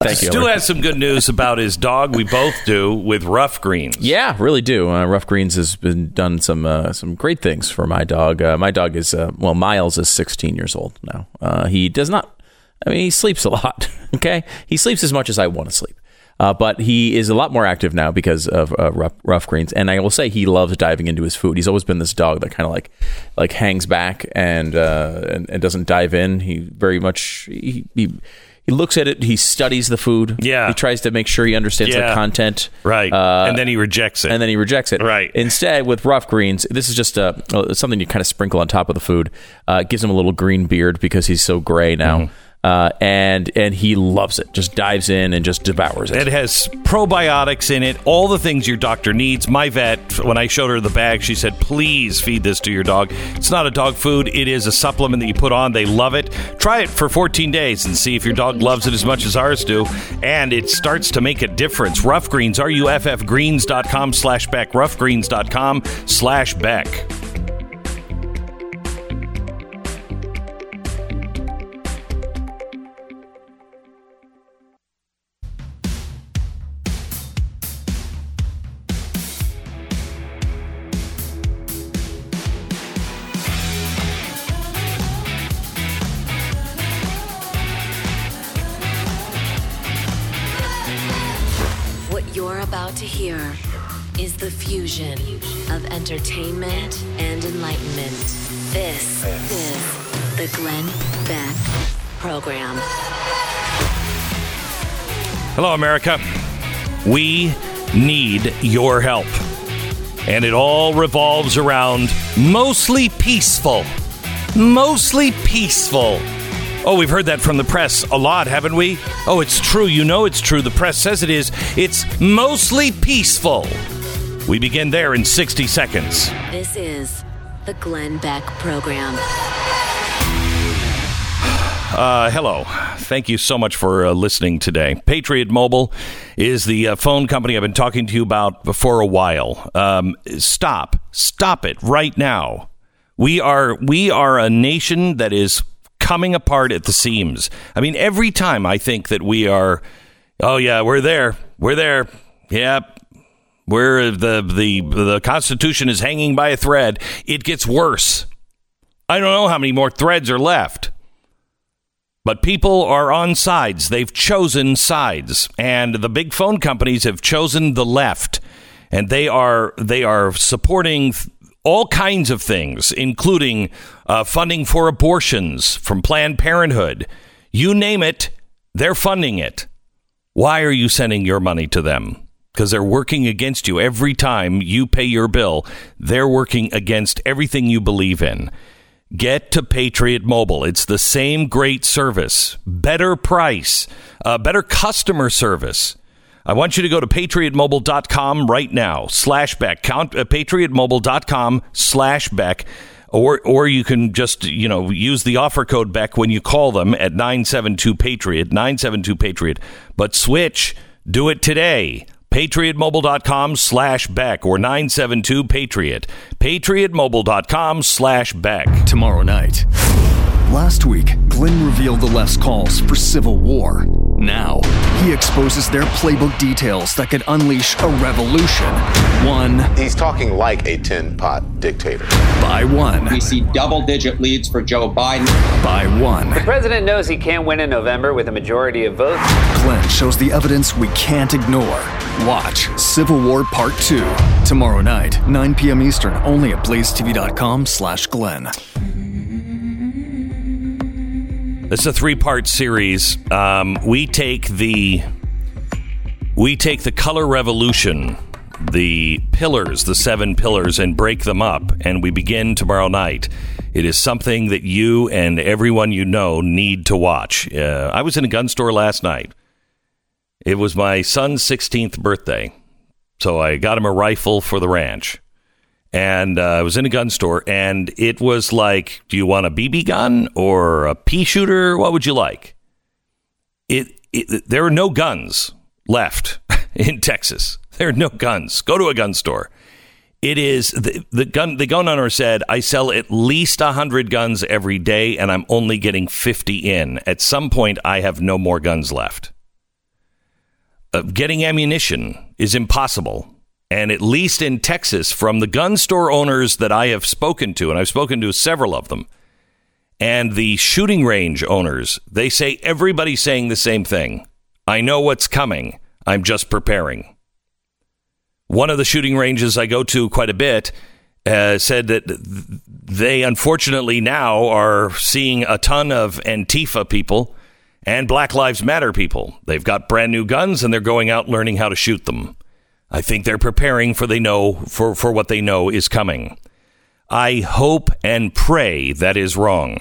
Thank you. Stu has some good news about his dog. We both do with Ruff Greens. Yeah, really do. Uh, Ruff Greens has been done some uh, some great things for my dog. Uh, my dog is uh, well, Miles is 16 years old now. Uh, he does not. I mean, he sleeps a lot. Okay, he sleeps as much as I want to sleep. Uh, but he is a lot more active now because of uh, rough, ruff greens, and I will say he loves diving into his food. He's always been this dog that kind of like like hangs back and, uh, and and doesn't dive in. He very much he, he he looks at it. He studies the food. Yeah. he tries to make sure he understands Yeah. the content. Right. Uh, and then he rejects it. and then he rejects it. Right. Instead, with ruff greens, this is just uh, uh, something you kind of sprinkle on top of the food. Uh, gives him a little green beard because he's so gray now, Mm-hmm. Uh, and and he loves it. Just dives in and just devours it. It has probiotics in it, all the things your doctor needs. My vet, when I showed her the bag, she said, please feed this to your dog. It's not a dog food, it is a supplement that you put on. They love it. Try it for 14 days and see if your dog loves it as much as ours do. And it starts to make a difference. Ruff Greens, R-U-F-F greens.com slash Beck, ruffgreens.com slash Beck. Hello, America. We need your help. And it all revolves around mostly peaceful. Mostly peaceful. Oh, we've heard that from the press a lot, haven't we? Oh, it's true. You know it's true. The press says it is. It's mostly peaceful. We begin there in 60 seconds. This is the Glenn Beck Program. Uh, hello. Thank you so much for uh, listening today. Patriot Mobile is the uh, phone company I've been talking to you about for a while. Um, stop. Stop it right now. We are we are a nation that is coming apart at the seams. I mean, every time I think that we are, oh yeah, we're there, we're there. Yep, where the the the Constitution is hanging by a thread, it gets worse. I don't know how many more threads are left. But people are on sides. They've chosen sides, and the big phone companies have chosen the left, and they are they are supporting all kinds of things, including uh, funding for abortions from Planned Parenthood. You name it, they're funding it. Why are you sending your money to them? Because they're working against you every time you pay your bill. They're working against everything you believe in. Get to Patriot Mobile. It's the same great service, better price, uh, better customer service. I want you to go to patriotmobile.com right now, slash Beck. Count uh, patriotmobile.com slash Beck. Or, or you can just, you know, use the offer code Beck when you call them at 972 Patriot, 972 Patriot. But switch, do it today. PatriotMobile.com slash Beck or 972 Patriot. PatriotMobile.com slash Beck. tomorrow night. Last week, Glenn revealed the left's calls for civil war. Now, he exposes their playbook details that could unleash a revolution. One He's talking like a tin pot dictator. by one, We see double digit leads for Joe Biden. by one. The president knows he can't win in November with a majority of votes. Glenn shows the evidence we can't ignore. Watch Civil War Part 2 tomorrow night, 9 p.m. Eastern, only at blazetv.com slash Glenn. Is a three-part series. Um, we take the we take the color revolution, the pillars, the seven pillars, and break them up. And we begin tomorrow night. It is something that you and everyone you know need to watch. Uh, I was in a gun store last night. It was my son's 16th birthday, so I got him a rifle for the ranch and uh, I was in a gun store, and it was like, "Do you want a BB gun or a pea shooter? What would you like?" It, it there are no guns left in Texas. There are no guns. Go to a gun store. It is the, the gun. The gun owner said, "I sell at least hundred guns every day, and I'm only getting fifty in. At some point, I have no more guns left." Uh, getting ammunition is impossible. And at least in Texas, from the gun store owners that I have spoken to, and I've spoken to several of them, and the shooting range owners, they say everybody's saying the same thing. I know what's coming. I'm just preparing. One of the shooting ranges I go to quite a bit uh, said that they unfortunately now are seeing a ton of Antifa people and Black Lives Matter people. They've got brand new guns and they're going out learning how to shoot them. I think they're preparing for they know for, for what they know is coming. I hope and pray that is wrong.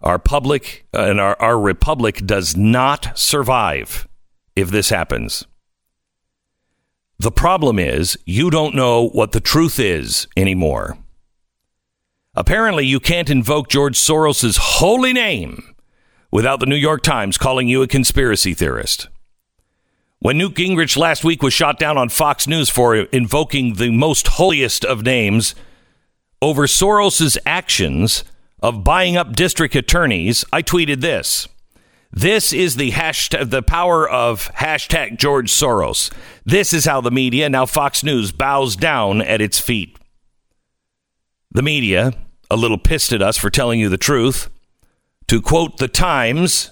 Our public uh, and our, our republic does not survive if this happens. The problem is you don't know what the truth is anymore. Apparently, you can't invoke George Soros's holy name without the New York Times calling you a conspiracy theorist. When Newt Gingrich last week was shot down on Fox News for invoking the most holiest of names over Soros' actions of buying up district attorneys, I tweeted this. This is the hashtag, the power of hashtag George Soros. This is how the media, now Fox News, bows down at its feet. The media, a little pissed at us for telling you the truth, to quote the Times,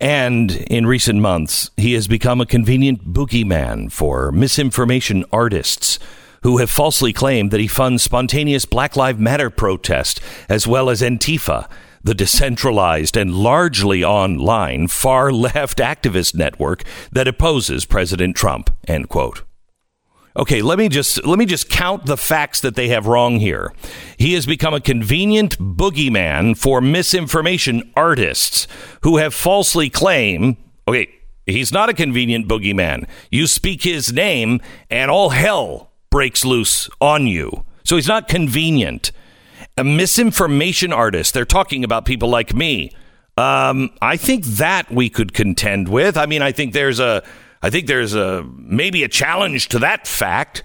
and in recent months, he has become a convenient boogeyman for misinformation artists who have falsely claimed that he funds spontaneous Black Lives Matter protest as well as Antifa the decentralized and largely online far left activist network that opposes President Trump. End quote. Okay, let me just let me just count the facts that they have wrong here. He has become a convenient boogeyman for misinformation artists who have falsely claimed, okay, he's not a convenient boogeyman. You speak his name and all hell breaks loose on you. So he's not convenient a misinformation artist. They're talking about people like me. Um, I think that we could contend with. I mean, I think there's a, I think there's a maybe a challenge to that fact.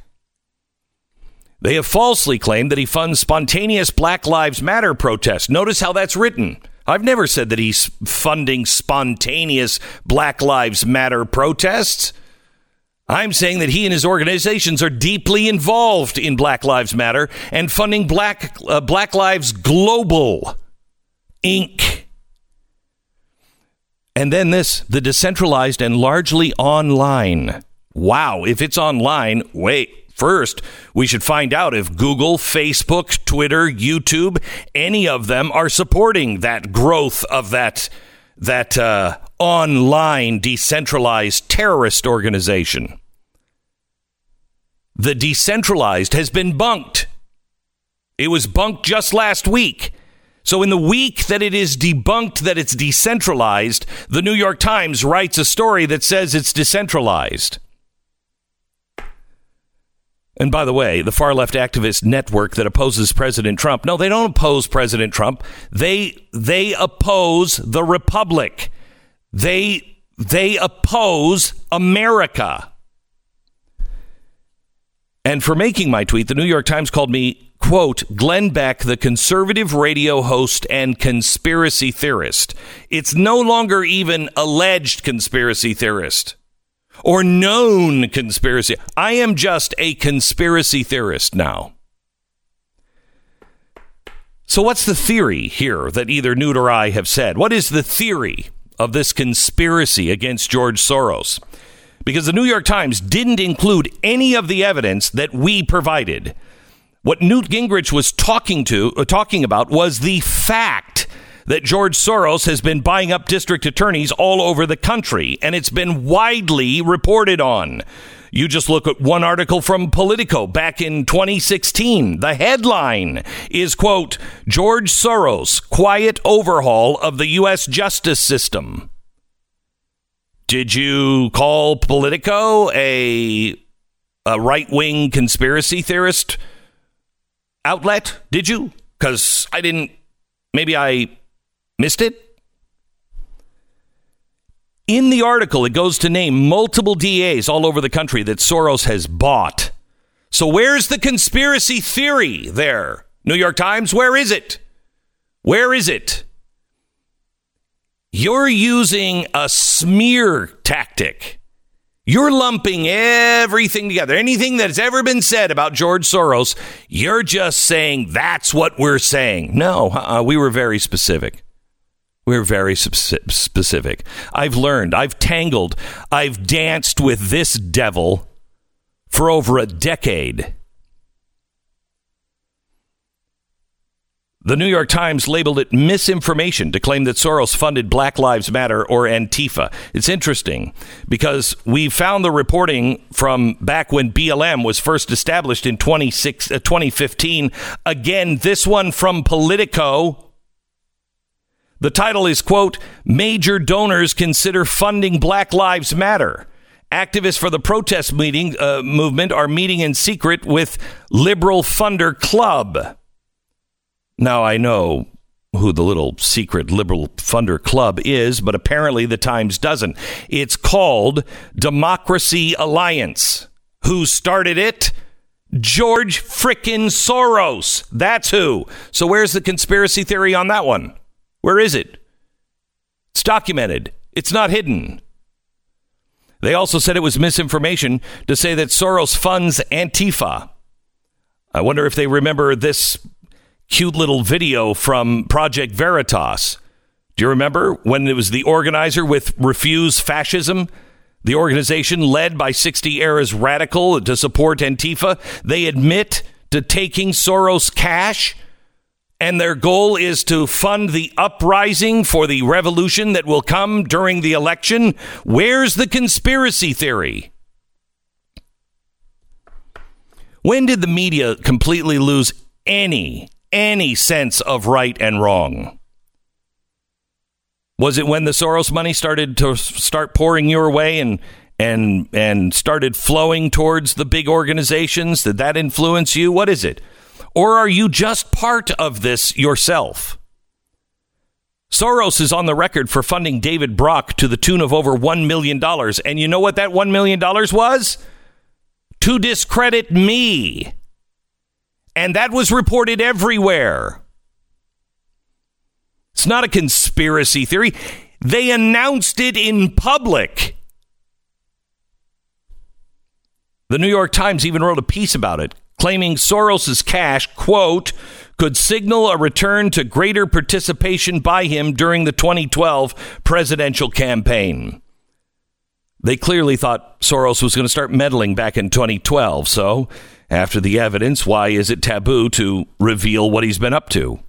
They have falsely claimed that he funds spontaneous Black Lives Matter protests. Notice how that's written. I've never said that he's funding spontaneous Black Lives Matter protests. I'm saying that he and his organizations are deeply involved in Black Lives Matter and funding Black uh, Black Lives Global Inc. And then this, the decentralized and largely online. Wow, if it's online, wait, First, we should find out if Google, Facebook, Twitter, YouTube, any of them are supporting that growth of that that uh, online decentralized terrorist organization. The decentralized has been bunked. It was bunked just last week. So, in the week that it is debunked that it's decentralized, the New York Times writes a story that says it's decentralized. And by the way, the far left activist network that opposes President Trump, no, they don't oppose President Trump. They they oppose the republic. They they oppose America. And for making my tweet, the New York Times called me, quote, Glenn Beck, the conservative radio host and conspiracy theorist. It's no longer even alleged conspiracy theorist or known conspiracy. I am just a conspiracy theorist now. So, what's the theory here that either Newt or I have said? What is the theory of this conspiracy against George Soros? Because the New York Times didn't include any of the evidence that we provided. What Newt Gingrich was talking to uh, talking about was the fact that George Soros has been buying up district attorneys all over the country, and it's been widely reported on. You just look at one article from Politico back in 2016. The headline is, quote, George Soros, quiet overhaul of the U.S. justice system. Did you call Politico a, a right wing conspiracy theorist outlet? Did you? Because I didn't, maybe I Missed it? In the article, it goes to name multiple DAs all over the country that Soros has bought. So, where's the conspiracy theory there? New York Times, where is it? Where is it? You're using a smear tactic. You're lumping everything together. Anything that's ever been said about George Soros, you're just saying that's what we're saying. No, uh, we were very specific. We're very specific. I've learned, I've tangled, I've danced with this devil for over a decade. The New York Times labeled it misinformation to claim that Soros funded Black Lives Matter or Antifa. It's interesting because we found the reporting from back when BLM was first established in 26, uh, 2015. Again, this one from Politico. The title is, quote, Major Donors Consider Funding Black Lives Matter. Activists for the protest meeting uh, movement are meeting in secret with Liberal Funder Club. Now, I know who the little secret liberal funder club is, but apparently the Times doesn't. It's called Democracy Alliance. Who started it? George frickin' Soros. That's who. So where's the conspiracy theory on that one? Where is it? It's documented. It's not hidden. They also said it was misinformation to say that Soros funds Antifa. I wonder if they remember this cute little video from Project Veritas. Do you remember when it was the organizer with Refuse Fascism? The organization led by 60 Era's radical to support Antifa. They admit to taking Soros cash and their goal is to fund the uprising for the revolution that will come during the election. Where's the conspiracy theory? When did the media completely lose any any sense of right and wrong? Was it when the Soros money started to start pouring your way and and and started flowing towards the big organizations? Did that influence you? What is it? Or are you just part of this yourself? Soros is on the record for funding David Brock to the tune of over $1 million. And you know what that $1 million was? To discredit me. And that was reported everywhere. It's not a conspiracy theory. They announced it in public. The New York Times even wrote a piece about it, claiming Soros's cash, quote, could signal a return to greater participation by him during the 2012 presidential campaign. They clearly thought Soros was going to start meddling back in 2012, so after the evidence, why is it taboo to reveal what he's been up to?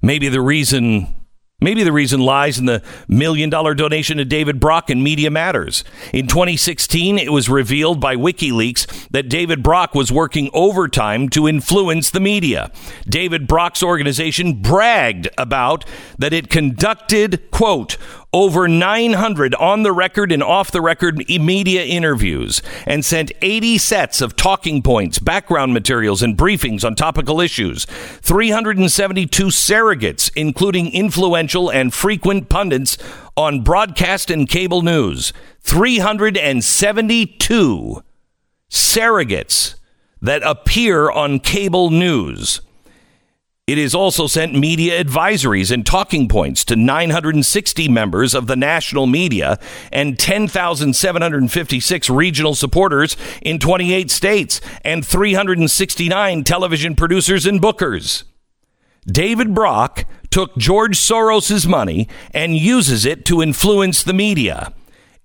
Maybe the reason Maybe the reason lies in the million dollar donation to David Brock and Media Matters. In 2016, it was revealed by WikiLeaks that David Brock was working overtime to influence the media. David Brock's organization bragged about that it conducted, quote, over 900 on the record and off the record media interviews and sent 80 sets of talking points, background materials, and briefings on topical issues, 372 surrogates, including influential and frequent pundits on broadcast and cable news, 372 surrogates that appear on cable news. It has also sent media advisories and talking points to 960 members of the national media and 10,756 regional supporters in 28 states and 369 television producers and bookers. David Brock took George Soros' money and uses it to influence the media.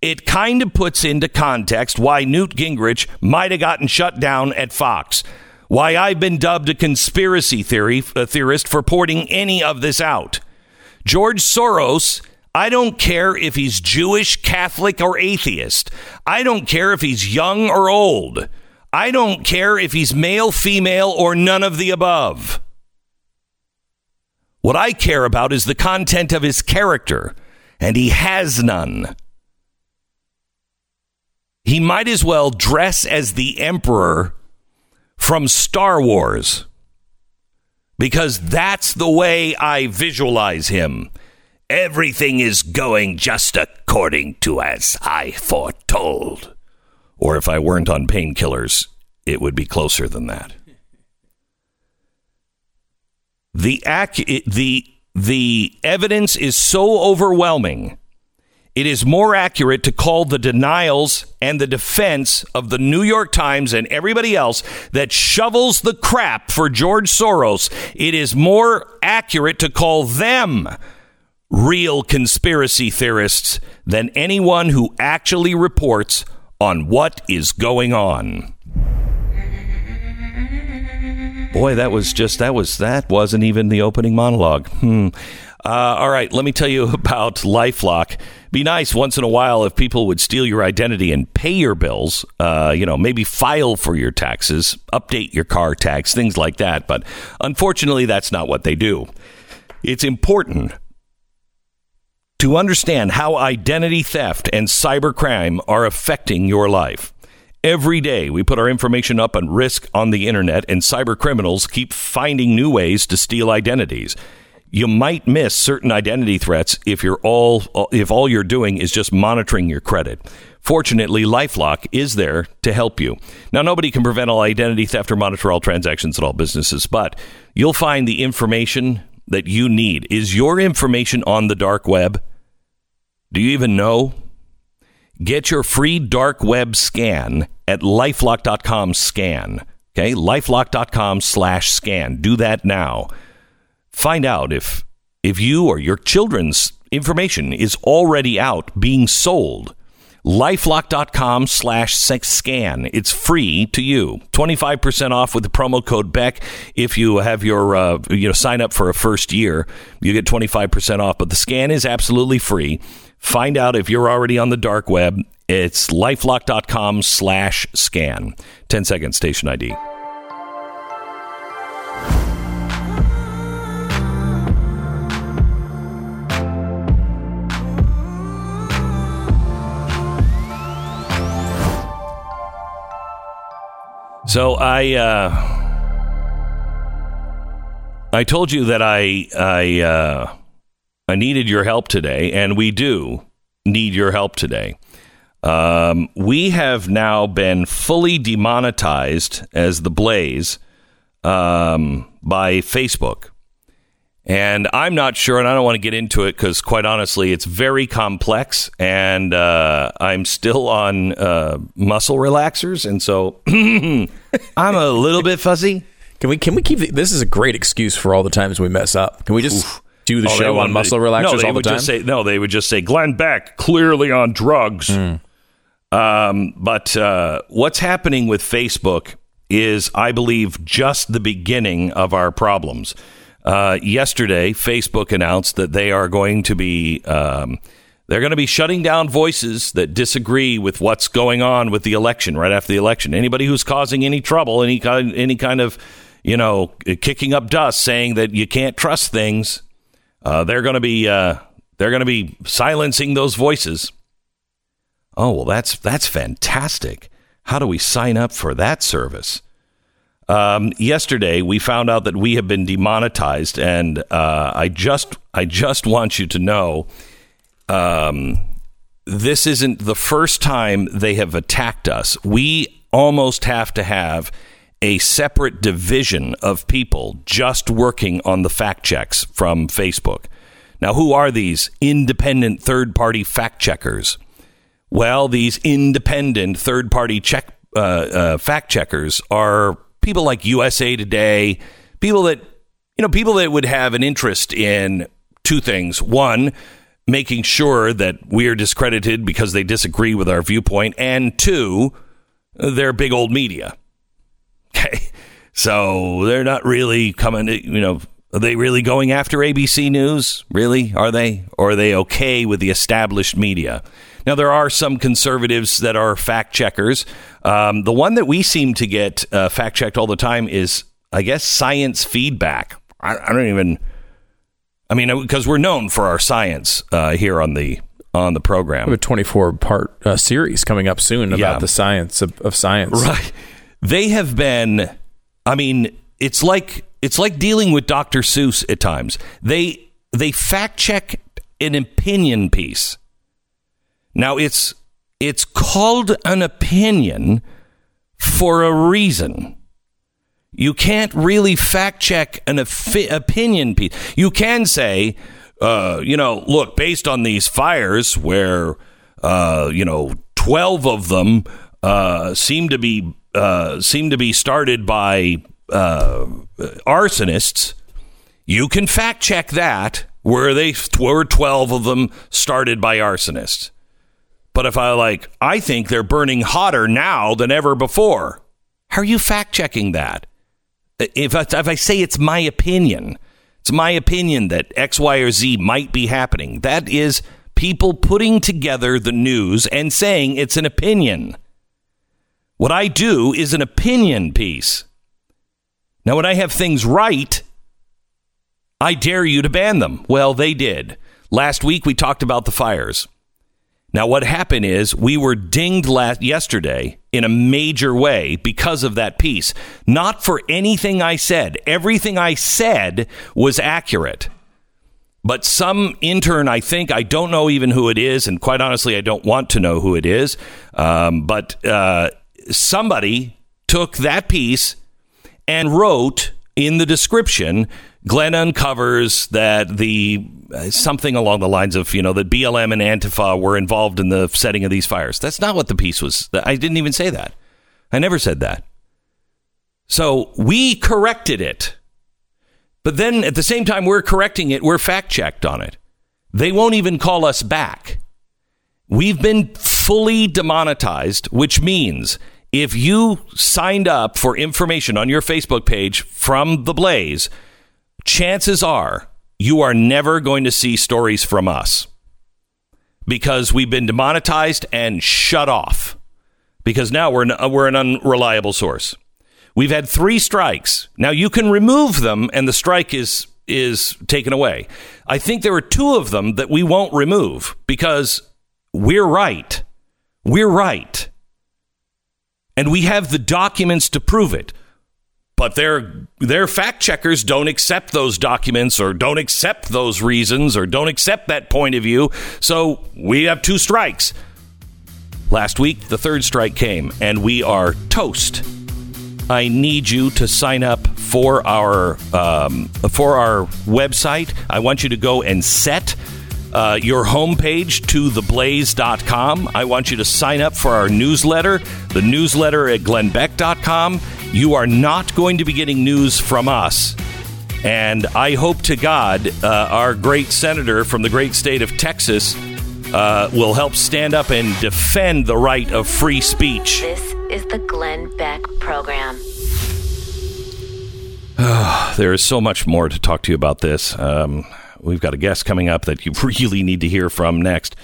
It kind of puts into context why Newt Gingrich might have gotten shut down at Fox why I've been dubbed a conspiracy theory a theorist for porting any of this out. George Soros, I don't care if he's Jewish, Catholic, or atheist. I don't care if he's young or old. I don't care if he's male, female, or none of the above. What I care about is the content of his character, and he has none. He might as well dress as the emperor from Star Wars because that's the way I visualize him. Everything is going just according to as I foretold. Or if I weren't on painkillers, it would be closer than that. The ac- the the evidence is so overwhelming. It is more accurate to call the denials and the defense of the New York Times and everybody else that shovels the crap for George Soros. It is more accurate to call them real conspiracy theorists than anyone who actually reports on what is going on. Boy, that was just that was that wasn't even the opening monologue. Hmm. Uh, all right, let me tell you about LifeLock. Be nice once in a while if people would steal your identity and pay your bills. Uh, you know, maybe file for your taxes, update your car tax, things like that. But unfortunately, that's not what they do. It's important to understand how identity theft and cybercrime are affecting your life. Every day, we put our information up on risk on the internet, and cyber criminals keep finding new ways to steal identities. You might miss certain identity threats if you're all if all you're doing is just monitoring your credit. Fortunately, LifeLock is there to help you. Now, nobody can prevent all identity theft or monitor all transactions at all businesses, but you'll find the information that you need. Is your information on the dark web? Do you even know? Get your free dark web scan at lifelock.com scan. Okay, lifelock.com slash scan. Do that now. Find out if if you or your children's information is already out being sold. Lifelock.com slash scan. It's free to you. 25% off with the promo code Beck. If you have your, uh, you know, sign up for a first year, you get 25% off. But the scan is absolutely free. Find out if you're already on the dark web. It's lifelock.com slash scan. 10 second station ID. So I uh, I told you that I I uh, I needed your help today, and we do need your help today. Um, we have now been fully demonetized as the Blaze um, by Facebook. And I'm not sure, and I don't want to get into it because, quite honestly, it's very complex, and uh, I'm still on uh, muscle relaxers, and so I'm a little bit fuzzy. Can we can we keep the, this is a great excuse for all the times we mess up. Can we just Oof. do the oh, show on muscle relaxers no, they all would the time? Just say, no, they would just say Glenn Beck clearly on drugs. Mm. Um, but uh, what's happening with Facebook is, I believe, just the beginning of our problems. Uh, yesterday, Facebook announced that they are going to be um, they're going to be shutting down voices that disagree with what's going on with the election right after the election. Anybody who's causing any trouble, any kind, any kind of you know kicking up dust, saying that you can't trust things, uh, they're going to be uh, they're going to be silencing those voices. Oh well, that's that's fantastic. How do we sign up for that service? Um, yesterday, we found out that we have been demonetized, and uh, I just I just want you to know, um, this isn't the first time they have attacked us. We almost have to have a separate division of people just working on the fact checks from Facebook. Now, who are these independent third party fact checkers? Well, these independent third party check uh, uh, fact checkers are people like USA Today, people that you know, people that would have an interest in two things. One, making sure that we are discredited because they disagree with our viewpoint, and two, they're big old media. Okay. So they're not really coming, you know, are they really going after ABC News? Really? Are they? Or are they okay with the established media? Now, there are some conservatives that are fact checkers. Um, the one that we seem to get uh, fact checked all the time is, I guess, science feedback. I, I don't even. I mean, because we're known for our science uh, here on the on the program. We have a 24 part uh, series coming up soon about yeah. the science of, of science. Right. They have been. I mean, it's like it's like dealing with Dr. Seuss at times. They they fact check an opinion piece now it's it's called an opinion for a reason. You can't really fact check an opinion piece. You can say, uh, you know, look, based on these fires where, uh, you know, 12 of them uh, seem to be uh, seem to be started by uh, arsonists, you can fact check that where they were 12 of them started by arsonists. But if I like, I think they're burning hotter now than ever before. How are you fact checking that? If I, if I say it's my opinion, it's my opinion that X, Y, or Z might be happening. That is people putting together the news and saying it's an opinion. What I do is an opinion piece. Now, when I have things right, I dare you to ban them. Well, they did. Last week we talked about the fires. Now, what happened is we were dinged last yesterday in a major way because of that piece. Not for anything I said. Everything I said was accurate. But some intern, I think, I don't know even who it is, and quite honestly, I don't want to know who it is. Um, but uh, somebody took that piece and wrote in the description Glenn uncovers that the uh, something along the lines of you know that BLM and Antifa were involved in the setting of these fires. That's not what the piece was. I didn't even say that. I never said that. So we corrected it. But then at the same time we're correcting it, we're fact checked on it. They won't even call us back. We've been fully demonetized, which means if you signed up for information on your Facebook page from The Blaze, chances are you are never going to see stories from us because we've been demonetized and shut off because now we're an, uh, we're an unreliable source. We've had three strikes. Now you can remove them and the strike is is taken away. I think there are two of them that we won't remove because we're right. We're right. And we have the documents to prove it but their their fact checkers don't accept those documents or don't accept those reasons or don't accept that point of view. So we have two strikes. Last week, the third strike came, and we are toast. I need you to sign up for our um, for our website. I want you to go and set uh, your homepage to theblaze.com. I want you to sign up for our newsletter, the newsletter at glennbeck.com. You are not going to be getting news from us. And I hope to God uh, our great senator from the great state of Texas uh, will help stand up and defend the right of free speech. This is the Glenn Beck Program. there is so much more to talk to you about this. Um, We've got a guest coming up that you really need to hear from next.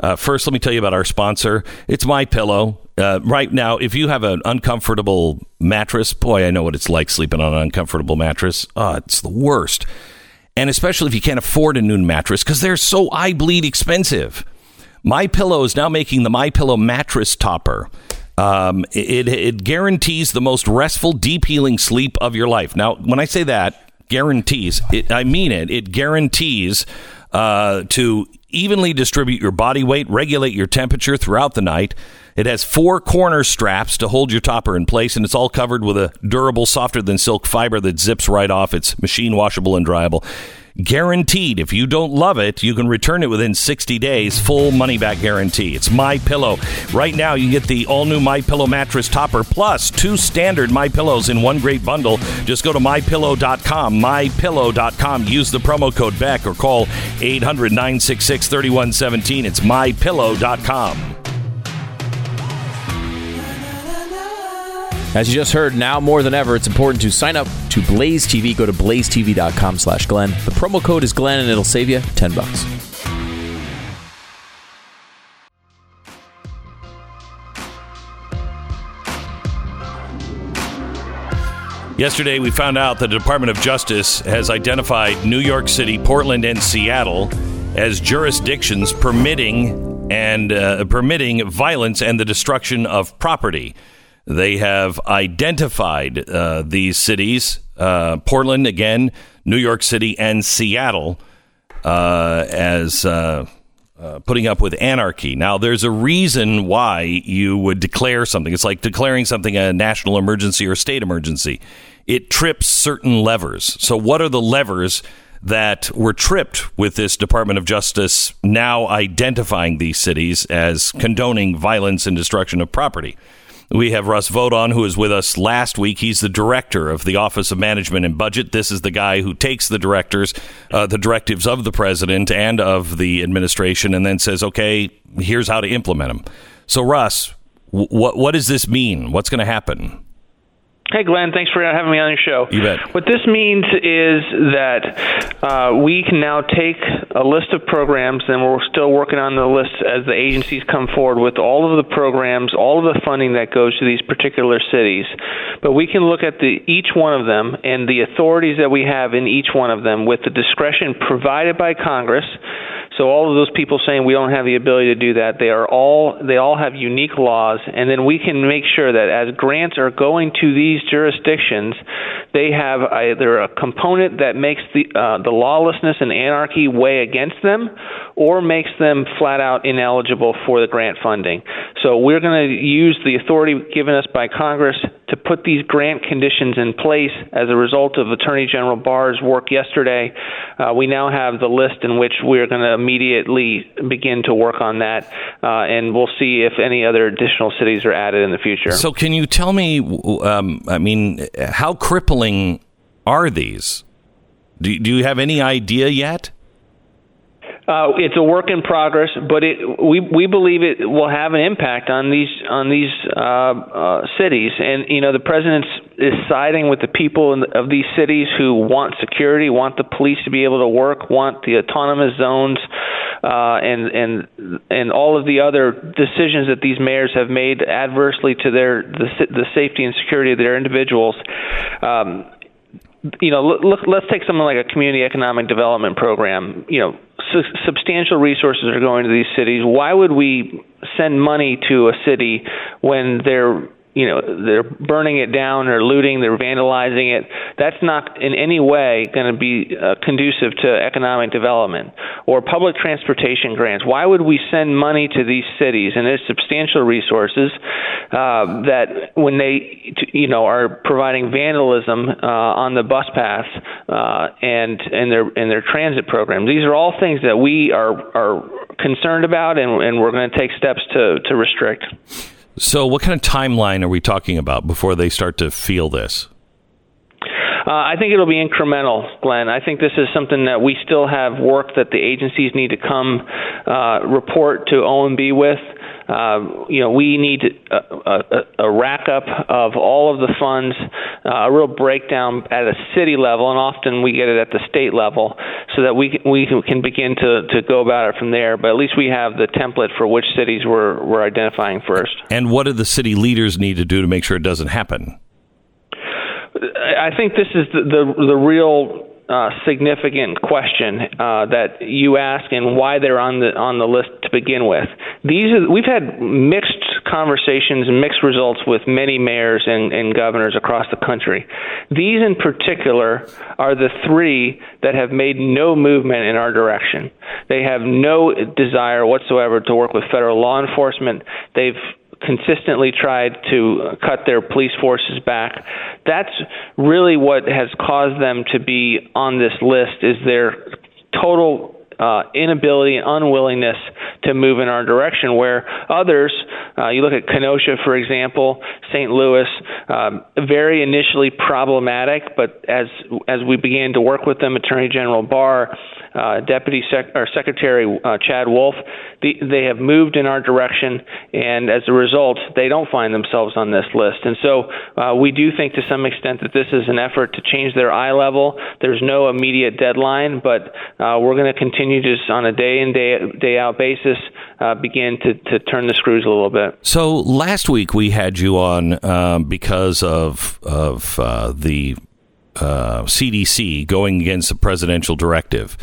Uh, first, let me tell you about our sponsor. It's My Pillow. Uh, right now, if you have an uncomfortable mattress, boy, I know what it's like sleeping on an uncomfortable mattress. Oh, it's the worst. And especially if you can't afford a new mattress because they're so eye bleed expensive. My Pillow is now making the My Pillow mattress topper. Um, it, it guarantees the most restful, deep healing sleep of your life. Now, when I say that, guarantees, it, I mean it, it guarantees uh, to evenly distribute your body weight, regulate your temperature throughout the night. It has four corner straps to hold your topper in place, and it's all covered with a durable, softer than silk fiber that zips right off. It's machine washable and dryable guaranteed. If you don't love it, you can return it within 60 days. Full money back guarantee. It's My Pillow. Right now, you get the all new My Pillow mattress topper plus two standard My Pillows in one great bundle. Just go to mypillow.com. Mypillow.com. Use the promo code Beck or call 800 966 3117. It's mypillow.com. As you just heard, now more than ever, it's important to sign up to Blaze TV. Go to blazetv.com slash Glenn. The promo code is Glenn, and it'll save you 10 bucks. Yesterday, we found out the Department of Justice has identified New York City, Portland, and Seattle as jurisdictions permitting and uh, permitting violence and the destruction of property. They have identified uh, these cities uh, Portland, again, New York City, and Seattle uh, as uh, uh, putting up with anarchy. Now, there's a reason why you would declare something. It's like declaring something a national emergency or state emergency. it trips certain levers. So, what are the levers that were tripped with this Department of Justice now identifying these cities as condoning violence and destruction of property? We have Russ Vought on, who was with us last week. He's the director of the Office of Management and Budget. This is the guy who takes the directors, uh, the directives of the president and of the administration, and then says, "Okay, here's how to implement them." So, Russ, w- what what does this mean? What's going to happen? Hey, Glenn, thanks for having me on your show. You bet. What this means is that uh, we can now take a list of programs, and we're still working on the list as the agencies come forward with all of the programs, all of the funding that goes to these particular cities. But we can look at the, each one of them and the authorities that we have in each one of them with the discretion provided by Congress so all of those people saying we don't have the ability to do that, they are all they all have unique laws, and then we can make sure that as grants are going to these jurisdictions, they have either a component that makes the uh, the lawlessness and anarchy weigh against them, or makes them flat out ineligible for the grant funding. So we're going to use the authority given us by Congress to put these grant conditions in place as a result of Attorney General Barr's work yesterday. Uh, we now have the list in which we're going to immediately begin to work on that, uh, and we'll see if any other additional cities are added in the future. So, can you tell me? Um, I mean, how crippling are these? Do, do you have any idea yet? Uh, it's a work in progress, but it, we we believe it will have an impact on these on these uh, uh, cities. And you know, the president is siding with the people the, of these cities who want security, want the police to be able to work, want the autonomous zones, uh, and and and all of the other decisions that these mayors have made adversely to their the, the safety and security of their individuals. Um, you know, look, let's take something like a community economic development program. You know, su- substantial resources are going to these cities. Why would we send money to a city when they're you know they're burning it down or looting they're vandalizing it. That's not in any way going to be uh, conducive to economic development or public transportation grants. Why would we send money to these cities? And there's substantial resources uh, that when they you know are providing vandalism uh, on the bus paths uh, and and their and their transit programs these are all things that we are are concerned about and, and we're going to take steps to to restrict so, what kind of timeline are we talking about before they start to feel this? Uh, I think it'll be incremental, Glenn. I think this is something that we still have work that the agencies need to come uh, report to OMB with. Uh, you know, we need a, a, a rack up of all of the funds, uh, a real breakdown at a city level, and often we get it at the state level, so that we we can begin to, to go about it from there. But at least we have the template for which cities we're we're identifying first. And what do the city leaders need to do to make sure it doesn't happen? I think this is the the, the real uh, significant question uh, that you ask and why they're on the on the list to begin with. These are, we've had mixed conversations and mixed results with many mayors and, and governors across the country. These in particular are the three that have made no movement in our direction. They have no desire whatsoever to work with federal law enforcement. They've consistently tried to cut their police forces back. That's really what has caused them to be on this list is their total uh, inability and unwillingness to move in our direction. Where others, uh, you look at Kenosha, for example, St. Louis, um, very initially problematic, but as as we began to work with them, Attorney General Barr uh, Deputy Sec- or Secretary uh, Chad Wolf, the, they have moved in our direction, and as a result, they don't find themselves on this list. And so uh, we do think to some extent that this is an effort to change their eye level. There's no immediate deadline, but uh, we're going to continue just on a day in day day out basis uh, begin to, to turn the screws a little bit. So last week we had you on um, because of of uh, the uh, CDC going against the presidential directive.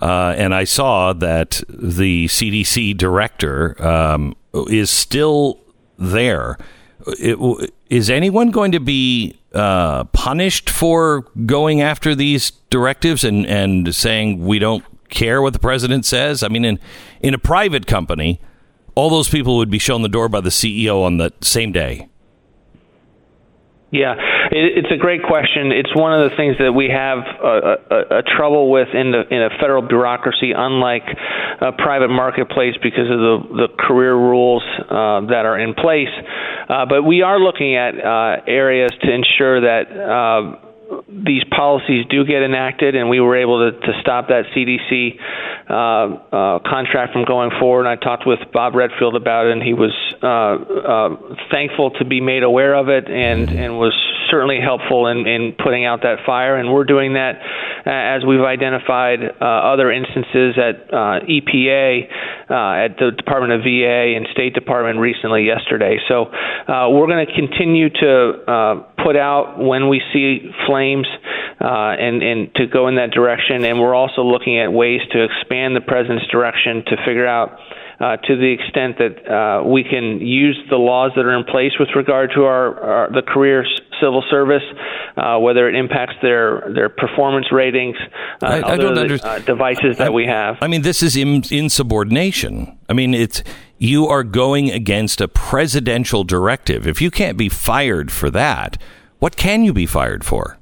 Uh, and I saw that the CDC director um, is still there. It, is anyone going to be uh, punished for going after these directives and, and saying we don't care what the president says? I mean, in in a private company, all those people would be shown the door by the CEO on the same day. Yeah, It, it's a great question. It's one of the things that we have a, a, a trouble with in the in a federal bureaucracy, unlike a private marketplace, because of the the career rules uh, that are in place. Uh, but we are looking at uh, areas to ensure that. These policies do get enacted, and we were able to, to stop that CDC uh, uh, contract from going forward. And I talked with Bob Redfield about it, and he was uh, uh, thankful to be made aware of it, and and was certainly helpful in, in putting out that fire. And we're doing that uh, as we've identified uh, other instances at EPA, uh, at the Department of VA, and State Department recently yesterday. So uh, we're going to continue to uh, put out when we see flames uh, and, and to go in that direction. And we're also looking at ways to expand the president's direction to figure out uh, to the extent that uh, we can use the laws that are in place with regard to our, our the career civil service, uh, whether it impacts their their performance ratings, uh, I- I other don't the, uh, devices that we have. I mean, this is in, insubordination. I mean, it's you are going against a presidential directive. If you can't be fired for that, what can you be fired for?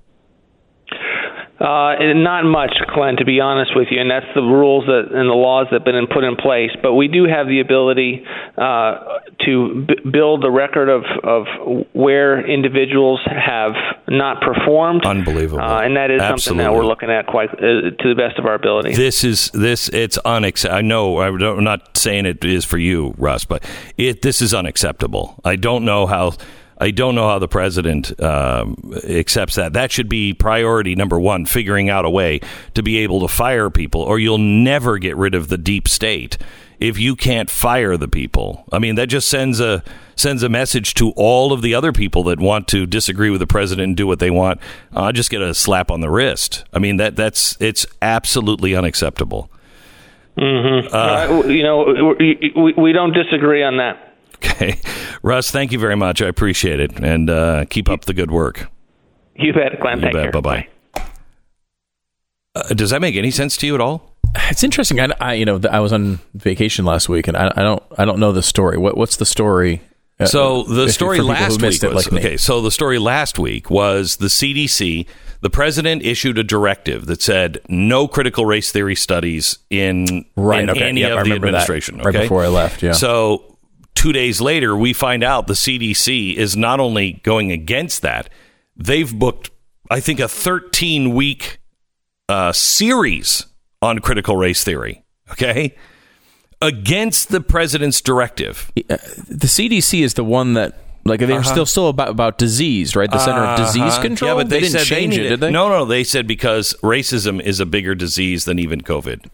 Uh, not much, Glenn, to be honest with you, and that's the rules that and the laws that have been put in place. But we do have the ability uh, to b- build a record of, of where individuals have not performed. Unbelievable. Uh, and that is something that we're looking at quite uh, to the best of our ability. This is this. It's unacceptable. I know. I'm not saying it is for you, Russ, but it. This is unacceptable. I don't know how. I don't know how the president um, accepts that. That should be priority number one: figuring out a way to be able to fire people, or you'll never get rid of the deep state if you can't fire the people. I mean, that just sends a sends a message to all of the other people that want to disagree with the president and do what they want. I just get a slap on the wrist. I mean, that that's it's absolutely unacceptable. Mm-hmm. Uh, you know, we, we, we don't disagree on that. Okay, Russ, thank you very much. I appreciate it, and uh, keep up the good work. You bet, Glenn. You Take bet. Bye bye. Uh, does that make any sense to you at all? It's interesting. I, I you know I was on vacation last week, and I, I don't I don't know the story. What what's the story? Uh, So the story for people who last week was like okay. So the story last week was the CDC. The president issued a directive that said no critical race theory studies in, Right, in okay. any Yep, I of the remember that. administration. Right before I left, yeah. So two days later, we find out the CDC is not only going against that, they've booked, I think, a 13 week uh, series on critical race theory. Okay. Against the president's directive. the CDC is the one that like they're Uh-huh. still still about about disease, right? The Center of Disease Uh-huh. Control. Yeah, but they, didn't said change they it, did they? No, no, they said because racism is a bigger disease than even COVID.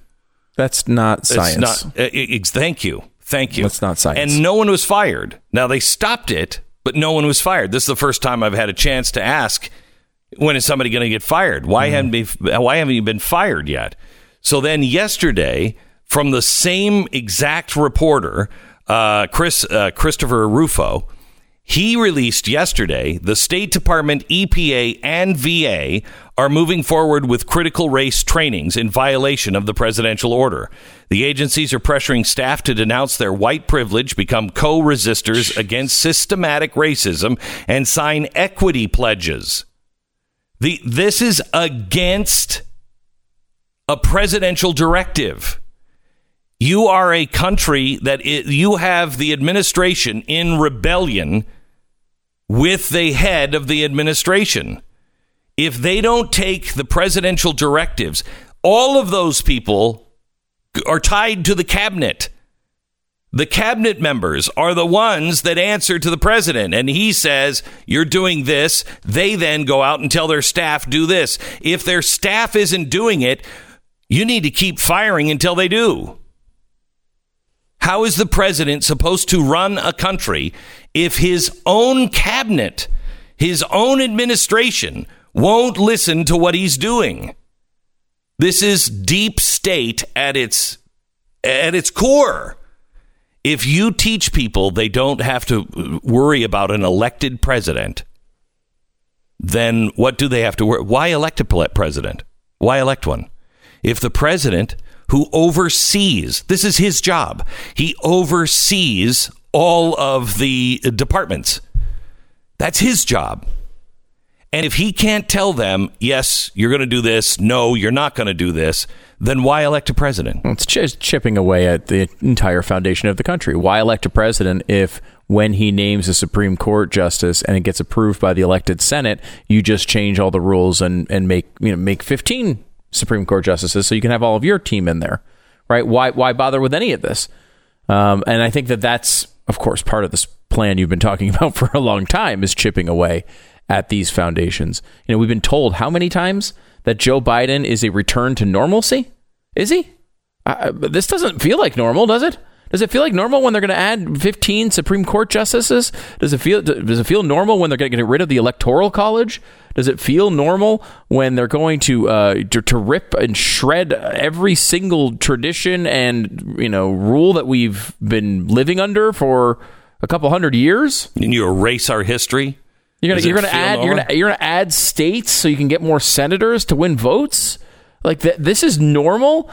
that's not science. It's not. uh, it's, thank you, thank you. That's not science. And no one was fired. Now they stopped it, but no one was fired. This is the first time I've had a chance to ask, when is somebody going to get fired? Why haven't be, Why haven't you been fired yet? So then yesterday, from the same exact reporter, uh, Chris uh, Christopher Rufo. He released yesterday the State Department, EPA, and VA are moving forward with critical race trainings in violation of the presidential order. The agencies are pressuring staff to denounce their white privilege, become co resistors against systematic racism, and sign equity pledges. The, this is against a presidential directive. You are a country that i you have the administration in rebellion with the head of the administration. If they don't take the presidential directives, all of those people are tied to the cabinet. The cabinet members are the ones that answer to the president. And he says, You're doing this. They then go out and tell their staff, Do this. If their staff isn't doing it, you need to keep firing until they do. How is the president supposed to run a country if his own cabinet, his own administration, won't listen to what he's doing? This is deep state at its at its core. If you teach people they don't have to worry about an elected president, then what do they have to worry? Why elect a president? Why elect one? If the president who oversees, this is his job, he oversees all of the departments. That's his job. And if he can't tell them, yes, you're going to do this, no, you're not going to do this, then why elect a president? It's just chipping away at the entire foundation of the country. Why elect a president if, when he names a Supreme Court justice and it gets approved by the elected Senate, you just change all the rules and, and make you know make 15 Supreme Court justices so you can have all of your team in there, right? Why why bother with any of this? Um, and I think that that's of course part of this plan you've been talking about for a long time is chipping away at these foundations. You know, we've been told how many times that Joe Biden is a return to normalcy. Is he? Uh, this doesn't feel like normal, does it? Does it feel like normal when they're going to add 15 Supreme Court justices? Does it feel does it feel normal when they're going to get rid of the Electoral College? Does it feel normal when they're going to, uh, to to rip and shred every single tradition and you know rule that we've been living under for a couple hundred years? And you erase our history? You're gonna you're gonna add you're gonna you're gonna add states so you can get more senators to win votes. Like th- this is normal.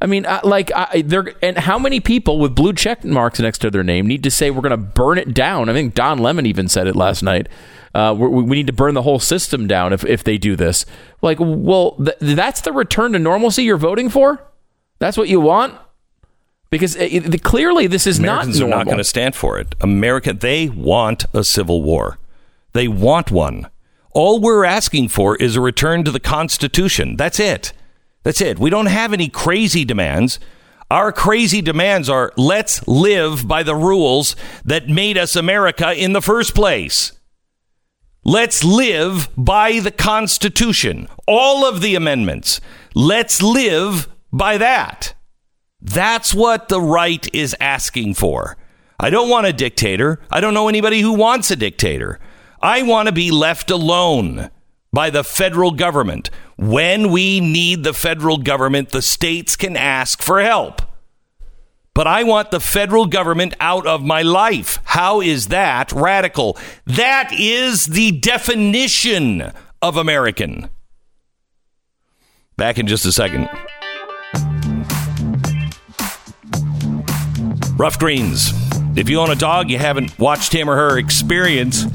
I mean, uh, like I, they're and how many people with blue check marks next to their name need to say we're going to burn it down? I think Don Lemon even said it last night. Uh, we we need to burn the whole system down if if they do this. Like, well, th- that's the return to normalcy you're voting for. That's what you want. Because it, it- clearly this is Americans not are not going to stand for it. America, they want a civil war. They want one. All we're asking for is a return to the Constitution. That's it. That's it. We don't have any crazy demands. Our crazy demands are let's live by the rules that made us America in the first place. Let's live by the Constitution. All of the amendments. Let's live by that. That's what the right is asking for. I don't want a dictator. I don't know anybody who wants a dictator. I want to be left alone by the federal government. When we need the federal government, the states can ask for help. But I want the federal government out of my life. How is that radical? That is the definition of American. Back in just a second. Ruff Greens. If you own a dog, you haven't watched him or her experience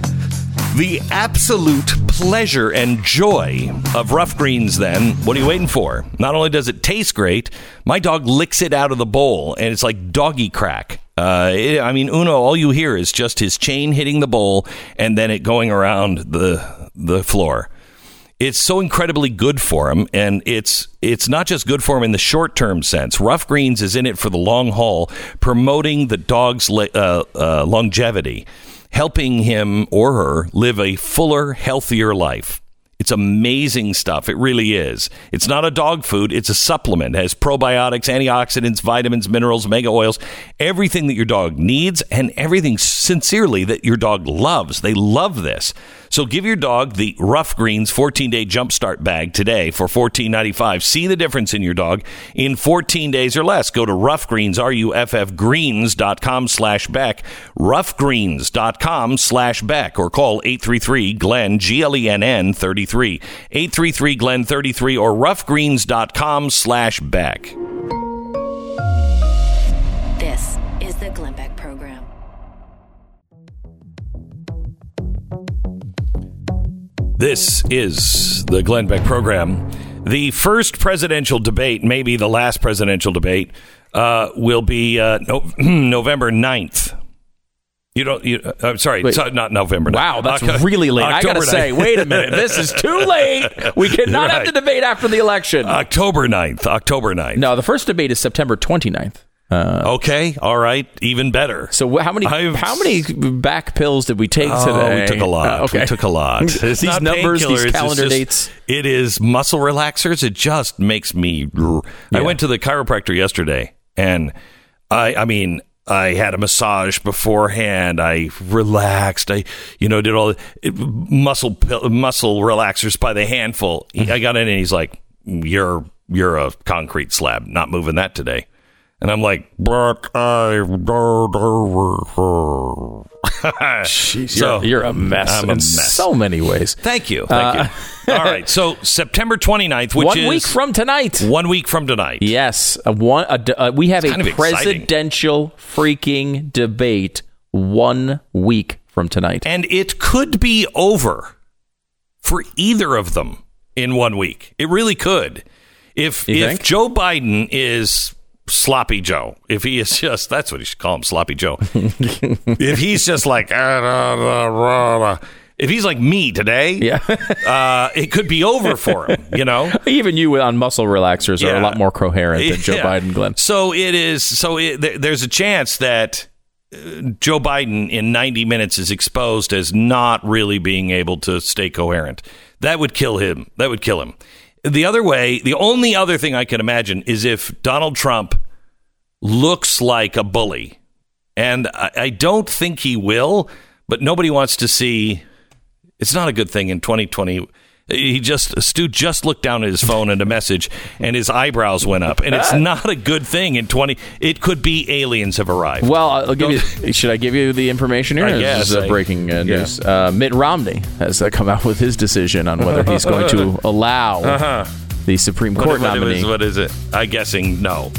the absolute pleasure and joy of ruff greens, then what are you waiting for? Not only does it taste great, my dog licks it out of the bowl and it's like doggy crack. Uh, it- I mean, Uno, all you hear is just his chain hitting the bowl and then it going around the the floor. It's so incredibly good for him, and it's it's not just good for him in the short term sense. Ruff Greens is in it for the long haul, promoting the dog's uh, uh, longevity helping him or her live a fuller, healthier life. It's amazing stuff. It really is. It's not a dog food, it's a supplement. It has probiotics, antioxidants, vitamins, minerals, mega oils, everything that your dog needs and everything sincerely that your dog loves. They love this. So give your dog the Ruff Greens 14-day jumpstart bag today for $14.95. See the difference in your dog in 14 days or less. Go to ruffgreens, R-U-F-F greens.com slash Beck, ruffgreens.com slash Beck, or call 833-GLEN, G-L-E-N-N 33, 833-GLEN 33, or ruffgreens.com slash Beck. This is the Glenn Beck Program. This is the Glenn Beck program. The first presidential debate, maybe the last presidential debate, uh, will be uh, no, November 9th. You don't, you, uh, I'm sorry, Wait. so- not November 9th. Wow, that's really late. I gotta October say, 9th. wait a minute, this is too late. We cannot have the debate after the election. October 9th. October 9th. no, the first debate is September 29th. Okay, all right, even better. So how many I've- how many back pills did we take Oh, today? we took a lot. Uh, okay, We took a lot. These numbers, these calendar just- dates. It is muscle relaxers. It just makes me. I went to the chiropractor yesterday, and I, I mean, I had a massage beforehand. I relaxed. I, you know, did all the muscle muscle relaxers by the handful. I got in, and he's like, "You're you're a concrete slab. Not moving that today." And I'm like, but I. so you're, you're a mess I'm in a mess. so many ways. Thank you. Thank you. All right. So September 29th, which One is One week from tonight. one week from tonight. Yes, a one. A, d- uh, we have a of exciting. presidential freaking debate one week from tonight. And it could be over for either of them in one week. It really could. If You if think? Joe Biden is sloppy Joe, if he is just that's what you should call him, sloppy Joe. if he's just like "Ah, da, da, da," if he's like me today, Yeah. uh, it could be over for him. You know. Even you on muscle relaxers are a lot more coherent than Joe Yeah. Biden, Glenn. So it is. So it, there- there's a chance that uh, Joe Biden in 90 minutes is exposed as not really being able to stay coherent. That would kill him. That would kill him. The other way, the only other thing I can imagine is if Donald Trump looks like a bully, and I, I don't think he will. But nobody wants to see. It's not a good thing in 2020. He just Stu just looked down at his phone and a message, and his eyebrows went up, and it's not a good thing in 20. It could be aliens have arrived. Well, I'll give you. Should I give you the information here? I This guess. is uh, I- breaking uh, yeah. news. Uh, Mitt Romney has uh, come out with his decision on whether he's going to allow the Supreme Court Uh-huh. what, what nominee. is, what is it? I guessing no.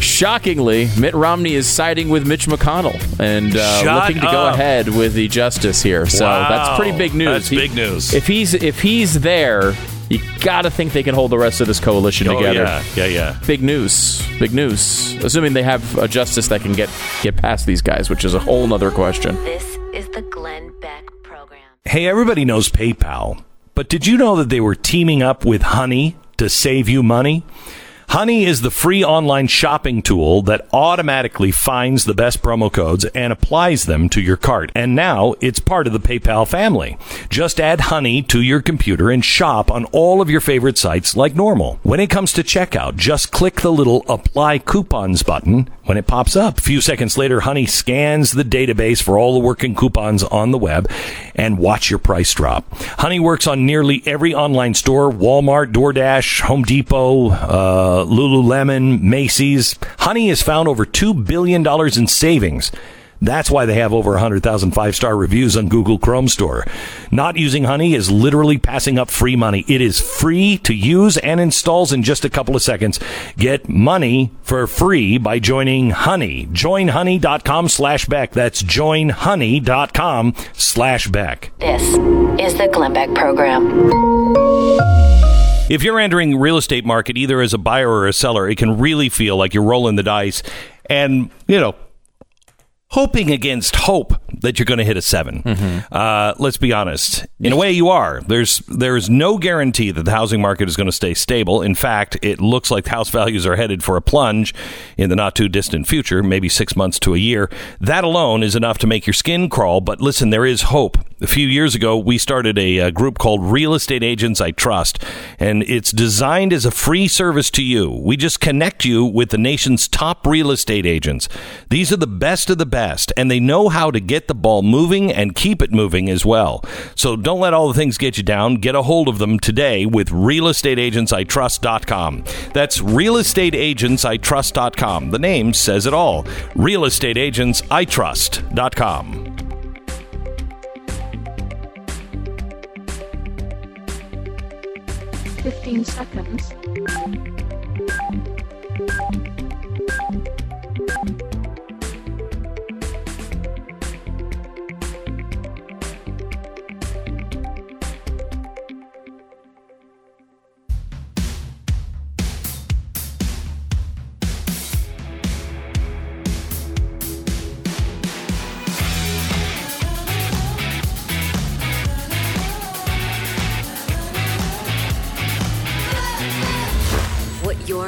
Shockingly, Mitt Romney is siding with Mitch McConnell and uh, looking to go ahead with the justice here. So Wow. that's pretty big news. That's big news. If he's if he's there, you got to think they can hold the rest of this coalition Oh together. yeah, yeah, yeah. Big news. Big news. Assuming they have a justice that can get get past these guys, which is a whole nother question. This is the Glenn Beck Program. Hey, everybody knows PayPal, but did you know that they were teaming up with Honey to save you money? Honey is the free online shopping tool that automatically finds the best promo codes and applies them to your cart. And now it's part of the PayPal family. Just add Honey to your computer and shop on all of your favorite sites like normal. When it comes to checkout, just click the little apply coupons button when it pops up. A few seconds later, Honey scans the database for all the working coupons on the web and watch your price drop. Honey works on nearly every online store Walmart, DoorDash, Home Depot, uh, Lululemon, Macy's. Honey has found over $2 billion in savings. That's why they have over 100,000 five star reviews on Google Chrome Store. Not using Honey is literally passing up free money. It is free to use and installs in just a couple of seconds. Get money for free by joining Honey. Joinhoney.com slash Beck. That's joinhoney.com slash Beck. This is the Glenn Beck Program. If you're entering real estate market either as a buyer or a seller, it can really feel like you're rolling the dice and, you know, hoping against hope that you're going to hit a 7 Uh, let's be honest. In a way, you are. There's there's no guarantee that the housing market is going to stay stable. In fact, it looks like house values are headed for a plunge in the not too distant future, maybe six months to a year. That alone is enough to make your skin crawl. But listen, there is hope. A few years ago, we started a, uh group called Real Estate Agents I Trust, and it's designed as a free service to you. We just connect you with the nation's top real estate agents. These are the best of the best, and they know how to get the ball moving and keep it moving as well. So don't let all the things get you down. Get a hold of them today with realestateagentsitrust.com. That's realestateagentsitrust.com. The name says it all. realestateagentsitrust.com. Fifteen seconds.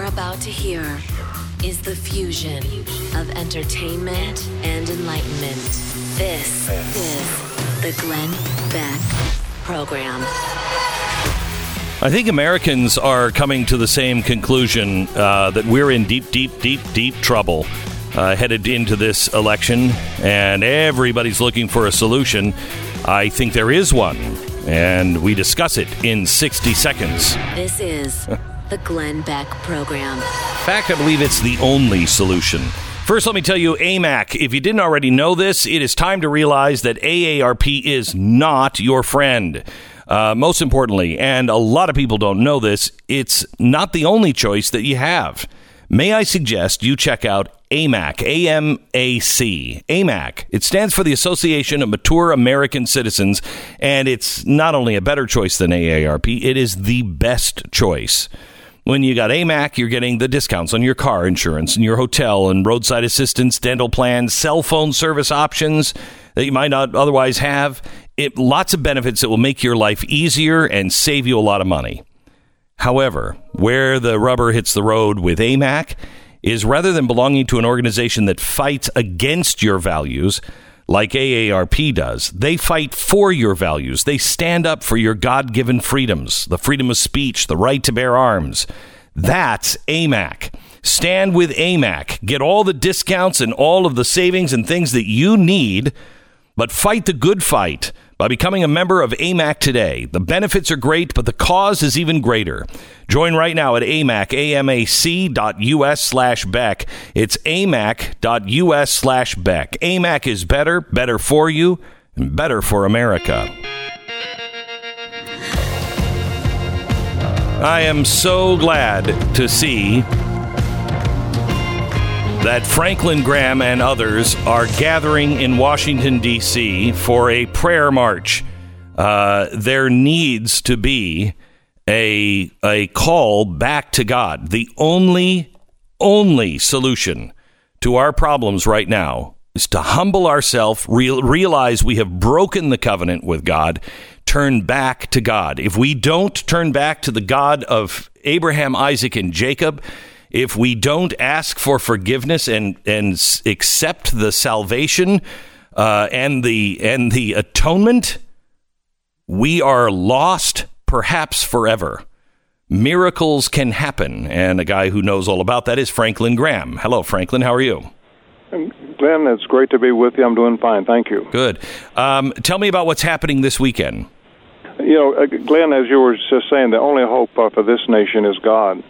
About to hear is the fusion of entertainment and enlightenment. This is the Glenn Beck Program. I think Americans are coming to the same conclusion uh, that we're in deep, deep, deep, deep trouble uh, headed into this election, and everybody's looking for a solution. I think there is one, and we discuss it in 60 seconds. This is the Glenn Beck Program. Fact, I believe it's the only solution. First, let me tell you, AMAC, if you didn't already know this, it is time to realize that AARP is not your friend. Uh, most importantly, and a lot of people don't know this, it's not the only choice that you have. may I suggest you check out AMAC, A-M-A-C, AMAC. It stands for the Association of Mature American Citizens, and it's not only a better choice than AARP, it is the best choice. When you got AMAC, you're getting the discounts on your car insurance and your hotel and roadside assistance, dental plans, cell phone service options that you might not otherwise have. It, lots of benefits that will make your life easier and save you a lot of money. However, where the rubber hits the road with AMAC is rather than belonging to an organization that fights against your values, like AARP does, they fight for your values. They stand up for your God given freedoms, the freedom of speech, the right to bear arms. That's AMAC. Stand with AMAC. Get all the discounts and all of the savings and things that you need, but fight the good fight by becoming a member of AMAC today. The benefits are great, but the cause is even greater. Join right now at AMAC, amac.us slash Beck. It's amac.us slash Beck. AMAC is better, better for you, and better for America. I am so glad to see that Franklin Graham and others are gathering in Washington, D.C. for a prayer march. Uh, there needs to be a, a call back to God. The only, only solution to our problems right now is to humble ourselves, real, realize we have broken the covenant with God, turn back to God. If we don't turn back to the God of Abraham, Isaac, and Jacob, if we don't ask for forgiveness and and accept the salvation uh, and the and the atonement, we are lost, perhaps forever. Miracles can happen, and a guy who knows all about that is Franklin Graham. Hello, Franklin. How are you? Glenn, it's great to be with you. I'm doing fine. Thank you. Good. Um, tell me about what's happening this weekend. You know, uh, Glenn, as you were just saying, the only hope uh, for this nation is God.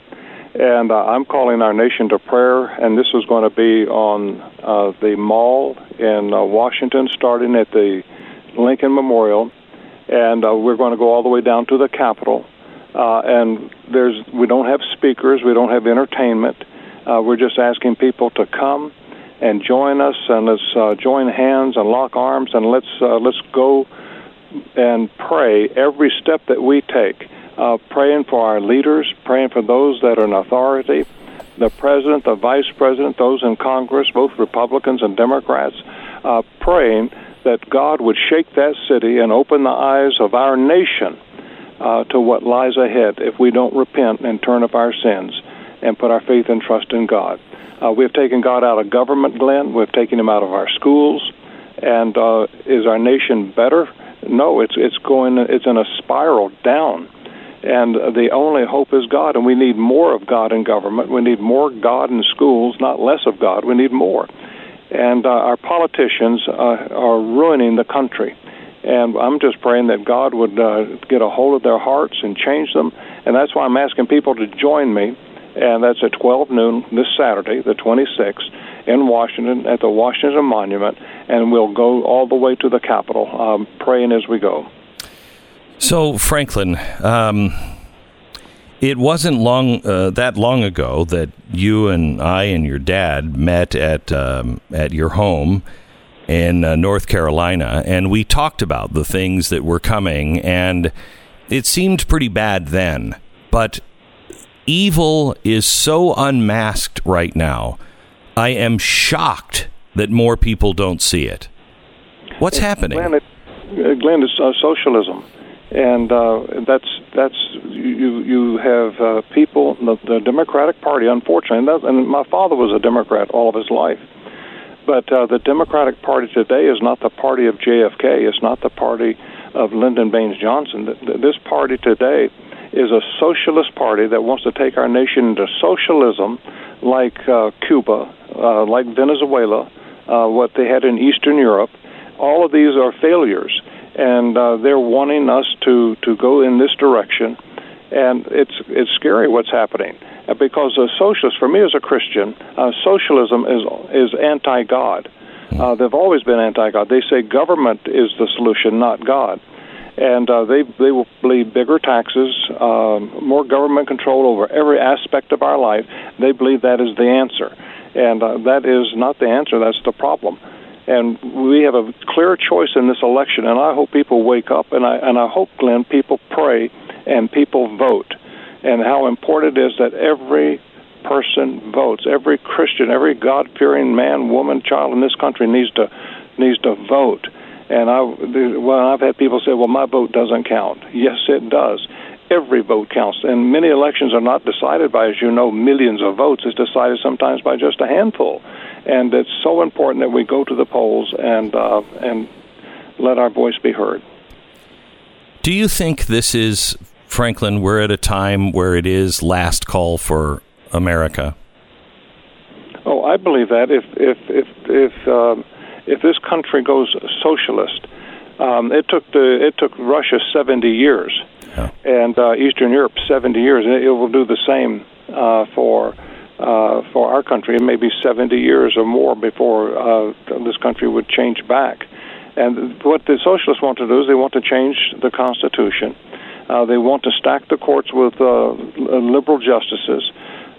And uh, I'm calling our nation to prayer, and this is going to be on uh, the mall in uh, Washington, starting at the Lincoln Memorial, and uh, we're going to go all the way down to the Capitol. Uh, and there's we don't have speakers, we don't have entertainment. Uh, we're just asking people to come and join us, and let's uh, join hands and lock arms, and let's uh, let's go and pray every step that we take uh, praying for our leaders, praying for those that are in authority, the president, the vice president, those in Congress, both Republicans and Democrats, uh, praying that God would shake that city and open the eyes of our nation uh, to what lies ahead if we don't repent and turn up our sins and put our faith and trust in God. Uh, we've taken God out of government, Glenn. We've taken Him out of our schools. And uh, is our nation better? No, it's it's going. It's in a spiral down and the only hope is God. And we need more of God in government. We need more God in schools, not less of God. We need more. And uh, our politicians uh, are ruining the country. And I'm just praying that God would uh, get a hold of their hearts and change them. And that's why I'm asking people to join me. And that's at 12 noon this Saturday, the 26th, in Washington at the Washington Monument. And we'll go all the way to the Capitol, um, praying as we go. So, Franklin, um, it wasn't long uh, that long ago that you and I and your dad met at um, at your home in uh, North Carolina, and we talked about the things that were coming, and it seemed pretty bad then, but evil is so unmasked right now. I am shocked that more people don't see it. What's happening? Glenn, it, uh, Glenn is uh, socialism and uh, that's that's you you have uh, people the, the Democratic Party unfortunately and, that, and my father was a Democrat all of his life. But uh, the Democratic Party today is not the party of JFK it's not the party of Lyndon Baines Johnson. This party today is a socialist party that wants to take our nation into socialism like uh, Cuba uh, like Venezuela uh, what they had in Eastern Europe. All of these are failures and uh, they're wanting us to to go in this direction. And it's it's scary what's happening uh, because a socialist, for me as a Christian, uh, socialism is is anti-God. Uh, they've always been anti-God. They say government is the solution, not God. and uh, they they will believe bigger taxes, um, more government control over every aspect of our life. They believe that is the answer, and uh, that is not the answer. That's the problem. And we have a clear choice in this election, and I hope people wake up, and I and I hope, Glenn, people pray and people vote, and how important it is that every person votes. Every Christian, every God-fearing man, woman, child in this country needs to needs to vote. And I, well, I've had people say, "Well, my vote doesn't count." Yes, it does. Every vote counts, and many elections are not decided by, as you know, millions of votes. It's decided sometimes by just a handful, and it's so important that we go to the polls and uh, and let our voice be heard. Do you think this is Franklin? We're at a time where it is last call for America? Oh, I believe that if if if if um, if this country goes socialist, um, it took the it took Russia seventy years, yeah. and uh, Eastern Europe seventy years, and it, it will do the same uh, for. Uh, for our country, it may be 70 years or more before uh, this country would change back. And what the socialists want to do is they want to change the Constitution. Uh, they want to stack the courts with uh, liberal justices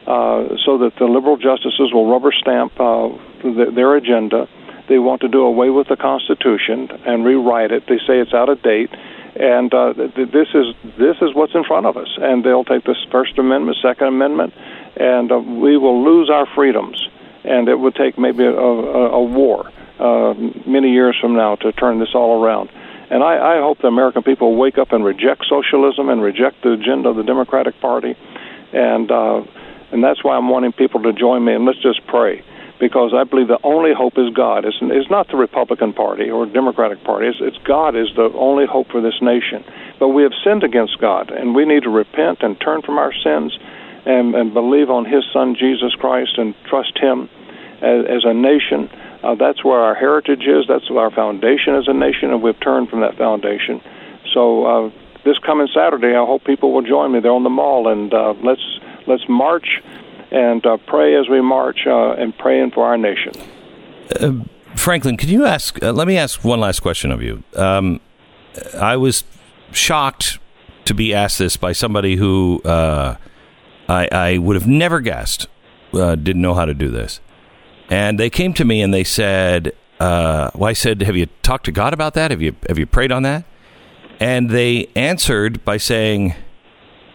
uh, so that the liberal justices will rubber stamp uh, th- their agenda. They want to do away with the Constitution and rewrite it. They say it's out of date, and uh, th- this is this is what's in front of us. And they'll take this First Amendment, Second Amendment, and uh, we will lose our freedoms. And it would take maybe a, a, a war uh, many years from now to turn this all around. And I, I hope the American people wake up and reject socialism and reject the agenda of the Democratic Party, and uh, and that's why I'm wanting people to join me and let's just pray. Because I believe the only hope is God. It's, it's not the Republican Party or Democratic Party. It's, it's God is the only hope for this nation. But we have sinned against God, and we need to repent and turn from our sins and, and believe on His Son Jesus Christ and trust Him as, as a nation. Uh, that's where our heritage is. That's our foundation as a nation, and we've turned from that foundation. So uh, this coming Saturday, I hope people will join me there on the mall, and uh, let's let's march and uh, pray as we march uh, and praying for our nation. Uh, Franklin, can you ask? Let me ask one last question of you. Um, I was shocked to be asked this by somebody who I, I, would have never guessed uh, didn't know how to do this, and they came to me and they said, "Well, I said, have you talked to God about that? Have you have you prayed on that?" And they answered by saying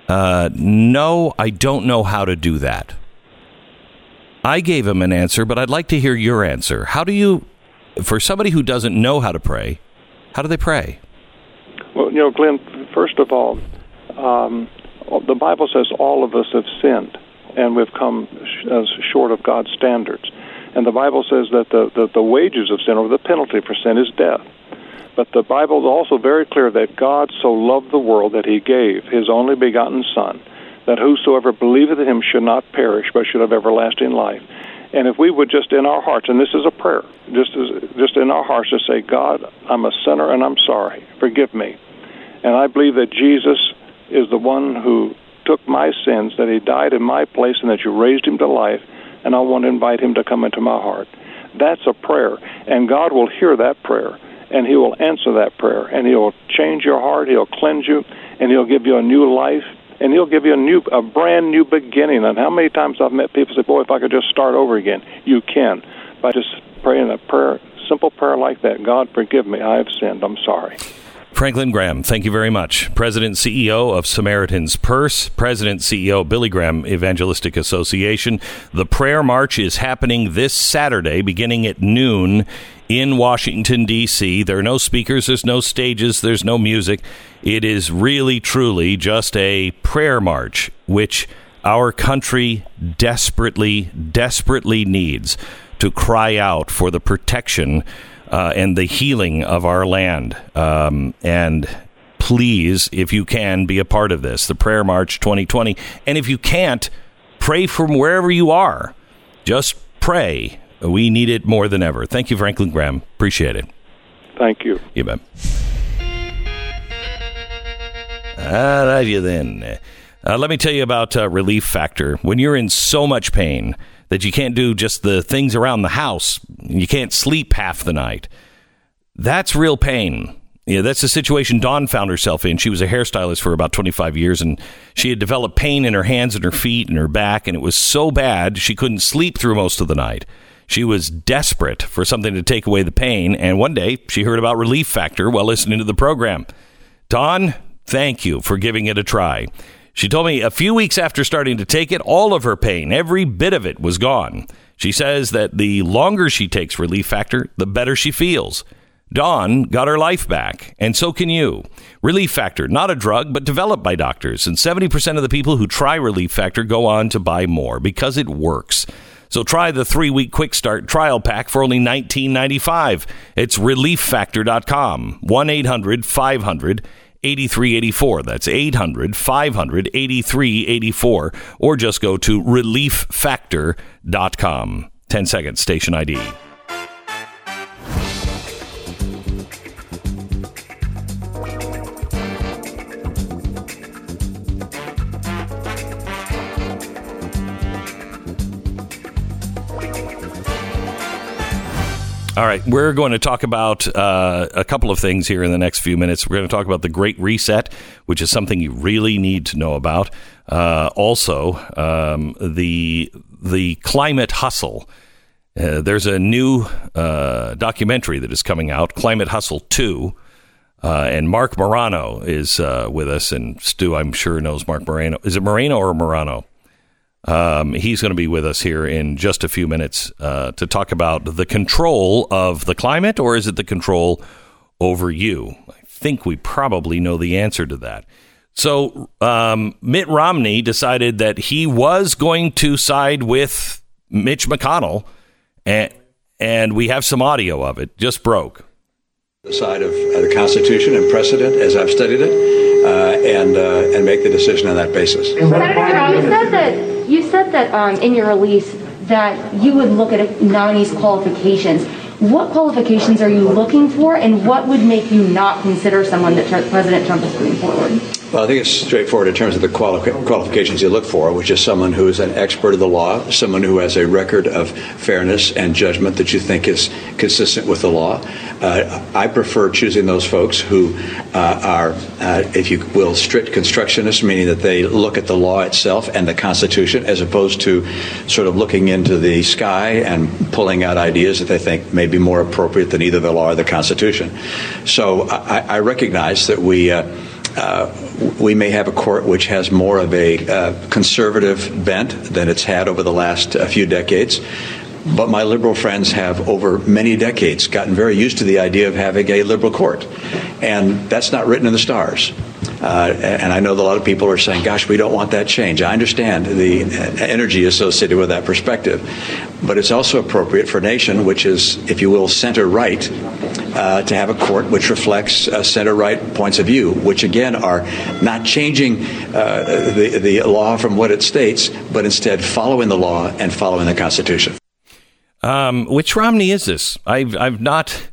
uh, no, I don't know how to do that. I gave him an answer, but I'd like to hear your answer. How do you, for somebody who doesn't know how to pray, how do they pray? Well, you know, Glenn, first of all, um, the Bible says all of us have sinned and we've come sh- uh, short of God's standards. And the Bible says that the, the, the wages of sin or the penalty for sin is death. But the Bible is also very clear that God so loved the world that he gave his only begotten Son, that whosoever believeth in him should not perish, but should have everlasting life. And if we would just in our hearts, and this is a prayer, just as, just in our hearts, to say, God, I'm a sinner and I'm sorry. Forgive me. And I believe that Jesus is the one who took my sins, that he died in my place, and that you raised him to life, and I want to invite him to come into my heart. That's a prayer, and God will hear that prayer and He will answer that prayer, and He'll change your heart, He'll cleanse you, and He'll give you a new life, and He'll give you a new, a brand new beginning. And how many times I've met people say, "Boy, if I could just start over again," you can by just praying a prayer, simple prayer like that. God, forgive me, I have sinned. I'm sorry. Franklin Graham, thank you very much. President CEO of Samaritan's Purse, President CEO Billy Graham Evangelistic Association. The prayer march is happening this Saturday beginning at noon in Washington, D.C. There are no speakers, there's no stages, there's no music. It is really, truly just a prayer march, which our country desperately, desperately needs to cry out for the protection uh, and the healing of our land. Um, and please, if you can, be a part of this, the Prayer March 2020. And if you can't, pray from wherever you are. Just pray. We need it more than ever. Thank you, Franklin Graham. Appreciate it. Thank you. You bet. All right, you then. Uh, let me tell you about uh, Relief Factor. When you're in so much pain, that you can't do just the things around the house. You can't sleep half the night. That's real pain. Yeah, that's the situation Dawn found herself in. She was a hairstylist for about 25 years and she had developed pain in her hands and her feet and her back, and it was so bad she couldn't sleep through most of the night. She was desperate for something to take away the pain, and one day she heard about Relief Factor while listening to the program. Dawn, thank you for giving it a try. She told me a few weeks after starting to take it, all of her pain, every bit of it, was gone. She says that the longer she takes Relief Factor, the better she feels. Dawn got her life back, and so can you. Relief Factor, not a drug, but developed by doctors. And 70% of the people who try Relief Factor go on to buy more because it works. So try the three week quick start trial pack for only $19.95. It's relieffactor.com, 1 800 500 8384. That's 800 500 8384. Or just go to relieffactor.com. 10 seconds, station ID. All right, we're going to talk about uh, a couple of things here in the next few minutes. We're going to talk about the Great Reset, which is something you really need to know about. Uh, also, um, the the climate hustle. Uh, there's a new uh, documentary that is coming out, Climate Hustle Two, uh, and Marc Morano is uh, with us. And Stu, I'm sure knows Marc Morano. Is it Moreno or Morano? Um, he's going to be with us here in just a few minutes uh, to talk about the control of the climate, or is it the control over you? I think we probably know the answer to that. So, um, Mitt Romney decided that he was going to side with Mitch McConnell, and, and we have some audio of it. Just broke. The side of uh, the Constitution and precedent, as I've studied it, uh, and uh, and make the decision on that basis. Senator Brown, you said that you said that um, in your release that you would look at a nominee's qualifications. What qualifications are you looking for, and what would make you not consider someone that President Trump is putting forward? Well, I think it's straightforward in terms of the quali- qualifications you look for, which is someone who is an expert of the law, someone who has a record of fairness and judgment that you think is consistent with the law. Uh, I prefer choosing those folks who uh, are, uh, if you will, strict constructionists, meaning that they look at the law itself and the Constitution, as opposed to sort of looking into the sky and pulling out ideas that they think may be more appropriate than either the law or the Constitution. So I, I recognize that we. Uh, we may have a court which has more of a uh, conservative bent than it's had over the last uh, few decades. But my liberal friends have, over many decades, gotten very used to the idea of having a liberal court. And that's not written in the stars. Uh, and I know that a lot of people are saying, gosh, we don't want that change. I understand the energy associated with that perspective. But it's also appropriate for a nation which is, if you will, center right, uh, to have a court which reflects uh, center right points of view, which again are not changing uh, the, the law from what it states, but instead following the law and following the Constitution. Um, which Romney is this? I've I've not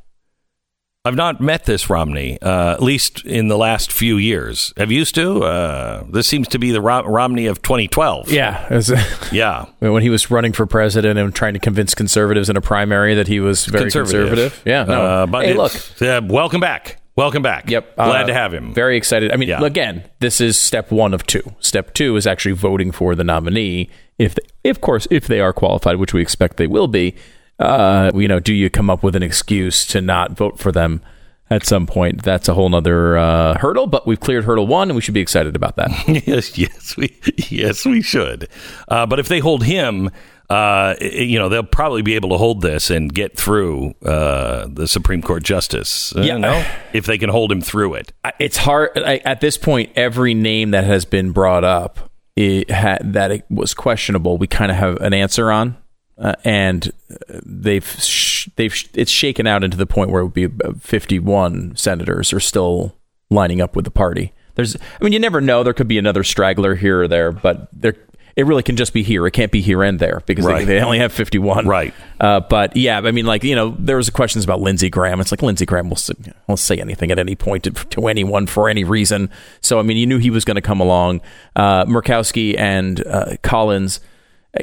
I've not met this Romney, uh, at least in the last few years. Have you, Stu? Uh, this seems to be the Rom- Romney of 2012. Yeah. yeah. When he was running for president and trying to convince conservatives in a primary that he was very conservative. conservative. Yeah. No. Uh, but hey, look. Uh, welcome back. Welcome back. Yep. Glad Uh, to have him. Very excited. I mean, Yeah. again, this is step one of two. Step two is actually voting for the nominee. If, they, of course, if they are qualified, which we expect they will be, uh, you know, do you come up with an excuse to not vote for them at some point? That's a whole other uh, hurdle, but we've cleared hurdle one, and we should be excited about that. yes, yes, we yes we should. Uh, but if they hold him, uh, you know, they'll probably be able to hold this and get through uh, the Supreme Court justice. I Yeah. don't if they can hold him through it. It's hard I, at this point. Every name that has been brought up it had, that it was questionable, we kind of have an answer on, uh, and uh, they've sh- they've sh- it's shaken out into the point where it would be 51 senators are still lining up with the party. There's, I mean, you never know. There could be another straggler here or there, but there. It really can just be here. It can't be here and there because Right. they, they only have 51. Right. Uh, but yeah, I mean, like, you know, there was questions about Lindsey Graham. It's like Lindsey Graham will, say- will say anything at any point to, to anyone for any reason. So, I mean, you knew he was going to come along. Uh, Murkowski and uh, Collins,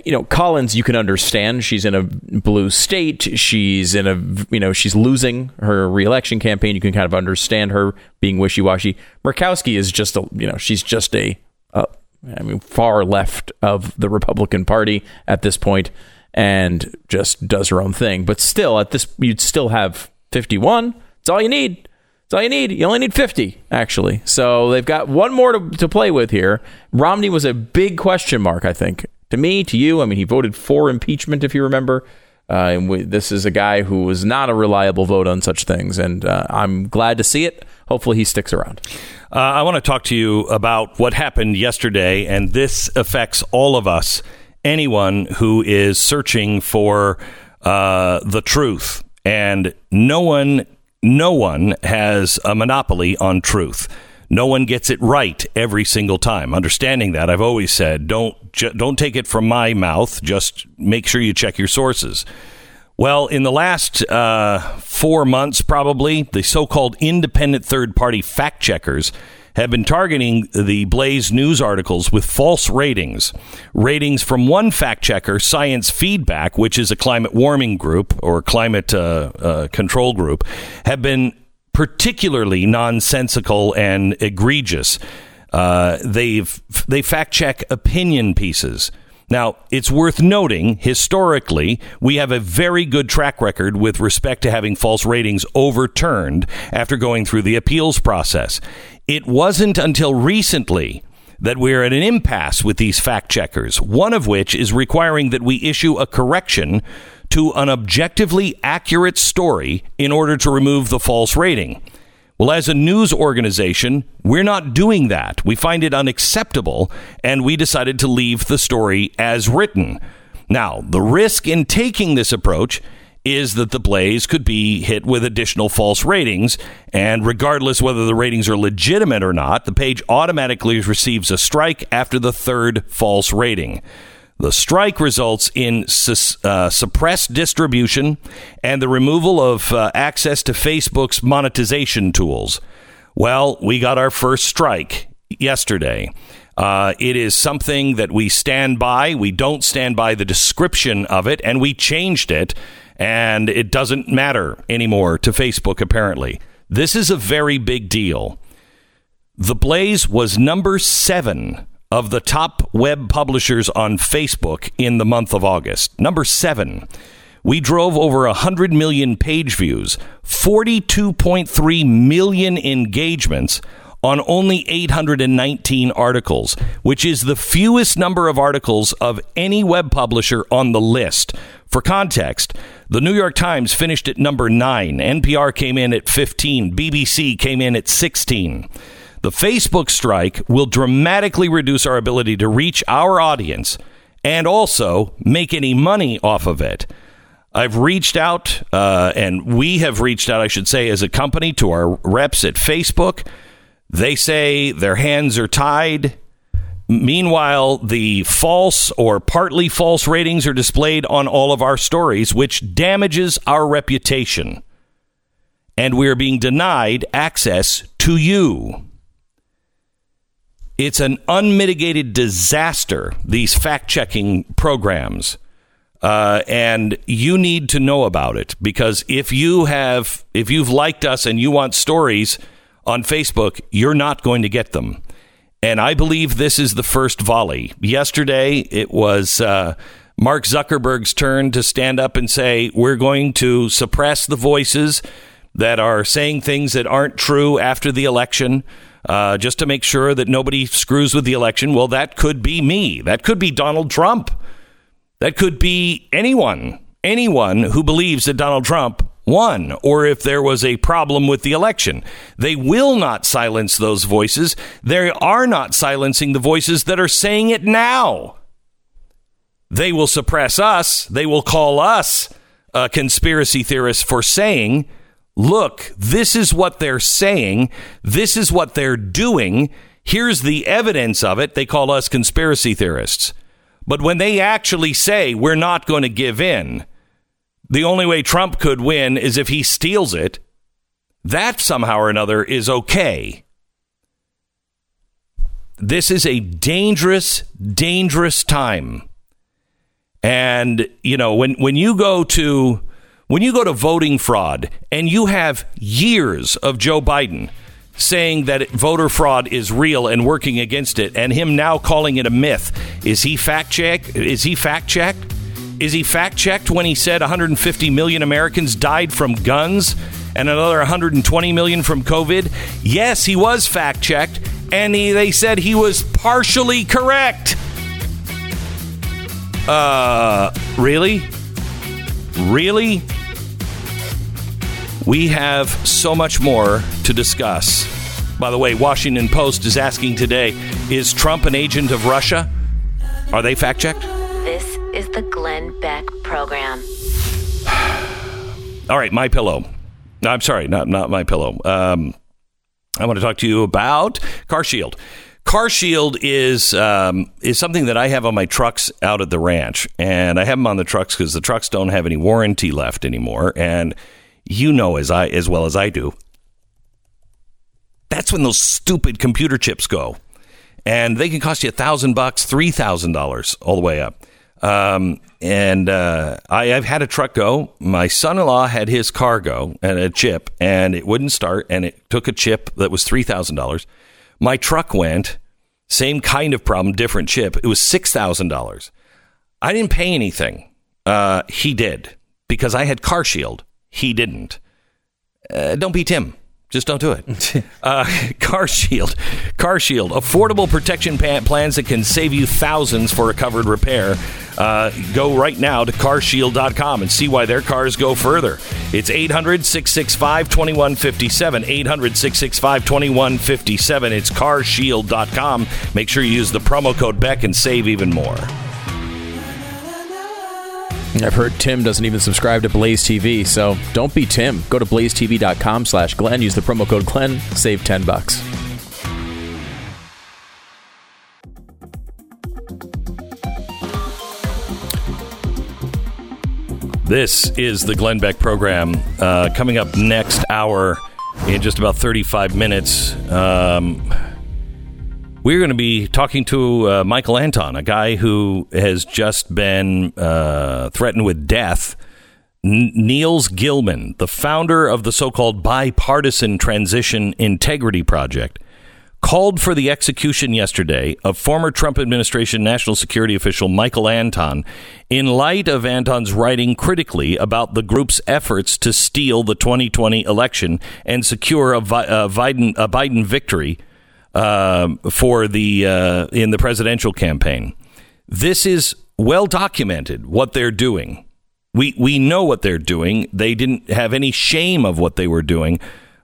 you know, Collins, you can understand she's in a blue state. She's in a, you know, she's losing her reelection campaign. You can kind of understand her being wishy washy. Murkowski is just a, you know, she's just a, I mean, far left of the Republican Party at this point and just does her own thing. But still, at this, you'd still have 51. It's all you need. It's all you need. You only need 50, actually. So they've got one more to, to play with here. Romney was a big question mark, I think. To me, to you, I mean, he voted for impeachment, if you remember. Uh, and we, this is a guy who was not a reliable vote on such things. And uh, I'm glad to see it. Hopefully, he sticks around. Uh, I want to talk to you about what happened yesterday, and this affects all of us. Anyone who is searching for uh, the truth, and no one, no one has a monopoly on truth. No one gets it right every single time. Understanding that, I've always said, don't ju- don't take it from my mouth. Just make sure you check your sources. Well, in the last uh, four months, probably, the so called independent third party fact checkers have been targeting the Blaze news articles with false ratings. Ratings from one fact checker, Science Feedback, which is a climate warming group or climate uh, uh, control group, have been particularly nonsensical and egregious. Uh, they've they fact check opinion pieces. Now, it's worth noting, historically, we have a very good track record with respect to having false ratings overturned after going through the appeals process. It wasn't until recently that we're at an impasse with these fact checkers, one of which is requiring that we issue a correction to an objectively accurate story in order to remove the false rating. Well, as a news organization, we're not doing that. We find it unacceptable, and we decided to leave the story as written. Now, the risk in taking this approach is that the Blaze could be hit with additional false ratings, and regardless whether the ratings are legitimate or not, the page automatically receives a strike after the third false rating. The strike results in sus, uh, suppressed distribution and the removal of uh, access to Facebook's monetization tools. Well, we got our first strike yesterday. Uh, it is something that we stand by. We don't stand by the description of it, and we changed it, and it doesn't matter anymore to Facebook, apparently. This is a very big deal. The Blaze was number seven of the top web publishers on Facebook in the month of August. Number seven. We drove over 100 million page views, 42.3 million engagements on only 819 articles, which is the fewest number of articles of any web publisher on the list. For context, the New York Times finished at number 9, NPR came in at 15, BBC came in at 16. The Facebook strike will dramatically reduce our ability to reach our audience and also make any money off of it. I've reached out, uh, and we have reached out, I should say, as a company to our reps at Facebook. They say their hands are tied. Meanwhile, the false or partly false ratings are displayed on all of our stories, which damages our reputation. And we are being denied access to you. It's an unmitigated disaster, these fact checking programs. Uh, and you need to know about it because if you have, if you've liked us and you want stories on Facebook, you're not going to get them. And I believe this is the first volley. Yesterday, it was uh, Mark Zuckerberg's turn to stand up and say, We're going to suppress the voices that are saying things that aren't true after the election uh, just to make sure that nobody screws with the election. Well, that could be me. That could be Donald Trump. That could be anyone, anyone who believes that Donald Trump won or if there was a problem with the election. They will not silence those voices. They are not silencing the voices that are saying it now. They will suppress us. They will call us conspiracy theorists for saying look, this is what they're saying, this is what they're doing, here's the evidence of it. They call us conspiracy theorists. But when they actually say we're not going to give in, the only way Trump could win is if he steals it. That somehow or another is okay. This is a dangerous, dangerous time. And you know, when when you go to when you go to voting fraud and you have years of Joe Biden saying that voter fraud is real and working against it, and him now calling it a myth, is he fact check? Is he fact checked? Is he fact checked when he said 150 million Americans died from guns and another 120 million from COVID? Yes, he was fact checked, and he, they said he was partially correct. Uh, really? Really? We have so much more to discuss. By the way, Washington Post is asking today is Trump an agent of Russia? Are they fact checked? This is the Glenn Beck Program. All right, my pillow. No, I'm sorry, not not my pillow. Um, I want to talk to you about Car Shield. Car Shield is um, is something that I have on my trucks out at the ranch, and I have them on the trucks because the trucks don't have any warranty left anymore. And you know as I as well as I do, that's when those stupid computer chips go, and they can cost you a thousand bucks, three thousand dollars, all the way up. Um, and uh, I, have had a truck go. My son-in-law had his car go and a chip, and it wouldn't start, and it took a chip that was three thousand dollars. My truck went, same kind of problem, different chip. It was six thousand dollars. I didn't pay anything. Uh, he did because I had Car Shield. He didn't. Uh, don't beat him. Just don't do it. uh, Car Shield. Car Shield. Affordable protection plans that can save you thousands for a covered repair. Uh, go right now to carshield.com and see why their cars go further. It's 800 665 2157. 800 665 2157. It's carshield.com. Make sure you use the promo code Beck and save even more. I've heard Tim doesn't even subscribe to Blaze TV, so don't be Tim. Go to blazetv.com slash Glenn, use the promo code Glenn, save 10 bucks. This is the Glenn Beck program. Uh, coming up next hour in just about 35 minutes. Um, we're going to be talking to uh, Michael Anton, a guy who has just been uh, threatened with death. N- Nils Gilman, the founder of the so called Bipartisan Transition Integrity Project, called for the execution yesterday of former Trump administration national security official Michael Anton in light of Anton's writing critically about the group's efforts to steal the 2020 election and secure a, a, Biden, a Biden victory uh, for the uh, in the presidential campaign. This is well documented what they're doing. We we know what they're doing. They didn't have any shame of what they were doing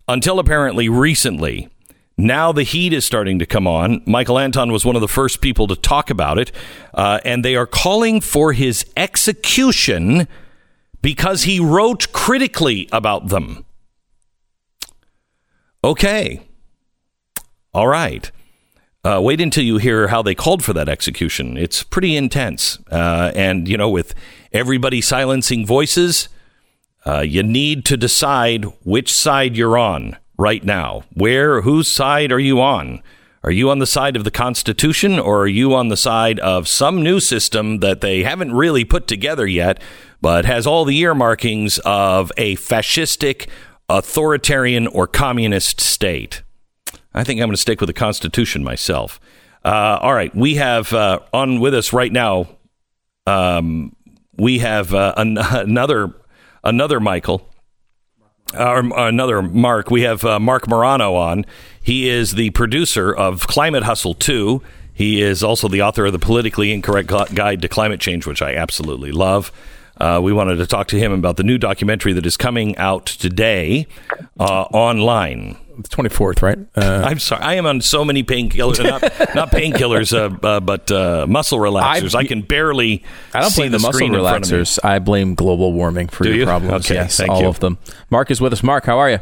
until apparently recently. Now the heat is starting to come on. Michael Anton was one of the first people to talk about it, uh, and they are calling for his execution because he wrote critically about them. Okay. All right. Uh, wait until you hear how they called for that execution. It's pretty intense. Uh, and, you know, with everybody silencing voices, uh, you need to decide which side you're on right now. Where, whose side are you on? Are you on the side of the Constitution or are you on the side of some new system that they haven't really put together yet, but has all the earmarkings of a fascistic, authoritarian, or communist state? I think I'm going to stick with the Constitution myself. Uh, all right, we have uh, on with us right now. Um, we have uh, an- another another Michael, or another Mark. We have uh, Marc Morano on. He is the producer of Climate Hustle Two. He is also the author of the Politically Incorrect Guide to Climate Change, which I absolutely love. Uh, we wanted to talk to him about the new documentary that is coming out today uh, online. The 24th, right? Uh, I'm sorry. I am on so many painkillers, not, not painkillers, uh, uh, but uh, muscle relaxers. I, I, can barely. I don't blame the, the muscle relaxers. I blame global warming for Do your you? problems. Okay, yes, thank all you. of them. Marc is with us. Marc, how are you?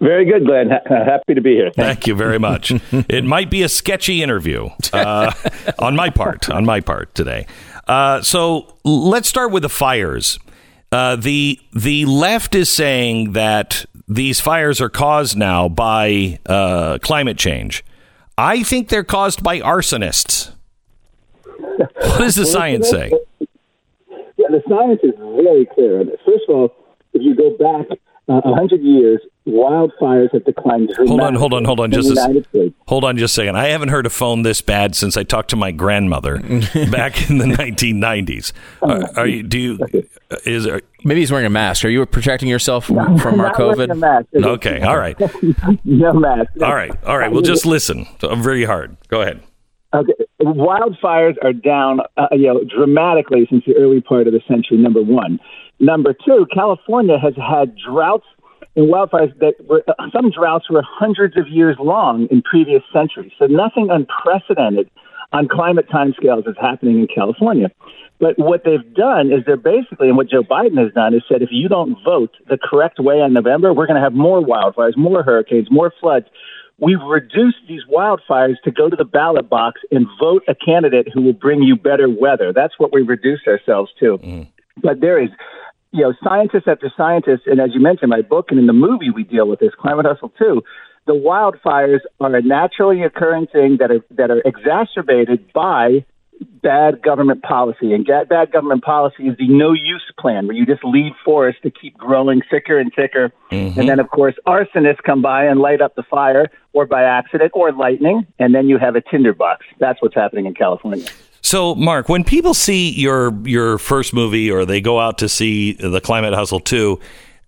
Very good, Glenn. Happy to be here. Thank you very much. it might be a sketchy interview uh, on my part. On my part today. Uh, so let's start with the fires. Uh, the the left is saying that these fires are caused now by uh, climate change. I think they're caused by arsonists. What does the science say? Yeah, the science is very clear on this. First of all, if you go back uh, a hundred years, wildfires have declined. Hold on, hold on, hold on. Just a, United States. hold on, just a second. I haven't heard a phone this bad since I talked to my grandmother back in the 1990s. Are, are you? Do you? Is are, Maybe he's wearing a mask. Are you protecting yourself from our Not a COVID? mask. okay? all right. no mask. All right, all right. We'll just listen. So, very hard. Go ahead. Okay, wildfires are down, uh, you know, dramatically since the early part of the century. Number one. Number two, California has had droughts and wildfires that were uh, some droughts were hundreds of years long in previous centuries. So nothing unprecedented on climate timescales is happening in California. But what they've done is they're basically, and what Joe Biden has done is said, if you don't vote the correct way in November, we're going to have more wildfires, more hurricanes, more floods. We've reduced these wildfires to go to the ballot box and vote a candidate who will bring you better weather. That's what we reduce ourselves to. Mm. But there is, you know, scientists after scientists, and as you mentioned, my book and in the movie we deal with this, Climate Hustle 2. The wildfires are a naturally occurring thing that are that are exacerbated by bad government policy. And bad government policy is the no use plan, where you just leave forests to keep growing thicker and thicker. And then, of course, arsonists come by and light up the fire, or by accident, or lightning, and then you have a tinderbox. That's what's happening in California. So, Marc, when people see your your first movie or they go out to see the Climate Hustle 2,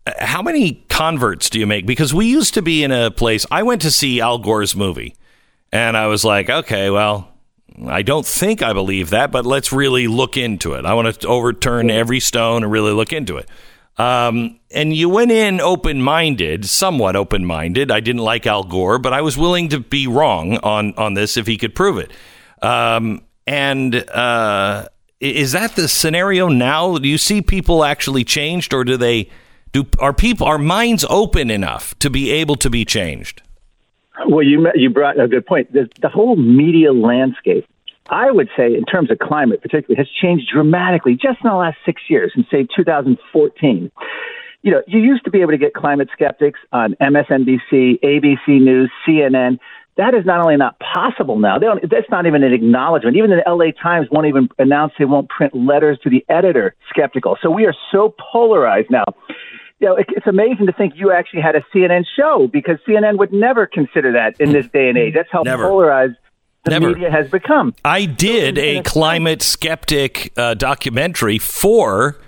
uh, how many converts do you make? Because we used to be in a place. I went to see Al Gore's movie, and I was like, okay, well, I don't think I believe that, but let's really look into it. I want to overturn every stone and really look into it. Um, and you went in open minded, somewhat open minded. I didn't like Al Gore, but I was willing to be wrong on on this if he could prove it. Um, and uh, is that the scenario now? Do you see people actually changed, or do they do are people are minds open enough to be able to be changed? Well, you you brought a good point. The, the whole media landscape, I would say, in terms of climate, particularly, has changed dramatically just in the last six years, in say 2014. You know, you used to be able to get climate skeptics on MSNBC, ABC News, CNN. That is not only not possible now. They don't, that's not even an acknowledgement. Even the LA Times won't even announce they won't print letters to the editor skeptical. So we are so polarized now you know, it, it's amazing to think you actually had a CNN show because CNN would never consider that in this day and age. That's how Never. polarized the Never. media has become. I did a climate skeptic uh, documentary for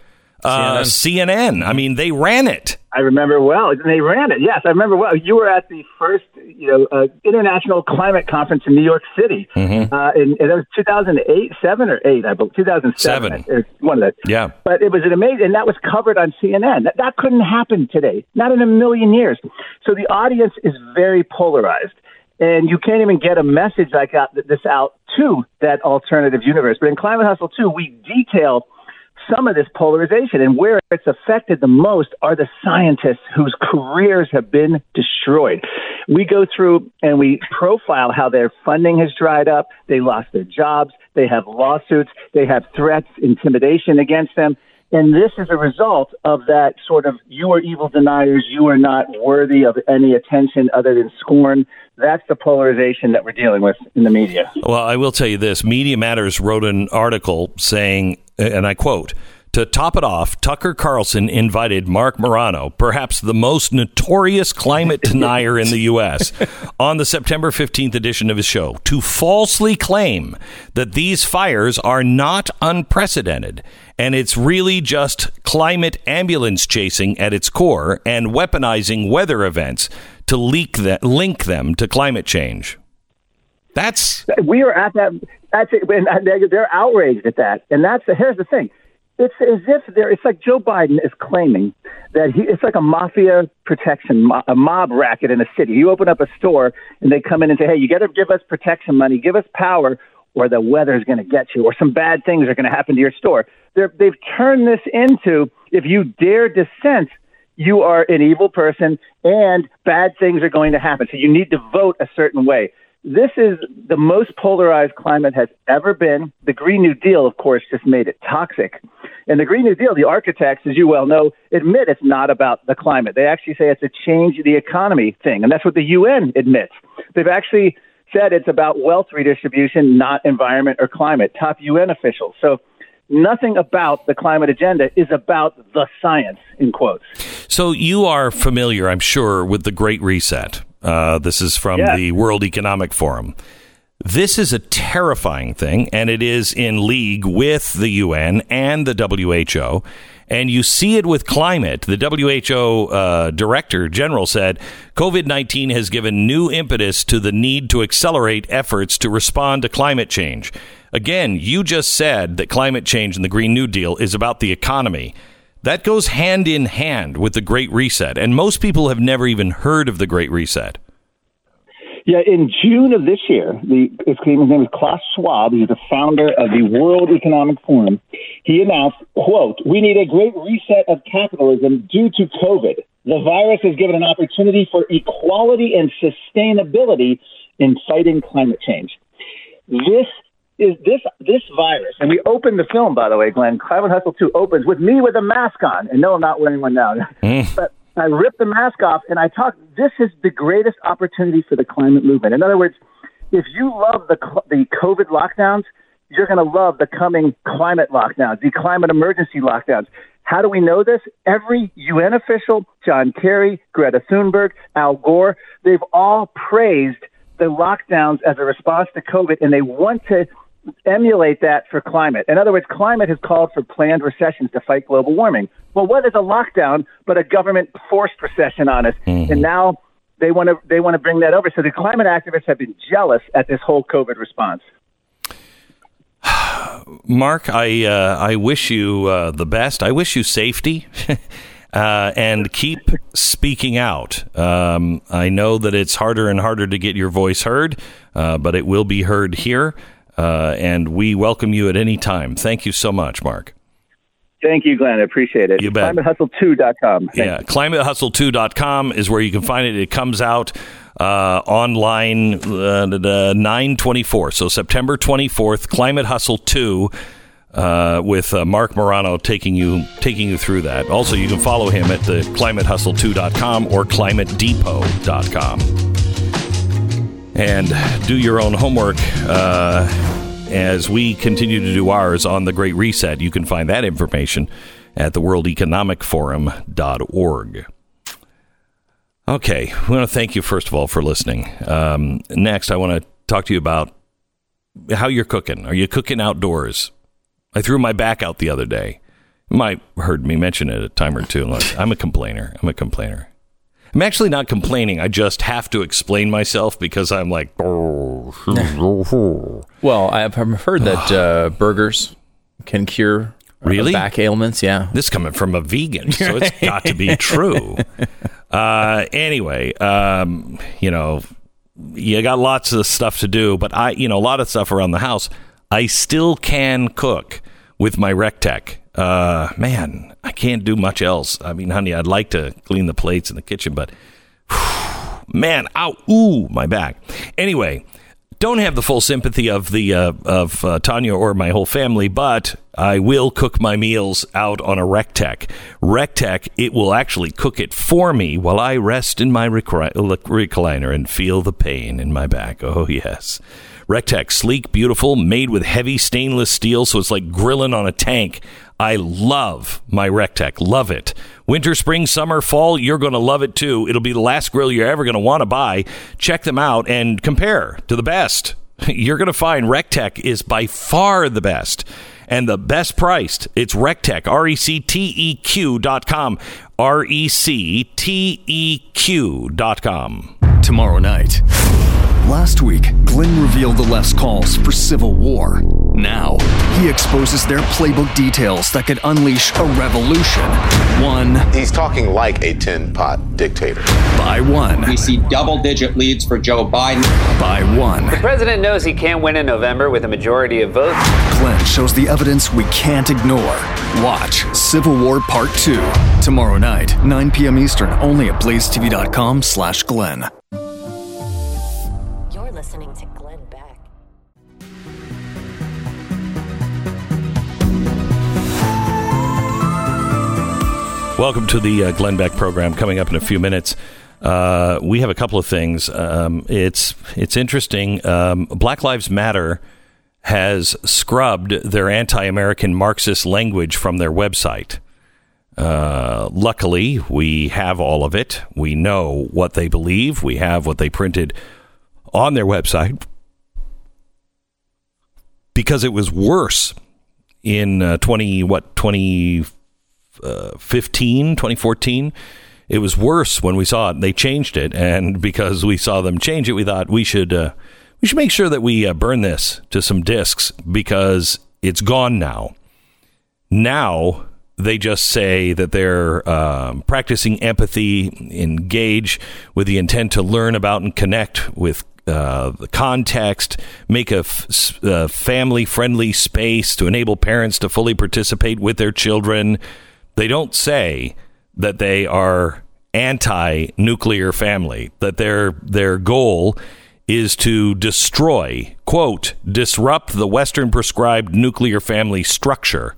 uh, CNN. I mean, they ran it. I remember well. They ran it. Yes, I remember well. You were at the first, you know, uh, international climate conference in New York City. Mm-hmm. Uh, in, and it was 2008, seven or eight, I believe, 2007. Seven. One of the. Yeah. But it was an amazing, and that was covered on CNN. That, that couldn't happen today, not in a million years. So the audience is very polarized, and you can't even get a message like that, this out to that alternative universe. But in Climate Hustle 2, we detail some of this polarization, and where it's affected the most are the scientists whose careers have been destroyed. We go through and we profile how their funding has dried up, they lost their jobs, they have lawsuits, they have threats, intimidation against them. And this is a result of that sort of you are evil deniers, you are not worthy of any attention other than scorn. That's the polarization that we're dealing with in the media. Well, I will tell you this Media Matters wrote an article saying, and I quote, to top it off, Tucker Carlson invited Marc Morano, perhaps the most notorious climate denier in the U.S., on the September 15th edition of his show to falsely claim that these fires are not unprecedented and it's really just climate ambulance chasing at its core and weaponizing weather events to leak the, link them to climate change. That's we are at that. That's it. They're, outraged at that. And that's the, here's the thing. It's as if they're. It's like Joe Biden is claiming that he. It's like a mafia protection, a mob racket in a city. You open up a store and they come in and say, "Hey, you got to give us protection money, give us power, or the weather's going to get you, or some bad things are going to happen to your store." They're, they've turned this into if you dare dissent, you are an evil person and bad things are going to happen. So you need to vote a certain way. This is the most polarized climate has ever been. The Green New Deal, of course, just made it toxic. And the Green New Deal, the architects, as you well know, admit it's not about the climate. They actually say it's a change the economy thing. And that's what the UN admits. They've actually said it's about wealth redistribution, not environment or climate. Top UN officials. So nothing about the climate agenda is about the science, in quotes. So you are familiar, I'm sure, with the Great Reset. Uh, this is from the World Economic Forum. This is a terrifying thing, and it is in league with the UN and the WHO. And you see it with climate. The WHO uh, director general said COVID 19 has given new impetus to the need to accelerate efforts to respond to climate change. Again, you just said that climate change and the Green New Deal is about the economy. That goes hand in hand with the Great Reset. And most people have never even heard of the Great Reset. Yeah, in June of this year, the his name is Klaus Schwab. He's the founder of the World Economic Forum. He announced, "quote We need a great reset of capitalism due to COVID. The virus has given an opportunity for equality and sustainability in fighting climate change. This is this this virus, and we opened the film, by the way, Glenn. Climate Hustle Two opens with me with a mask on, and no, I'm not wearing one now. Mm. but I ripped the mask off, and I talked. This is the greatest opportunity for the climate movement. In other words, if you love the the COVID lockdowns, you're going to love the coming climate lockdowns, the climate emergency lockdowns. How do we know this? Every UN official, John Kerry, Greta Thunberg, Al Gore, they've all praised the lockdowns as a response to COVID, and they want to emulate that for climate. In other words, climate has called for planned recessions to fight global warming. Well, what is a lockdown but a government forced recession on us? And now they want to they want to bring that over. So the climate activists have been jealous at this whole COVID response. Marc, I uh, I wish you uh, the best. I wish you safety, uh, and keep speaking out. Um, I know that it's harder and harder to get your voice heard, uh, but it will be heard here, uh, and we welcome you at any time. Thank you so much, Marc. Thank you, Glenn. I appreciate it. You bet. ClimateHustle2.com. Thank Yeah, climatehustle2.com is where you can find it. It comes out uh, online uh, the 924. So September 24th, Climate Hustle 2 uh, with uh, Marc Morano taking you taking you through that. Also, you can follow him at the climatehustle2.com or climatedepot.com. And do your own homework uh, as we continue to do ours on the Great Reset. You can find that information at the World Economic Forum.org. Okay, we want to thank you first of all for listening. Um, next, I want to talk to you about how you're cooking. Are you cooking outdoors? I threw my back out the other day. You might heard me mention it a time or two. I'm a complainer. I'm a complainer. I'm actually not complaining. I just have to explain myself because I'm like, Well, I've heard that uh, burgers can cure uh, Really? back ailments. Yeah. This coming from a vegan, so it's got to be true. Uh, anyway, um, you know, you got lots of stuff to do, but I, you know, a lot of stuff around the house. I still can cook with my Recteq. Uh, man, I can't do much else. I mean, honey, I'd like to clean the plates in the kitchen, but man, ow, ooh, my back. Anyway, don't have the full sympathy of the uh, of uh, Tania or my whole family, but I will cook my meals out on a Recteq. Recteq, it will actually cook it for me while I rest in my recri- recliner and feel the pain in my back. Oh yes. Recteq, sleek, beautiful, made with heavy stainless steel, so it's like grilling on a tank. I love my Recteq. Love it. Winter, spring, summer, fall, you're going to love it too. It'll be the last grill you're ever going to want to buy. Check them out and compare to the best. You're going to find Recteq is by far the best and the best priced. It's Recteq, R E C T E Q dot com. R E C T E Q dot com. Tomorrow night. Last week, Glenn revealed the less calls for civil war. Now, he exposes their playbook details that could unleash a revolution. One He's talking like a tin pot dictator. by one. We see double digit leads for Joe Biden. By one. The president knows he can't win in November with a majority of votes. Glenn shows the evidence we can't ignore. Watch Civil War Part 2 tomorrow night, 9 p.m. Eastern, only at blazetv.com slash Glenn. Welcome to the uh, Glenn Beck program. Coming up in a few minutes, Uh, we have a couple of things. Um, it's it's interesting. Um, Black Lives Matter has scrubbed their anti-American Marxist language from their website. Uh, luckily, we have all of it. We know what they believe. We have what they printed on their website because it was worse in uh, 20 what 2015 2014 it was worse when we saw it they changed it and because we saw them change it we thought we should uh, we should make sure that we uh, burn this to some discs because it's gone now now they just say that they're um, practicing empathy engage with the intent to learn about and connect with uh, the context, make a uh, family friendly space to enable parents to fully participate with their children. They don't say that they are anti nuclear family, that their, their goal is to destroy, quote, disrupt the Western prescribed nuclear family structure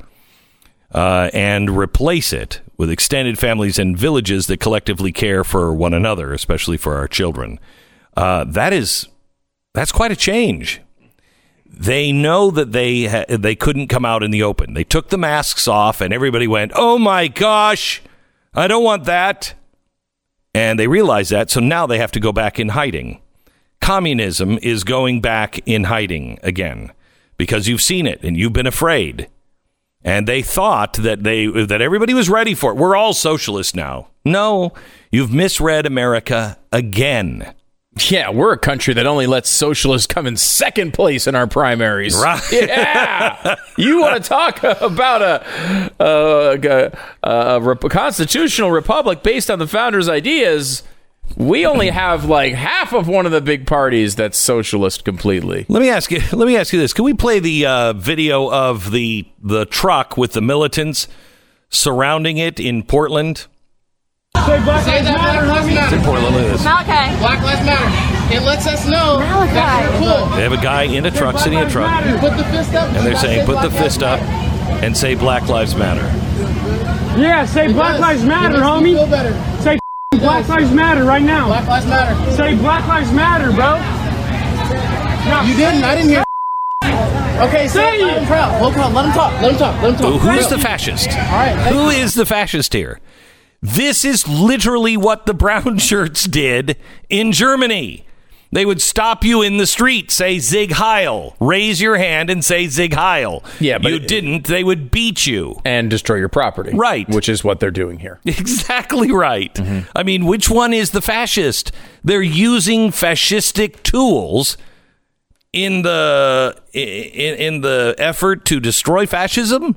uh, and replace it with extended families and villages that collectively care for one another, especially for our children. Uh, that is that's quite a change. They know that they ha- they couldn't come out in the open. They took the masks off, and everybody went, "Oh my gosh, I don't want that." And they realize that, so now they have to go back in hiding. Communism is going back in hiding again because you've seen it and you've been afraid. And they thought that they that everybody was ready for it. We're all socialists now. No, you've misread America again. Yeah, we're a country that only lets socialists come in second place in our primaries. Right. Yeah. you want to talk about a, a, a, a constitutional republic based on the founders' ideas? We only have like half of one of the big parties that's socialist completely. Let me ask you. Let me ask you this: Can we play the uh, video of the the truck with the militants surrounding it in Portland? Say Black Lives Matter, homie. It's in Portland. Look. Malachi. Black Lives Matter. It lets us know that you're cool. They have a guy in a truck, sitting in a truck, You put the fist up. and they're saying, say "Put the fist up and say Black Lives Matter." Yeah, say Black Lives Matter, homie. Feel better. Say Black Lives Matter right now. Black Lives Matter. Say Black Lives Matter, bro. You didn't. I didn't hear. Okay, say it. I'm proud. Hold on. Let him talk. Let him talk. Let him talk. Who's the fascist? All right. thank Who you. is the fascist here? This is literally what the brown shirts did in Germany. They would stop you in the street, say Sieg Heil, raise your hand and say Sieg Heil. Yeah, but you didn't. They would beat you. And destroy your property. Right. Which is what they're doing here. Exactly right. Mm-hmm. I mean, which one is the fascist? They're using fascistic tools in the in, in the effort to destroy fascism.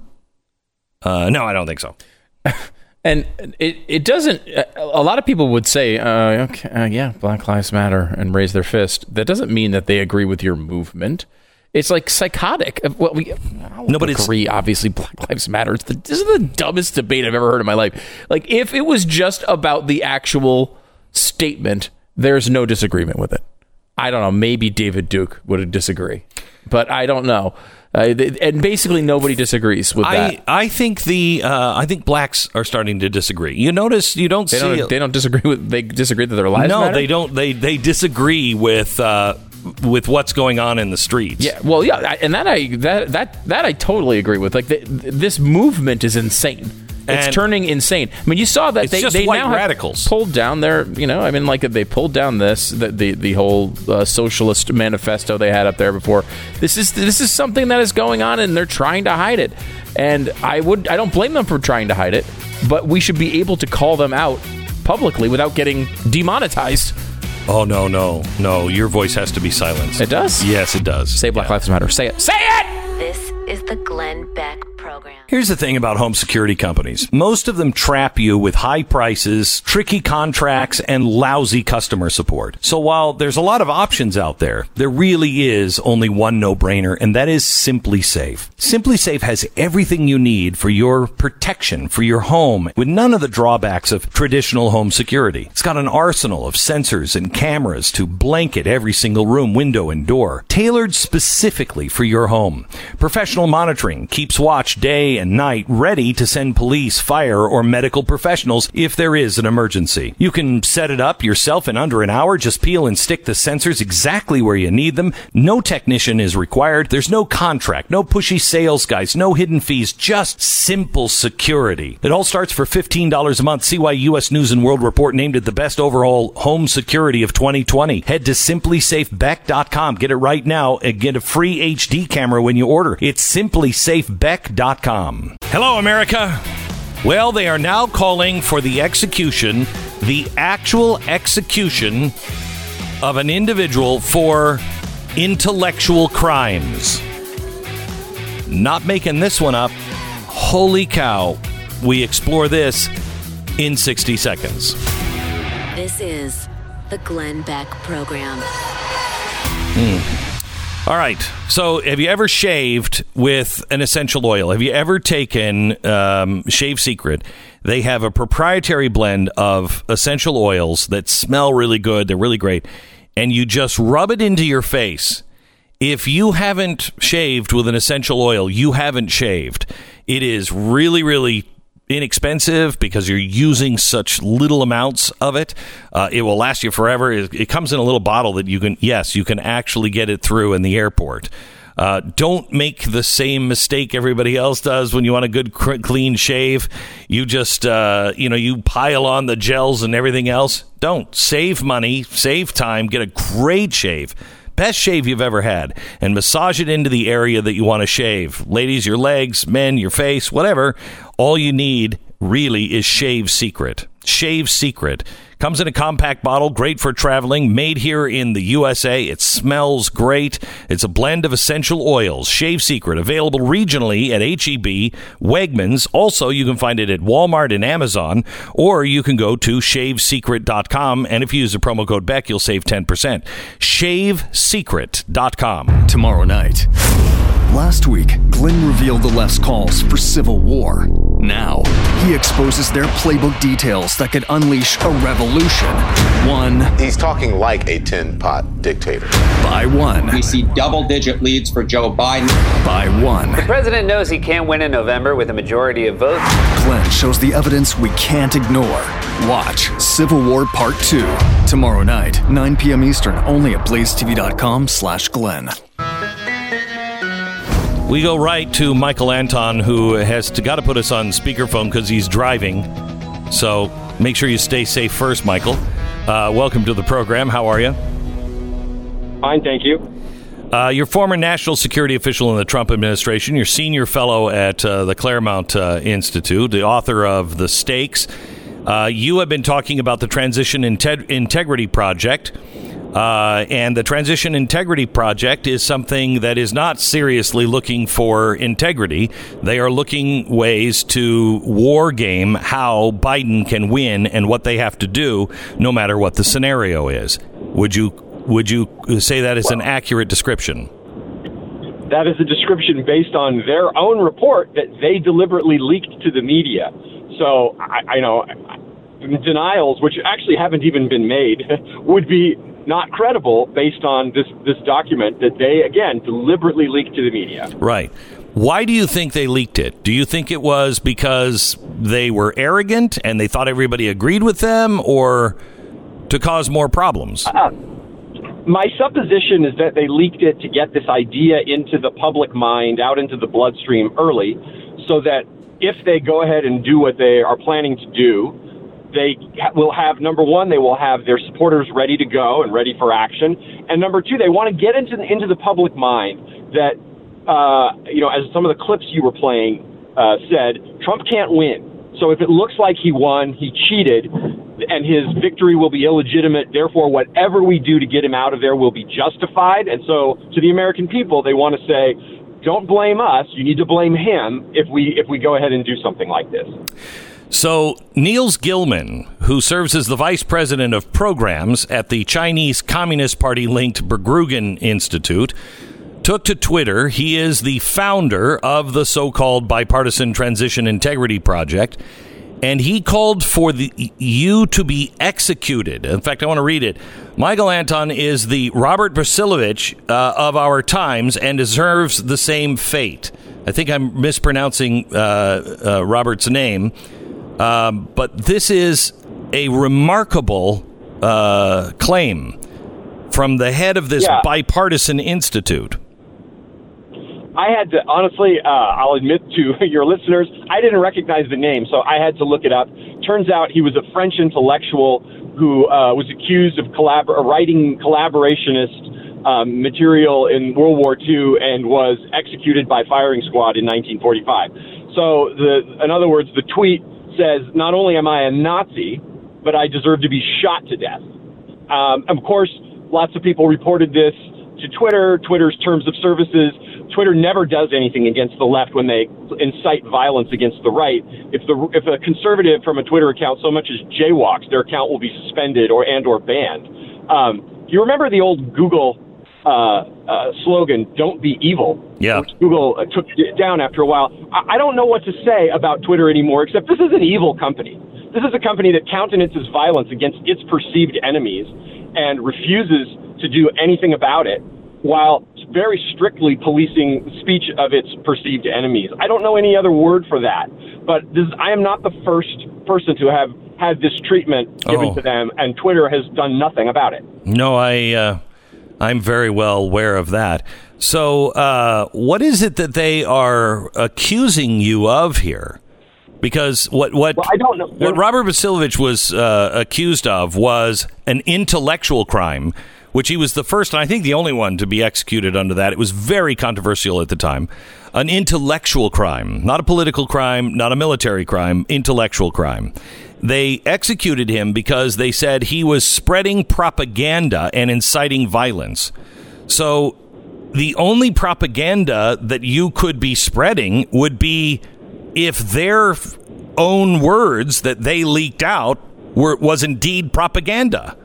Uh, no, I don't think so. And it, it doesn't. A lot of people would say, uh, okay, uh, yeah, Black Lives Matter and raise their fist. That doesn't mean that they agree with your movement. It's like psychotic. Uh, Well, we No, but it's- agree. Obviously, Black Lives Matter. It's the, this is the dumbest debate I've ever heard in my life. Like, if it was just about the actual statement, there's no disagreement with it. I don't know. Maybe David Duke would disagree, but I don't know. Uh, th- and basically, nobody disagrees with that. I I think the uh, I think blacks are starting to disagree. You notice you don't They see don't, they don't disagree with. They disagree that their lives no, matter? they don't. They they disagree with uh, with what's going on in the streets. Yeah, well, yeah, I, and that I that that that I totally agree with. Like the, this movement is insane. It's And- turning insane. I mean, you saw that they just they now have pulled down their. You know, I mean, like they pulled down this the the, the whole uh, socialist manifesto they had up there before. This is this is something that is going on, and they're trying to hide it. And I would I don't blame them for trying to hide it, but we should be able to call them out publicly without getting demonetized. Oh no no no! Your voice has to be silenced. It does. Yes, it does. Say Black Lives Matter. Say it. Say it. This is the Glenn Beck Program. Here's the thing about home security companies. Most of them trap you with high prices, tricky contracts, and lousy customer support. So while there's a lot of options out there, there really is only one no-brainer, and that is SimpliSafe. Simply Safe has everything you need for your protection for your home with none of the drawbacks of traditional home security. It's got an arsenal of sensors and cameras to blanket every single room, window, and door, tailored specifically for your home. Professional monitoring keeps watch day and night, ready to send police, fire, or medical professionals if there is an emergency. You can set it up yourself in under an hour. Just peel and stick the sensors exactly where you need them. No technician is required. There's no contract, no pushy sales guys, no hidden fees, just simple security. It all starts for $15 a month. See why U.S. News and World Report named it the best overall home security of 2020. Head to simplisafebeck.com. Get it right now and get a free HD camera when you order. It's simplisafebeck.com. Hello, America. Well, they are now calling for the execution, the actual execution of an individual for intellectual crimes. Not making this one up. Holy cow. We explore this in 60 seconds. This is the Glenn Beck Program. Hmm. All right. So, have you ever shaved with an essential oil? Have you ever taken um, Shave Secret? They have a proprietary blend of essential oils that smell really good. They're really great. And you just rub it into your face. If you haven't shaved with an essential oil, you haven't shaved. It is really, really inexpensive because you're using such little amounts of it. Uh, it will last you forever. It, it, comes in a little bottle that you can, yes, you can actually get it through in the airport. Uh, don't make the same mistake everybody else does when you want a good cr- clean shave. You just, uh, you know, you pile on the gels and everything else. Don't save money, save time, get a great shave best shave you've ever had and massage it into the area that you want to shave. Ladies, your legs, men, your face, whatever. All you need really is Shave Secret. Shave Secret. Comes in a compact bottle, great for traveling, made here in the USA. It smells great. It's a blend of essential oils. Shave Secret, available regionally at HEB, Wegmans. Also, you can find it at Walmart and Amazon, or you can go to shavesecret.com. And if you use the promo code Beck, you'll save 10%. Shavesecret.com. Tomorrow night. Last week, Glenn revealed the left's calls for civil war. Now, he exposes their playbook details that could unleash a revolution. One. He's talking like a tin pot dictator. By one. We see double digit leads for Joe Biden. By one. The president knows he can't win in November with a majority of votes. Glenn shows the evidence we can't ignore. Watch Civil War Part 2. Tomorrow night, 9 p.m. Eastern, only at blazetv.com slash Glenn. We go right to Michael Anton, who has got to put us on speakerphone because he's driving. So make sure you stay safe first, Michael. Uh, welcome to the program. How are you? Fine, thank you. Uh, you're former national security official in the Trump administration. You're senior fellow at uh, the Claremont uh, Institute, the author of The Stakes. Uh, you have been talking about the Transition Inte- Integrity Project. Uh, and the Transition Integrity Project is something that is not seriously looking for integrity. They are looking ways to war game how Biden can win and what they have to do, no matter what the scenario is. Would you would you say that is an accurate description? That is a description based on their own report that they deliberately leaked to the media. So I, I know denials, which actually haven't even been made, would be not credible based on this this document that they again deliberately leaked to the media. Right. Why do you think they leaked it? Do you think it was because they were arrogant and they thought everybody agreed with them, or to cause more problems? Uh, my supposition is that they leaked it to get this idea into the public mind, out into the bloodstream early, so that if they go ahead and do what they are planning to do, they will have number one, they will have their supporters ready to go and ready for action, and number two, they want to get into the, into the public mind that uh, you know, as some of the clips you were playing uh, said, Trump can't win. So if it looks like he won, he cheated, and his victory will be illegitimate. Therefore, whatever we do to get him out of there will be justified. And so, to the American people, they want to say, "Don't blame us. You need to blame him if we if we go ahead and do something like this." So, Nils Gilman, who serves as the vice president of programs at the Chinese Communist Party linked Berggruen Institute, took to Twitter. He is the founder of the so called Bipartisan Transition Integrity Project. And he called for the you to be executed. In fact, I want to read it. Michael Anton is the Robert Vasilovich uh, of our times and deserves the same fate. I think I'm mispronouncing uh, uh, Robert's name, um, but this is a remarkable uh, claim from the head of this Yeah. bipartisan institute. I had to honestly, uh, I'll admit to your listeners, I didn't recognize the name, so I had to look it up. Turns out he was a French intellectual who uh, was accused of collab- uh, writing collaborationist um, material in World War II and was executed by firing squad in 1945. So, the, in other words, the tweet says, "Not only am I a Nazi, but I deserve to be shot to death." Um, of course, lots of people reported this to Twitter, Twitter's terms of services. Twitter never does anything against the left when they incite violence against the right. If the if a conservative from a Twitter account so much as jaywalks, their account will be suspended or and or banned. Um, you remember the old Google uh, uh, slogan, "Don't be evil." Yeah. Google uh, took it down after a while. I, I don't know what to say about Twitter anymore, except this is an evil company. This is a company that countenances violence against its perceived enemies and refuses to do anything about it while very strictly policing the speech of its perceived enemies. I don't know any other word for that, but this, I am not the first person to have had this treatment given Oh. to them, and Twitter has done nothing about it. No, I uh, I'm very well aware of that. So, uh, what is it that they are accusing you of here? Because what what I don't know. what Robert Brasillach was uh, accused of was an intellectual crime, which he was the first and I think the only one to be executed under that. It was very controversial at the time. An intellectual crime, not a political crime, not a military crime, intellectual crime. They executed him because they said he was spreading propaganda and inciting violence. So the only propaganda that you could be spreading would be if their own words that they leaked out were was indeed propaganda.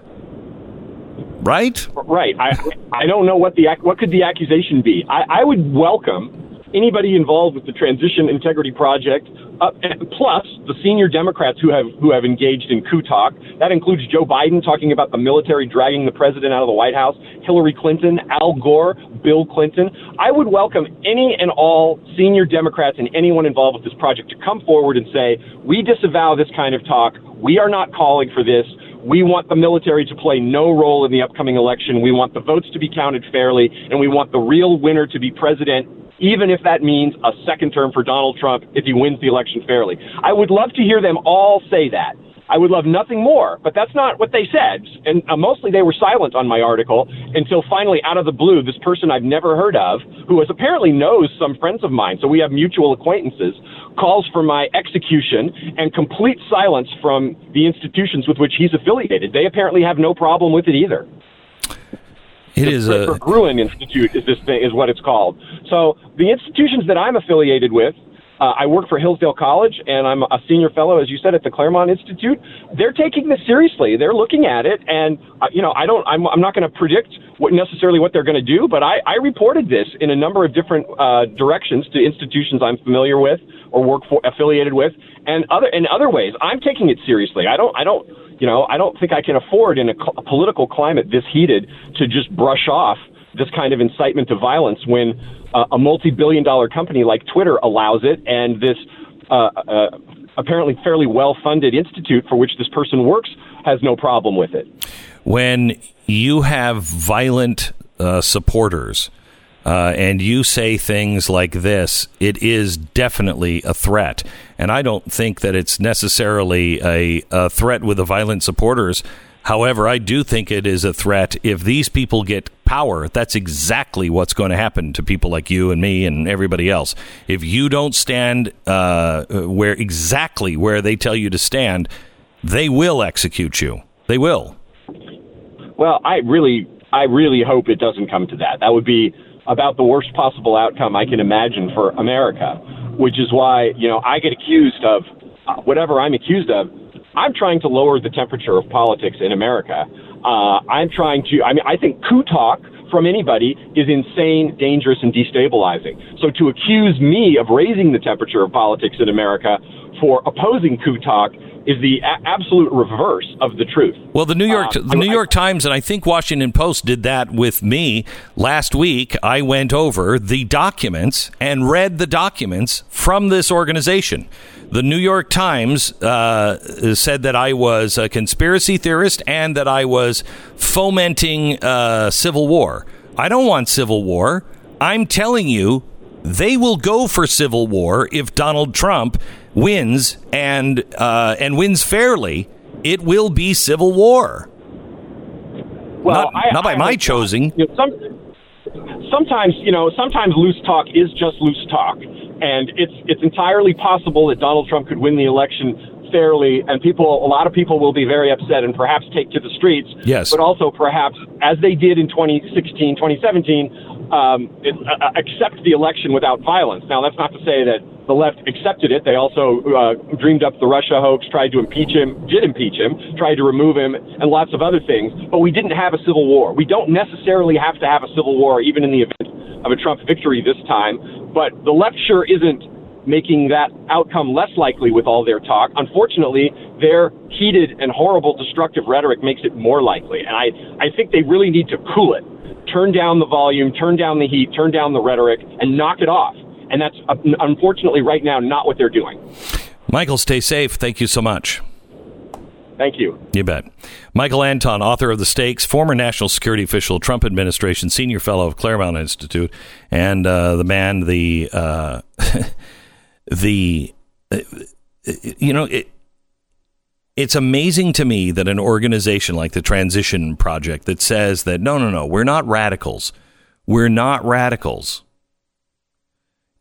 Right? Right. I I don't know what the what could the accusation be. I, I would welcome anybody involved with the Transition Integrity Project, uh, plus the senior Democrats who have who have engaged in coup talk. That includes Joe Biden talking about the military dragging the president out of the White House, Hillary Clinton, Al Gore, Bill Clinton. I would welcome any and all senior Democrats and anyone involved with this project to come forward and say, we disavow this kind of talk. We are not calling for this. We want the military to play no role in the upcoming election. We want the votes to be counted fairly, and we want the real winner to be president, even if that means a second term for Donald Trump if he wins the election fairly. I would love to hear them all say that. I would love nothing more, but that's not what they said. And uh, mostly they were silent on my article until finally, out of the blue, this person I've never heard of, who apparently knows some friends of mine, so we have mutual acquaintances, calls for my execution and complete silence from the institutions with which he's affiliated. They apparently have no problem with it either. It is a Berggruen Institute is this thing is what it's called. So the institutions that I'm affiliated with, uh, I work for Hillsdale College, and I'm a senior fellow, as you said, at the Claremont Institute. They're taking this seriously. They're looking at it, and uh, you know, I don't. I'm, I'm not going to predict what necessarily what they're going to do, but I, I reported this in a number of different uh, directions to institutions I'm familiar with or work for, affiliated with, and other in other ways. I'm taking it seriously. I don't. I don't. You know, I don't think I can afford in a, cl- a political climate this heated to just brush off this kind of incitement to violence when uh, a multi-billion dollar company like Twitter allows it and this uh, uh, apparently fairly well-funded institute for which this person works has no problem with it. when you have violent uh, supporters uh, and you say things like this, it is definitely a threat. And I don't think that it's necessarily a, a threat with the violent supporters. However, I do think it is a threat if these people get power. That's exactly what's going to happen to people like you and me and everybody else. If you don't stand uh, where exactly where they tell you to stand, they will execute you. They will. Well, I really, I really hope it doesn't come to that. That would be about the worst possible outcome I can imagine for America, which is why, you know, I get accused of uh, whatever I'm accused of. I'm trying to lower the temperature of politics in America. Uh, I'm trying to, I mean, I think coup talk from anybody is insane, dangerous, and destabilizing. So to accuse me of raising the temperature of politics in America for opposing coup talk is the a- absolute reverse of the truth. Well, the New York Um, the New I- York Times and I think Washington Post did that with me last week. I went over the documents and read the documents from this organization. The New York Times uh, said that I was a conspiracy theorist and that I was fomenting uh, civil war. I don't want civil war. I'm telling you, they will go for civil war if Donald Trump wins and uh, and wins fairly. It will be civil war. Well, not, I- not by I my choosing. You know, some, sometimes, you know, sometimes loose talk is just loose talk, and it's it's entirely possible that Donald Trump could win the election fairly, and people, a lot of people will be very upset and perhaps take to the streets. Yes. But also, perhaps, as they did in 2016, 2017, um, it, uh, accept the election without violence. Now, that's not to say that the left accepted it. They also uh, dreamed up the Russia hoax, tried to impeach him, did impeach him, tried to remove him, and lots of other things. But we didn't have a civil war. We don't necessarily have to have a civil war, even in the event of a Trump victory this time. But the left sure isn't making that outcome less likely with all their talk. Unfortunately, their heated and horrible destructive rhetoric makes it more likely. And I, I think they really need to cool it. Turn down the volume, turn down the heat, turn down the rhetoric, and knock it off. And that's uh, unfortunately right now not what they're doing. Michael, stay safe. Thank you so much. Thank you. You bet. Michael Anton, author of The Stakes, former national security official, Trump administration, senior fellow of Claremont Institute, and uh, the man, the uh, the uh, you know it. It's amazing to me that an organization like the Transition Project that says that no, no, no, we're not radicals, we're not radicals,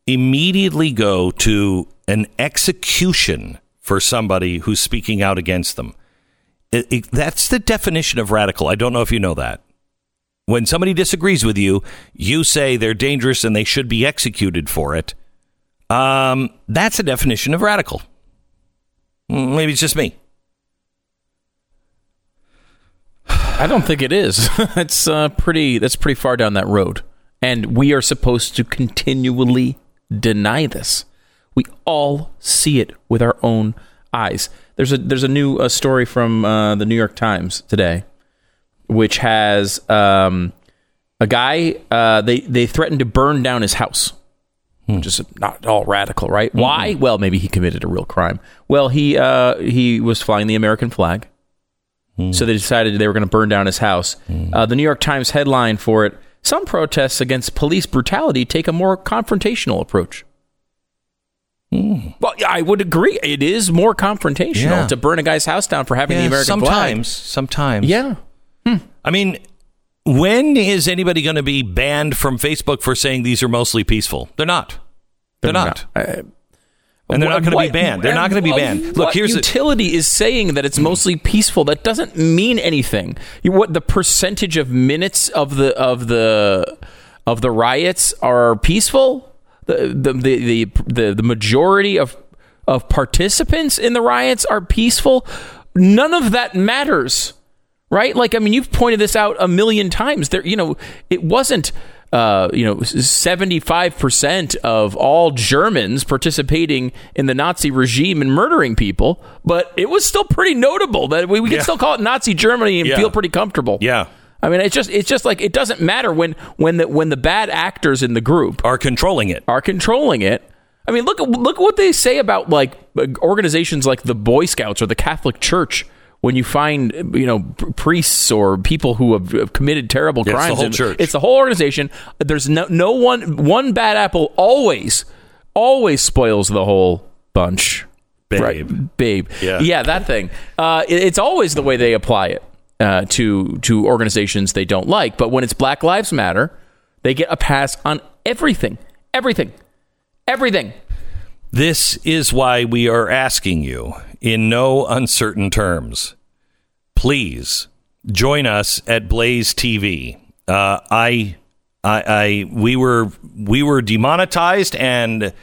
immediately go to an execution for somebody who's speaking out against them. It- it- that's the definition of radical. I don't know if you know that. When somebody disagrees with you, you say they're dangerous and they should be executed for it. Um, that's a definition of radical. Mm, Maybe it's just me. I don't think it is. it's uh, pretty. That's pretty far down that road, and we are supposed to continually deny this. We all see it with our own eyes. There's a there's a new uh, story from uh, the New York Times today, which has um, a guy. Uh, they they threatened to burn down his house. Which is not all radical, right? Why? Well, maybe he committed a real crime. Well, he uh, he was flying the American flag. So they decided they were going to burn down his house. Uh, the New York Times headline for it Some protests against police brutality take a more confrontational approach. Hmm. Well, I would agree. It is more confrontational Yeah. to burn a guy's house down for having the American sometimes, flag. sometimes. Yeah. Hmm. I mean, when is anybody going to be banned from Facebook for saying these are mostly peaceful? They're not. They're, not. And they're not going to be banned. They're not going to be banned. Look, here's utility is saying that it's mostly peaceful. That doesn't mean anything. You, what the percentage of minutes of the of the of the riots are peaceful? The the the the, the, the majority of of participants in the riots are peaceful. None of that matters right? Like, I mean, you've pointed this out a million times. There, you know, it wasn't, uh, you know, seventy-five percent of all Germans participating in the Nazi regime and murdering people, but it was still pretty notable that we, we can Yeah. still call it Nazi Germany and Yeah. feel pretty comfortable. Yeah. I mean, it's just it's just like it doesn't matter when when the when the bad actors in the group are controlling it. Are controlling it. I mean, look look what they say about like organizations like the Boy Scouts or the Catholic Church. When you find you know priests or people who have, have committed terrible Yeah, it's the crimes, whole and church. it's the whole organization. There's no no one one bad apple always always spoils the whole bunch. Babe. Right, babe. Yeah. yeah, that thing. Uh, it- it's always the way they apply it uh, to to organizations they don't like. But when it's Black Lives Matter, they get a pass on everything, everything, everything. This is why we are asking you in no uncertain terms. Please join us at Blaze TV. Uh, I, I, I, we were we were demonetized, and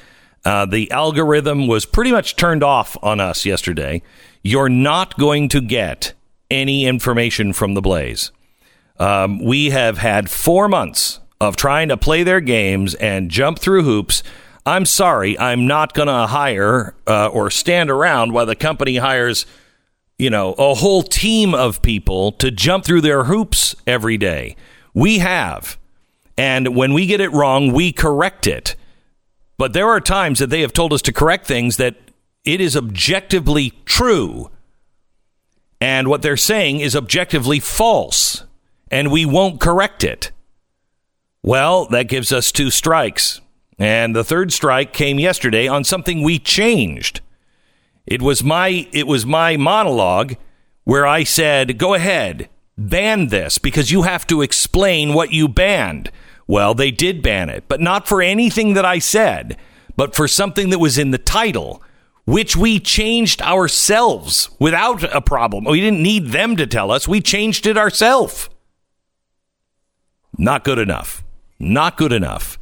uh, the algorithm was pretty much turned off on us yesterday. You're not going to get any information from the Blaze. Um, we have had four months of trying to play their games and jump through hoops. I'm sorry, I'm not going to hire uh, or stand around while the company hires, you know, a whole team of people to jump through their hoops every day. We have. And when we get it wrong, we correct it. But there are times that they have told us to correct things that it is objectively true. And what they're saying is objectively false. And we won't correct it. Well, that gives us two strikes. And the third strike came yesterday on something we changed. It was my it was my monologue where I said, "Go ahead, ban this because you have to explain what you banned." Well, they did ban it, but not for anything that I said, but for something that was in the title, which we changed ourselves without a problem. We didn't need them to tell us. We changed it ourselves. Not good enough. Not good enough.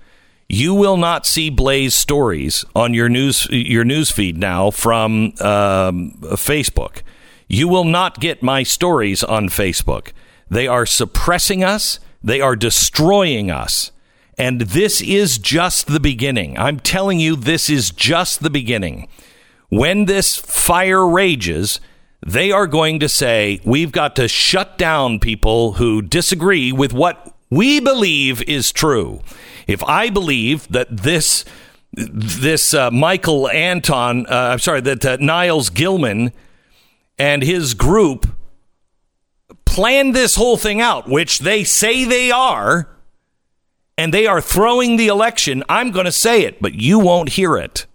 You will not see Blaze stories on your news your news feed now from um, Facebook. You will not get my stories on Facebook. They are suppressing us. They are destroying us. And this is just the beginning. I'm telling you, this is just the beginning. When this fire rages, they are going to say, we've got to shut down people who disagree with what we believe is true. If I believe that this this uh, Michael Anton, uh, I'm sorry, that uh, Nils Gilman and his group planned this whole thing out, which they say they are, and they are throwing the election, I'm going to say it, but you won't hear it.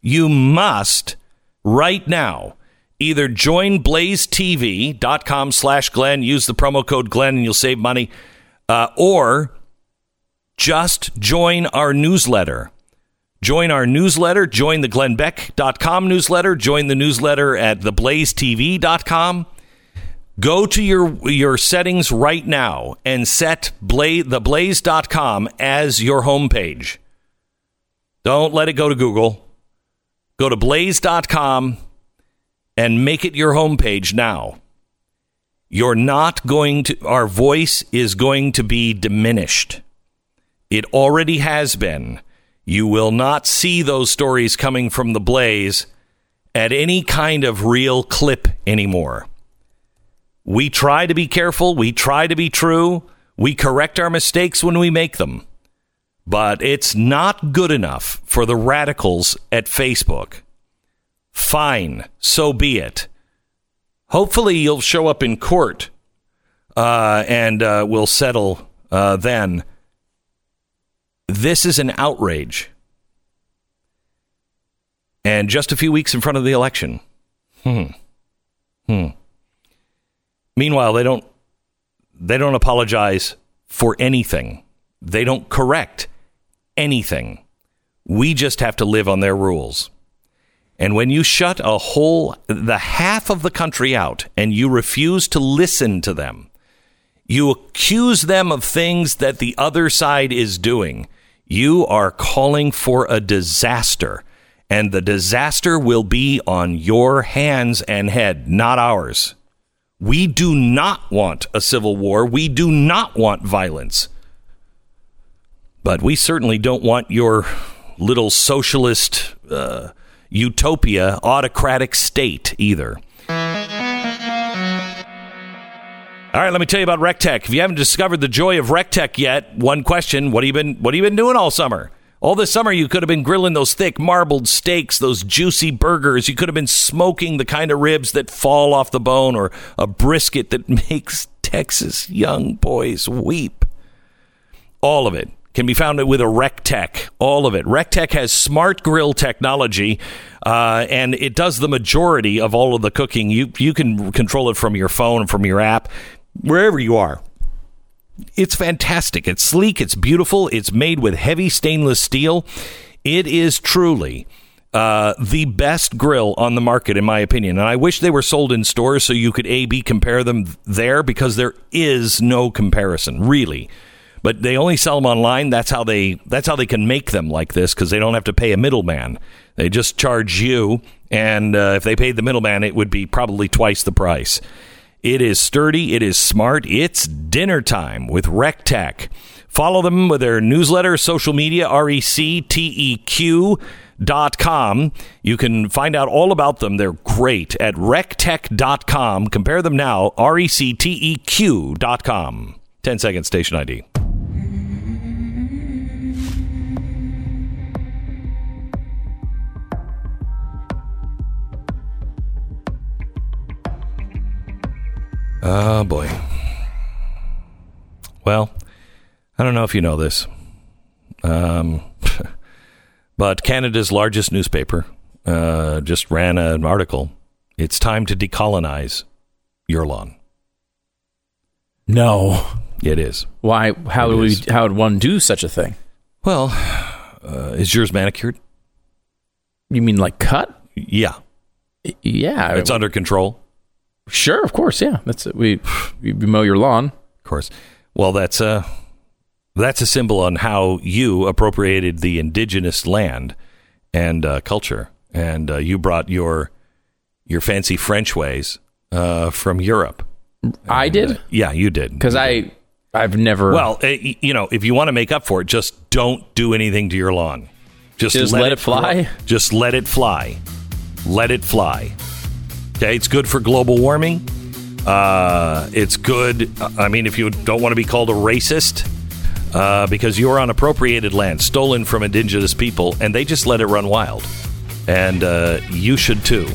You must right now either join blazetv.com slash Glenn, use the promo code Glenn, and you'll save money, uh, or just join our newsletter. Join our newsletter, join the glennbeck.com newsletter, join the newsletter at theblazetv.com. Go to your your settings right now and set Bla- theblaze.com as your homepage. Don't let it go to Google. Go to blaze.com and make it your homepage now. You're not going to, our voice is going to be diminished. It already has been. You will not see those stories coming from the Blaze at any kind of real clip anymore. We try to be careful. We try to be true. We correct our mistakes when we make them. But it's not good enough for the radicals at Facebook. Fine, so be it. Hopefully, you'll show up in court uh, and uh, we'll settle uh, then. This is an outrage. And just a few weeks in front of the election. Hmm. Hmm. Meanwhile, they don't they don't apologize for anything. They don't correct anything. We just have to live on their rules. And when you shut a whole the half of the country out and you refuse to listen to them, you accuse them of things that the other side is doing. You are calling for a disaster, and the disaster will be on your hands and head, not ours. We do not want a civil war. We do not want violence. But we certainly don't want your little socialist uh, utopia, autocratic state either. All right, let me tell you about Recteq. If you haven't discovered the joy of Recteq yet, one question: What have you been What have you been doing all summer? All this summer, you could have been grilling those thick marbled steaks, those juicy burgers. You could have been smoking the kind of ribs that fall off the bone, or a brisket that makes Texas young boys weep. All of it can be found with a Recteq. All of it. Recteq has smart grill technology, uh, and it does the majority of all of the cooking. You you can control it from your phone, from your app wherever you are. It's fantastic. It's sleek. It's beautiful. It's made with heavy stainless steel. It is truly uh, the best grill on the market, in my opinion. And I wish they were sold in stores so you could A B compare them there because there is no comparison, really. But they only sell them online. That's how they that's how they can make them like this because they don't have to pay a middleman. They just charge you, and uh, if they paid the middleman, it would be probably twice the price. It is sturdy. It is smart. It's dinner time with Recteq. Follow them with their newsletter, social media, R E C T E Q dot com. You can find out all about them. They're great at recteq.com. Compare them now, R E C T E Q dot com. 10 second station ID. Oh boy. Well, I don't know if you know this, um, but Canada's largest newspaper uh, just ran an article. It's time to decolonize your lawn. No, it is. Why? How It would we? How would one do such a thing? Well, uh, is yours manicured? You mean like cut? Yeah. Yeah, It's under control. Sure, of course. Yeah, that's it. We we mow your lawn. Of course. Well, that's a that's a symbol on how you appropriated the indigenous land and uh, culture, and uh, you brought your your fancy French ways uh, from Europe. I And, did? uh, yeah, you did. Because I I've never. Well, uh, you know, if you want to make up for it, just don't do anything to your lawn. Just, Just let it fly? grow. Just let it fly. Let it fly. Okay, it's good for global warming. Uh, it's good. I mean, if you don't want to be called a racist, uh, because you're on appropriated land, stolen from indigenous people, and they just let it run wild. And uh, you should too.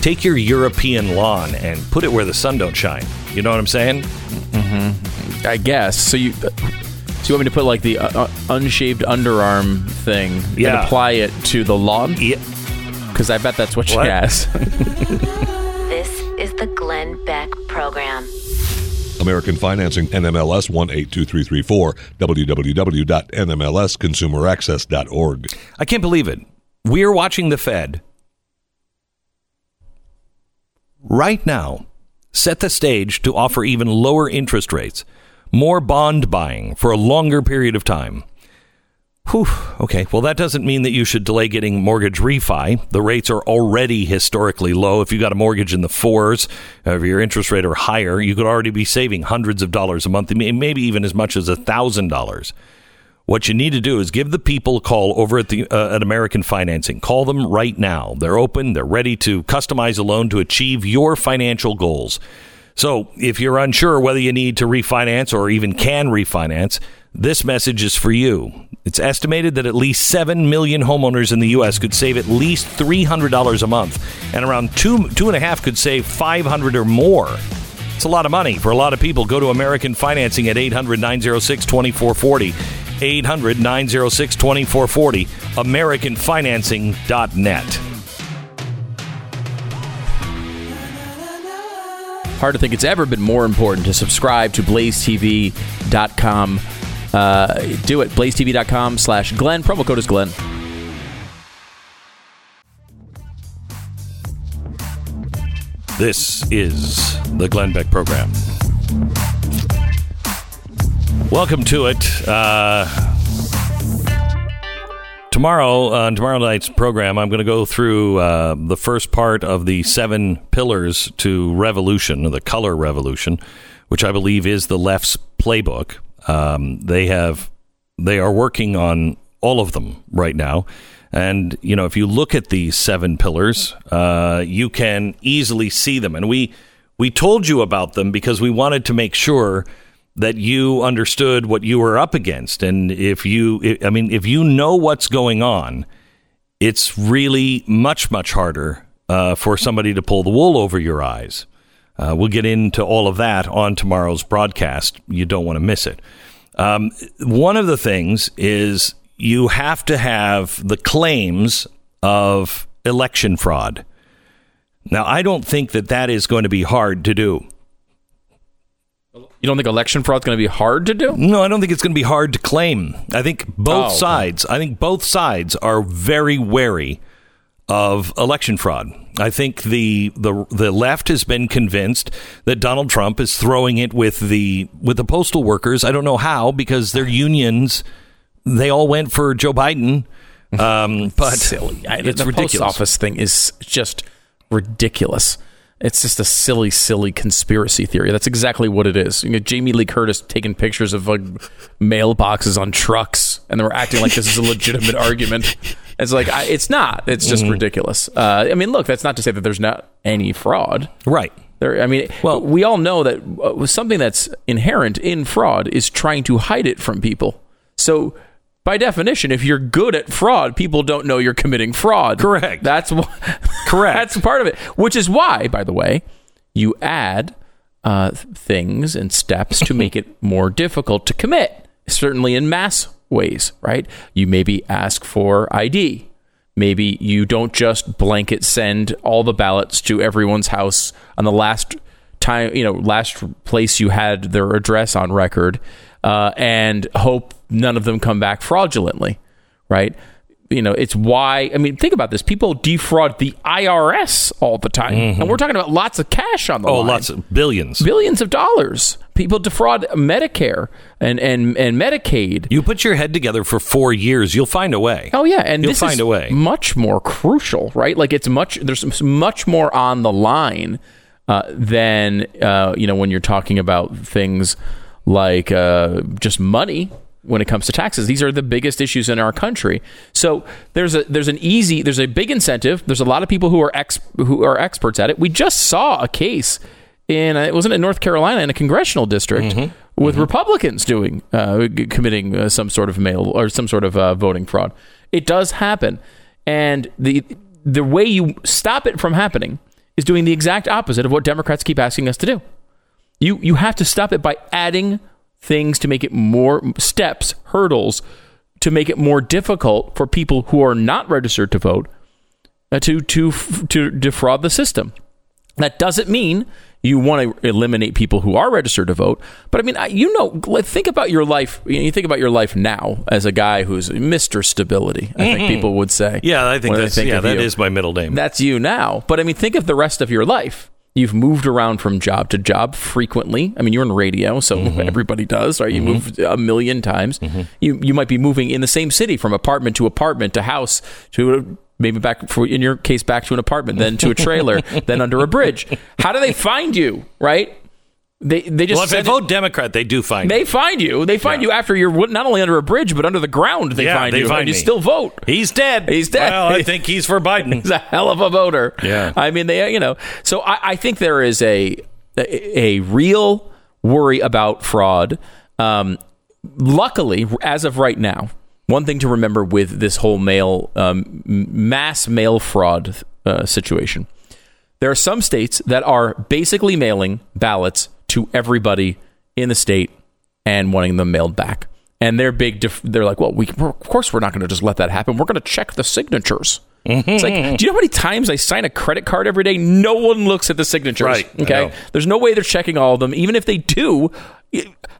Take your European lawn and put it where the sun don't shine. You know what I'm saying? Mm-hmm. I guess. So you. So you want me to put like the uh, uh, unshaved underarm thing and apply it to the lawn? Yeah. Because I bet that's what, she What? has. This is the Glenn Beck Program. American Financing, NMLS 182334, www.nmlsconsumeraccess.org. I can't believe it. We're watching the Fed right now set the stage to offer even lower interest rates, more bond buying for a longer period of time. Whew. Okay, well, that doesn't mean that you should delay getting mortgage refi. The rates are already historically low. If you got a mortgage in the fours, if your interest rate are higher, you could already be saving hundreds of dollars a month, maybe even as much as a thousand dollars. What you need to do is give the people a call over at the uh, at American Financing. Call them right now. They're open. They're ready to customize a loan to achieve your financial goals. So, if you're unsure whether you need to refinance or even can refinance, this message is for you. It's estimated that at least 7 million homeowners in the U.S. could save at least $300 a month, and around two, two and a half could save 500 or more. It's a lot of money for a lot of people. Go to American Financing at 800 906 2440. 800 906 2440. AmericanFinancing.net. Hard to think it's ever been more important to subscribe to blazetv.com. Uh, do it. blazetv.com slash Glenn. Promo code is Glenn. This is the Glenn Beck Program. Welcome to it. Uh, tomorrow, on tomorrow night's program, I'm going to go through uh, the first part of the seven pillars to revolution, the color revolution, which I believe is the left's playbook. Um, they have, they are working on all of them right now. And you know, if you look at these seven pillars, uh, you can easily see them. And we we told you about them because we wanted to make sure that you understood what you were up against. And if you, I mean, if you know what's going on, it's really much much harder uh, for somebody to pull the wool over your eyes. Uh, we'll get into all of that on tomorrow's broadcast. You don't want to miss it. Um, one of the things is you have to have the claims of election fraud. Now, I don't think that that is going to be hard to do. You don't think election fraud is going to be hard to do? No, I don't think it's going to be hard to claim. I think both Oh, okay. sides, I think both sides are very wary of election fraud. I think the the the left has been convinced that Donald Trump is throwing it with the with the postal workers. I don't know how because their unions they all went for Joe Biden. Um, but silly. I, it's the ridiculous. post office thing is just ridiculous. It's just a silly, silly conspiracy theory. That's exactly what it is. You know, Jamie Lee Curtis taking pictures of like mailboxes on trucks, and they're acting like this is a legitimate argument. It's like I, it's not. It's just Mhm. ridiculous. Uh, I mean, look, that's not to say that there's not any fraud. Right. There. I mean, well, we all know that uh, something that's inherent in fraud is trying to hide it from people. So. By definition, if you're good at fraud, people don't know you're committing fraud. Correct. That's wh- correct. That's part of it. Which is why, by the way, you add uh, things and steps to make it more difficult to commit. Certainly in mass ways, right? You maybe ask for ID. Maybe you don't just blanket send all the ballots to everyone's house on the last time, you know, last place you had their address on record, uh, and hope none of them come back fraudulently, right? You know, it's why. I mean, think about this: people defraud the IRS all the time, and we're talking about lots of cash on the Mm-hmm. Oh, line. lots of billions. billions of dollars. People defraud Medicare and and and Medicaid. You put your head together for four years, you'll find a way. Oh yeah, and you'll this find is a way. much more crucial, right? Like it's much there's much more on the line uh, than uh, you know when you're talking about things like uh, just money when it comes to taxes. These are the biggest issues in our country. So there's a there's an easy there's a big incentive. There's a lot of people who are ex who are experts at it. We just saw a case in it wasn't in North Carolina in a congressional district with Republicans doing uh, committing uh, some sort of mail or some sort of uh, voting fraud. It does happen, and the the way you stop it from happening is doing the exact opposite of what Democrats keep asking us to do. You you have to stop it by adding things to make it more steps, hurdles to make it more difficult for people who are not registered to vote uh, to to to defraud the system. That doesn't mean you want to eliminate people who are registered to vote, but I mean, I, you know, think about your life. You, know, you think about your life now as a guy who's Mister Stability. I think Mhm. people would say. Yeah, I think that's think yeah, that you. is my middle name. That's you now. But I mean, think of the rest of your life. You've moved around from job to job frequently. I mean, you're in radio, so Mm-hmm. everybody does, right? You move a million times. You you might be moving in the same city from apartment to apartment to house to maybe back for in your case back to an apartment, then to a trailer, then under a bridge. How do they find you? Right? They they just well, if they send it- vote Democrat, they do find they me. find you. They find you after you're not only under a bridge but under the ground. They Yeah, find they you, find and you still vote. He's dead. He's dead. Well, I think he's for Biden. He's a hell of a voter. Yeah. I mean, they, you know, so I, I think there is a, a, a real worry about fraud. Um, luckily, as of right now, one thing to remember with this whole mail, um, mass mail fraud uh, situation, there are some states that are basically mailing ballots to everybody in the state and wanting them mailed back. And they're big. Def- they're like, well, we of course we're not going to just let that happen. We're going to check the signatures. It's like, do you know how many times I sign a credit card every day? No one looks at the signatures. Right, Okay. There's no way they're checking all of them. Even if they do,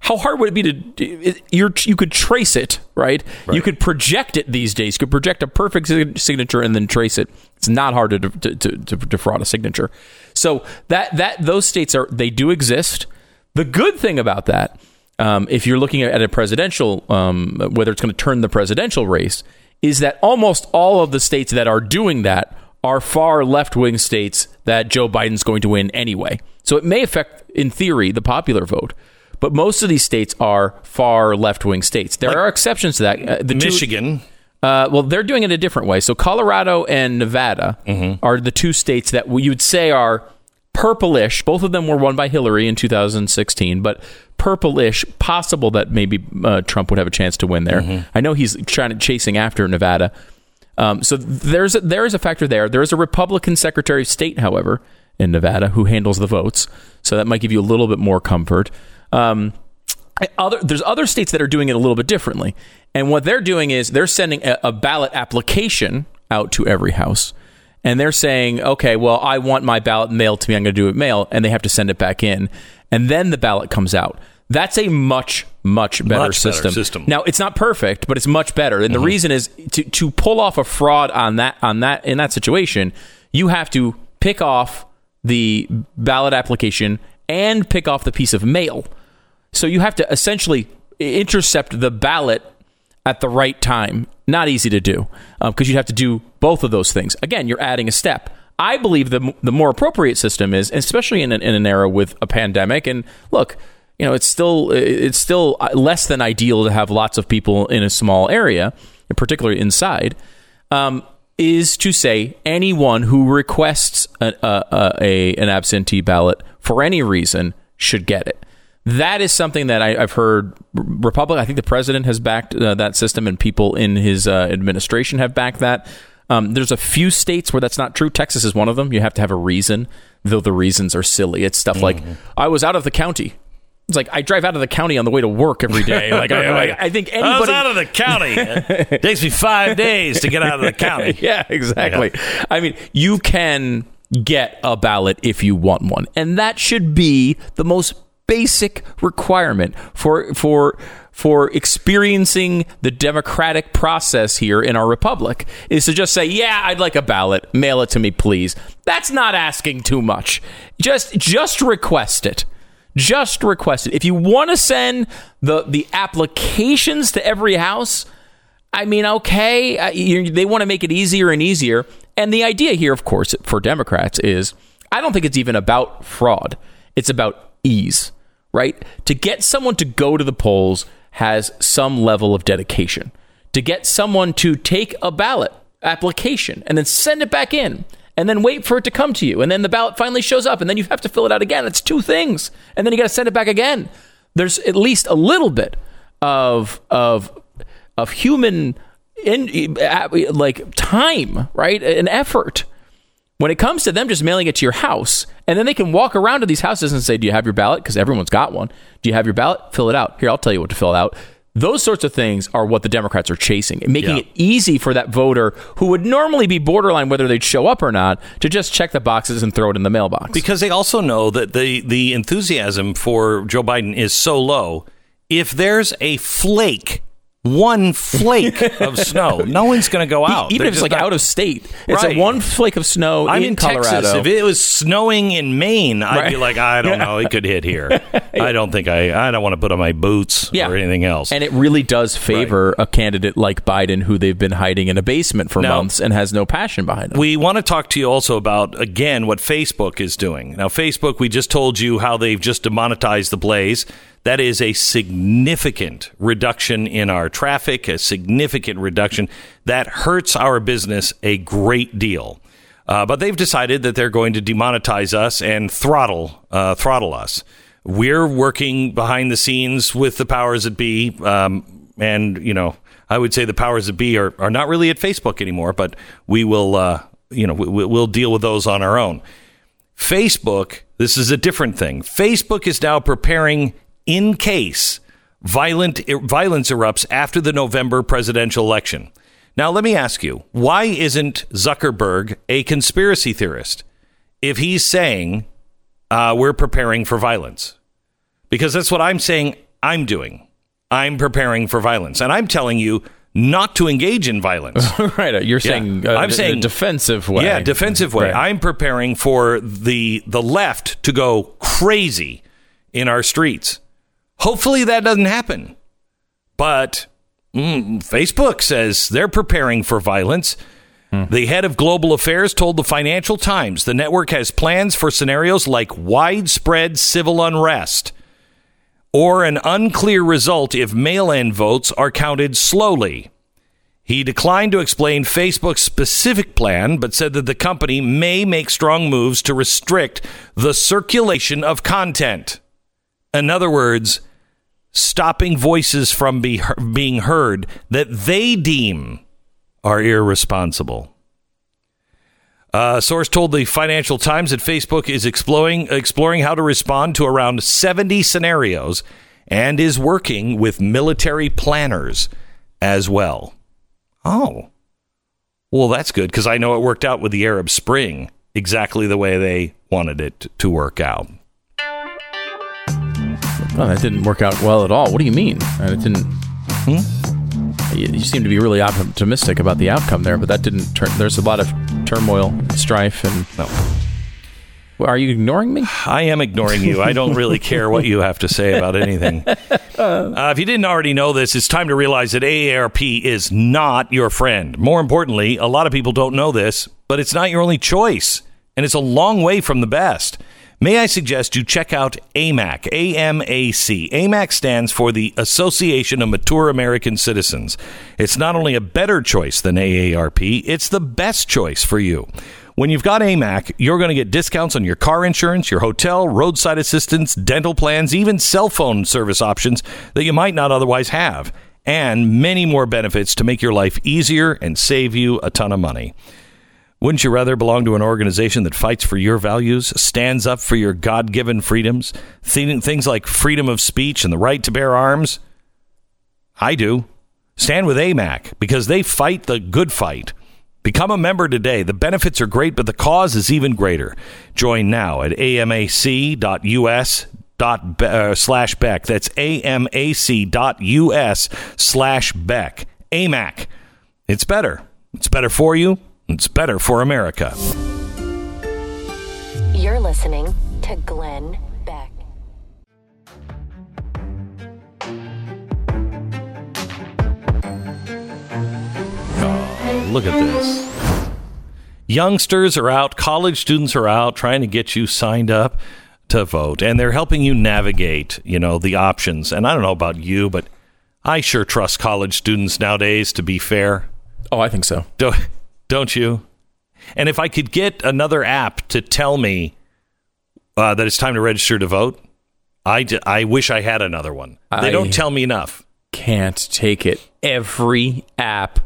how hard would it be to? You're, you could trace it, right? You could project it these days. You could project a perfect signature and then trace it. It's not hard to, to, to, to defraud a signature. So that that those states are they do exist. The good thing about that, um, if you're looking at a presidential, um, whether it's going to turn the presidential race, is that almost all of the states that are doing that are far left wing states that Joe Biden's going to win anyway. So it may affect, in theory, the popular vote. But most of these states are far left wing states. There are exceptions to that. Uh, the two- Michigan. uh, well, they're doing it a different way. So Colorado and Nevada are the two states that you would say are purplish. Both of them were won by Hillary in 2016, but purplish. Possible that maybe uh, Trump would have a chance to win there. I know he's trying to chasing after Nevada. Um, so there's a, there is a factor there. There is a Republican Secretary of State, however, in Nevada who handles the votes. So that might give you a little bit more comfort. Um, other there's other states that are doing it a little bit differently and what they're doing is they're sending a, a ballot application out to every house and they're saying okay well i want my ballot mailed to me. I'm going to do it mail. And they have to send it back in. And then the ballot comes out. That's a much much better, Much better system. system. now it's not perfect but it's much better. And the mm-hmm. reason is to, to pull off a fraud on that on that in that situation you have to pick off the ballot application and pick off the piece of mail. So you have to essentially intercept the ballot at the right time. Not easy to do um, because you'd have to do both of those things. Again, you're adding a step. I believe the the more appropriate system is, especially in an, in an era with a pandemic. And look, you know, it's still it's still less than ideal to have lots of people in a small area, particularly inside. Um, is to say anyone who requests a, a, a, an absentee ballot for any reason should get it. That is something that I, have heard. Republic. I think the president has backed uh, that system, and people in his uh, administration have backed that. Um, there's a few states where that's not true. Texas is one of them. You have to have a reason, though the reasons are silly. It's stuff like Mm-hmm. I was out of the county. It's like I drive out of the county on the way to work every day. Like I, like, I think anybody I was out of the county. it takes me five days to get out of the county. yeah, exactly. I mean, you can get a ballot if you want one, and that should be the most basic requirement for for for experiencing the democratic process here in our republic is to just say, "Yeah, I'd like a ballot. Mail it to me, please." That's not asking too much. Just just request it. Just request it. If you want to send the the applications to every house, I mean, okay, uh, you, they want to make it easier and easier. And the idea here, of course, for Democrats is I don't think it's even about fraud. It's about ease, right? To get someone to go to the polls has some level of dedication. To get someone to take a ballot application and then send it back in and then wait for it to come to you. And then the ballot finally shows up and then you have to fill it out again. It's two things. And then you got to send it back again. There's at least a little bit of, of, of human in like time, right? An effort. When it comes to them just mailing it to your house, and then they can walk around to these houses and say, "Do you have your ballot?" Because everyone's got one. Do you have your ballot? Fill it out. Here, I'll tell you what to fill out. Those sorts of things are what the Democrats are chasing, making Yeah. it easy for that voter who would normally be borderline whether they'd show up or not to just check the boxes and throw it in the mailbox. Because they also know that the, the enthusiasm for Joe Biden is so low. If there's a flake, one flake of snow, no one's going to go out. Even They're if it's like not- out of state, it's Right. a one flake of snow I'm in, in, Colorado. Texas. If it was snowing in Maine, I'd Right. be like, I don't know, it could hit here. I don't think I. I don't want to put on my boots or anything else. And it really does favor a candidate like Biden, who they've been hiding in a basement for Now- months and has no passion behind him. We want to talk to you also about, again, what Facebook is doing. Now, Facebook, we just told you how they've just demonetized the Blaze. That is a significant reduction in our traffic, a significant reduction that hurts our business a great deal. Uh, but they've decided that they're going to demonetize us and throttle uh, throttle us. We're working behind the scenes with the powers that be, um, and you know, I would say the powers that be are, are not really at Facebook anymore, but we will, uh, you know, we, we'll deal with those on our own. Facebook, this is a different thing. Facebook is now preparing in case violent violence erupts after the November presidential election. Now, let me ask you, why isn't Zuckerberg a conspiracy theorist if he's saying uh, we're preparing for violence? Because that's what I'm saying I'm doing. I'm preparing for violence. And I'm telling you not to engage in violence. right. You're saying uh, I'm the- saying defensive way. Yeah, defensive way. Right. I'm preparing for the the left to go crazy in our streets. Hopefully that doesn't happen. But mm, Facebook says they're preparing for violence. The head of global affairs told the Financial Times the network has plans for scenarios like widespread civil unrest or an unclear result if mail in votes are counted slowly. He declined to explain Facebook's specific plan, but said that the company may make strong moves to restrict the circulation of content. In other words, stopping voices from be, being heard that they deem are irresponsible. A source told the Financial Times that Facebook is exploring exploring how to respond to around 70 scenarios and is working with military planners as well. Oh. Well, that's good because I know it worked out with the Arab Spring exactly the way they wanted it to work out. Oh, that didn't work out well at all. What do you mean? Uh, It didn't. You, you seem to be really optimistic about the outcome there, but that didn't turn. There's a lot of turmoil, strife, and. No. Are you ignoring me? I am ignoring you. I don't really care what you have to say about anything. Uh, if you didn't already know this, it's time to realize that AARP is not your friend. More importantly, a lot of people don't know this, but it's not your only choice. and it's a long way from the best. May I suggest you check out AMAC, A-M-A-C. AMAC stands for the Association of Mature American Citizens. It's not only a better choice than AARP, it's the best choice for you. When you've got AMAC, you're going to get discounts on your car insurance, your hotel, roadside assistance, dental plans, even cell phone service options that you might not otherwise have, and many more benefits to make your life easier and save you a ton of money. Wouldn't you rather belong to an organization that fights for your values, stands up for your God given freedoms, things like freedom of speech and the right to bear arms? I do. Stand with AMAC because they fight the good fight. Become a member today. The benefits are great, but the cause is even greater. Join now at amac.us dot uh, slash Beck. That's amac.us slash Beck. AMAC. It's better. It's better for you. It's better for America. You're listening to Glenn Beck. Oh, look at this. Youngsters are out, college students are out trying to get you signed up to vote, and they're helping you navigate, you know, the options. And I don't know about you, but I sure trust college students nowadays to be fair. Oh, I think so. Don't, don't you? And if I could get another app to tell me uh, that it's time to register to vote, I, d- I wish I had another one. They I- don't tell me enough. Can't take it. Every app,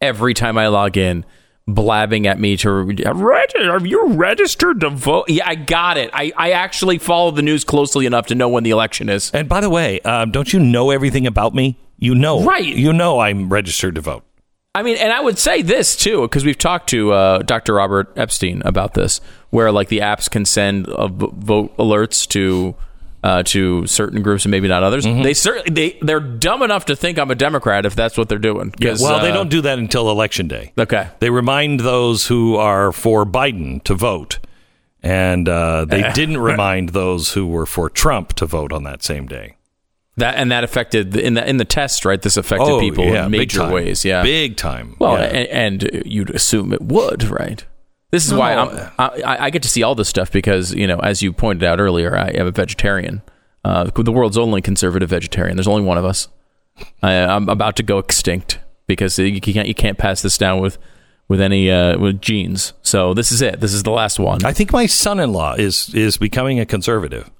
every time I log in, blabbing at me to register. are you registered to vote? Yeah, I got it. I, I actually follow the news closely enough to know when the election is. And by the way, um, don't you know everything about me? You know, Right. You know I'm registered to vote. I mean, and I would say this too, because we've talked to uh, Dr. Robert Epstein about this, where like the apps can send uh, vote alerts to uh, to certain groups and maybe not others. Mm-hmm. They certainly they they're dumb enough to think I'm a Democrat if that's what they're doing. 'Cause, well, they uh, don't do that until election day. Okay. They remind those who are for Biden to vote, and uh, they didn't remind those who were for Trump to vote on that same day. That and that affected in the in the test, right? This affected Oh, people yeah, in major ways. Yeah, Big time. Well, Yeah. and, and you'd assume it would, right? This is why I'm, I, I get to see all this stuff because you know, as you pointed out earlier, I am a vegetarian, uh, the world's only conservative vegetarian. There's only one of us. I, I'm about to go extinct because you can't you can't pass this down with with any uh, with genes. So this is it. This is the last one. I think my son-in-law is is becoming a conservative.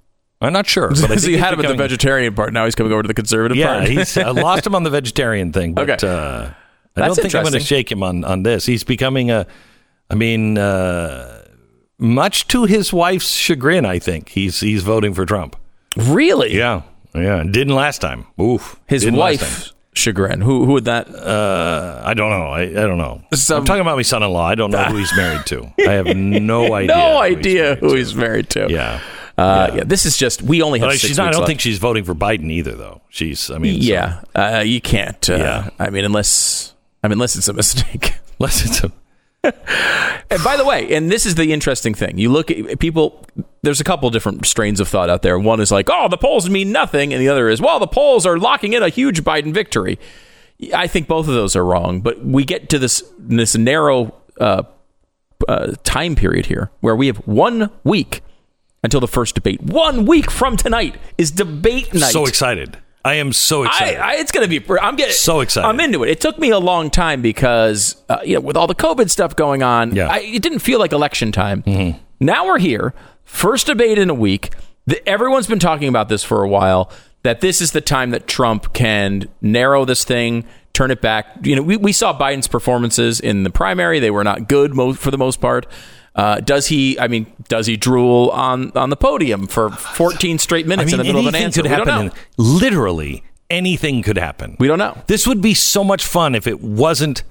I'm not sure, but I so you had him at the vegetarian part. Now he's coming over to the conservative Yeah, part. he's, I lost him on the vegetarian thing, but Okay. uh, I don't think I'm going to shake him on, on this. He's becoming a, I mean, uh, much to his wife's chagrin, I think he's he's voting for Trump. really? Yeah, yeah. Didn't last time. Oof. His Didn't wife chagrin. Who who would that? Uh, I don't know. I, I don't know. Some- I'm talking about my son-in-law. I don't know who he's married to. I have no idea. no who he's idea married who he's married to. Yeah. Uh, yeah. This is just we only have six she's not, I don't left. think she's voting for Biden either, though. She's. I mean, so- yeah, uh, you can't. Uh, Yeah. I mean, unless I mean, unless it's a mistake. unless it's a and by the way, and this is the interesting thing. You look at people. There's a couple different strains of thought out there. One is like, "Oh, the polls mean nothing," and the other is, "Well, the polls are locking in a huge Biden victory." I think both of those are wrong. But we get to this this narrow uh, uh, time period here where we have one week until the first debate. One week from tonight is debate night. so excited. I am so excited. I, I, it's going to be. I'm getting So excited. I'm into it. It took me a long time because uh, you know with all the COVID stuff going on, Yeah. Mm-hmm. I, it didn't feel like election time. Now we're here, first debate in a week. The, everyone's been talking about this for a while. That this is the time that Trump can narrow this thing, turn it back. You know, we, we saw Biden's performances in the primary; they were not good mo- for the most part. Uh, does he? I mean, does he drool on on the podium for 14 straight minutes in the middle of an anything answer? could happen. literally anything could happen. We don't know. This would be so much fun if it wasn't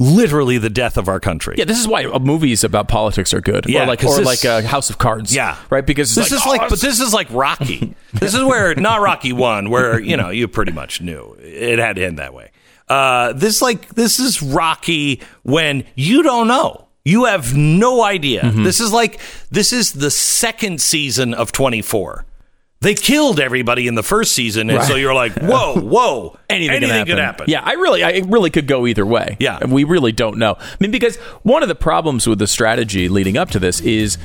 literally the death of our country. Yeah, this is why uh, movies about politics are good. Yeah, or like or this- like uh, House of Cards. Yeah. right. Because This it's is like, like, oh, but this is like Rocky. this is where not Rocky one, where you know you pretty much knew it had to end that way. Uh, this like this is Rocky when you don't know. You have no idea. Mm-hmm. This is like this is the second season of 24. They killed everybody in the first season, and so you're like, whoa, whoa, anything, anything can, happen. happen. Yeah, I really, I it really could go either way. Yeah. and we really don't know. I mean, because one of the problems with the strategy leading up to this is,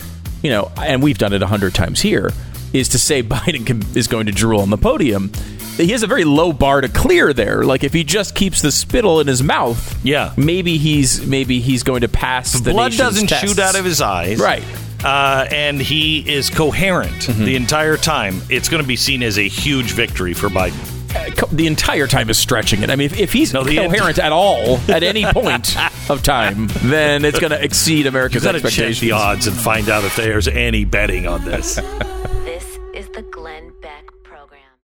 you know, and we've done it a hundred times here, is to say Biden can, is going to drool on the podium. He has a very low bar to clear there. Like if he just keeps the spittle in his mouth, yeah, maybe he's maybe he's going to pass. The blood doesn't tests. shoot out of his eyes. Right. Uh, and he is coherent Mm-hmm. the entire time. It's going to be seen as a huge victory for Biden. Co- The entire time is stretching it. I mean, if, if he's the coherent at all at any point of time, then it's going to exceed You America's got check expectations. the odds and find out if there's any betting on this.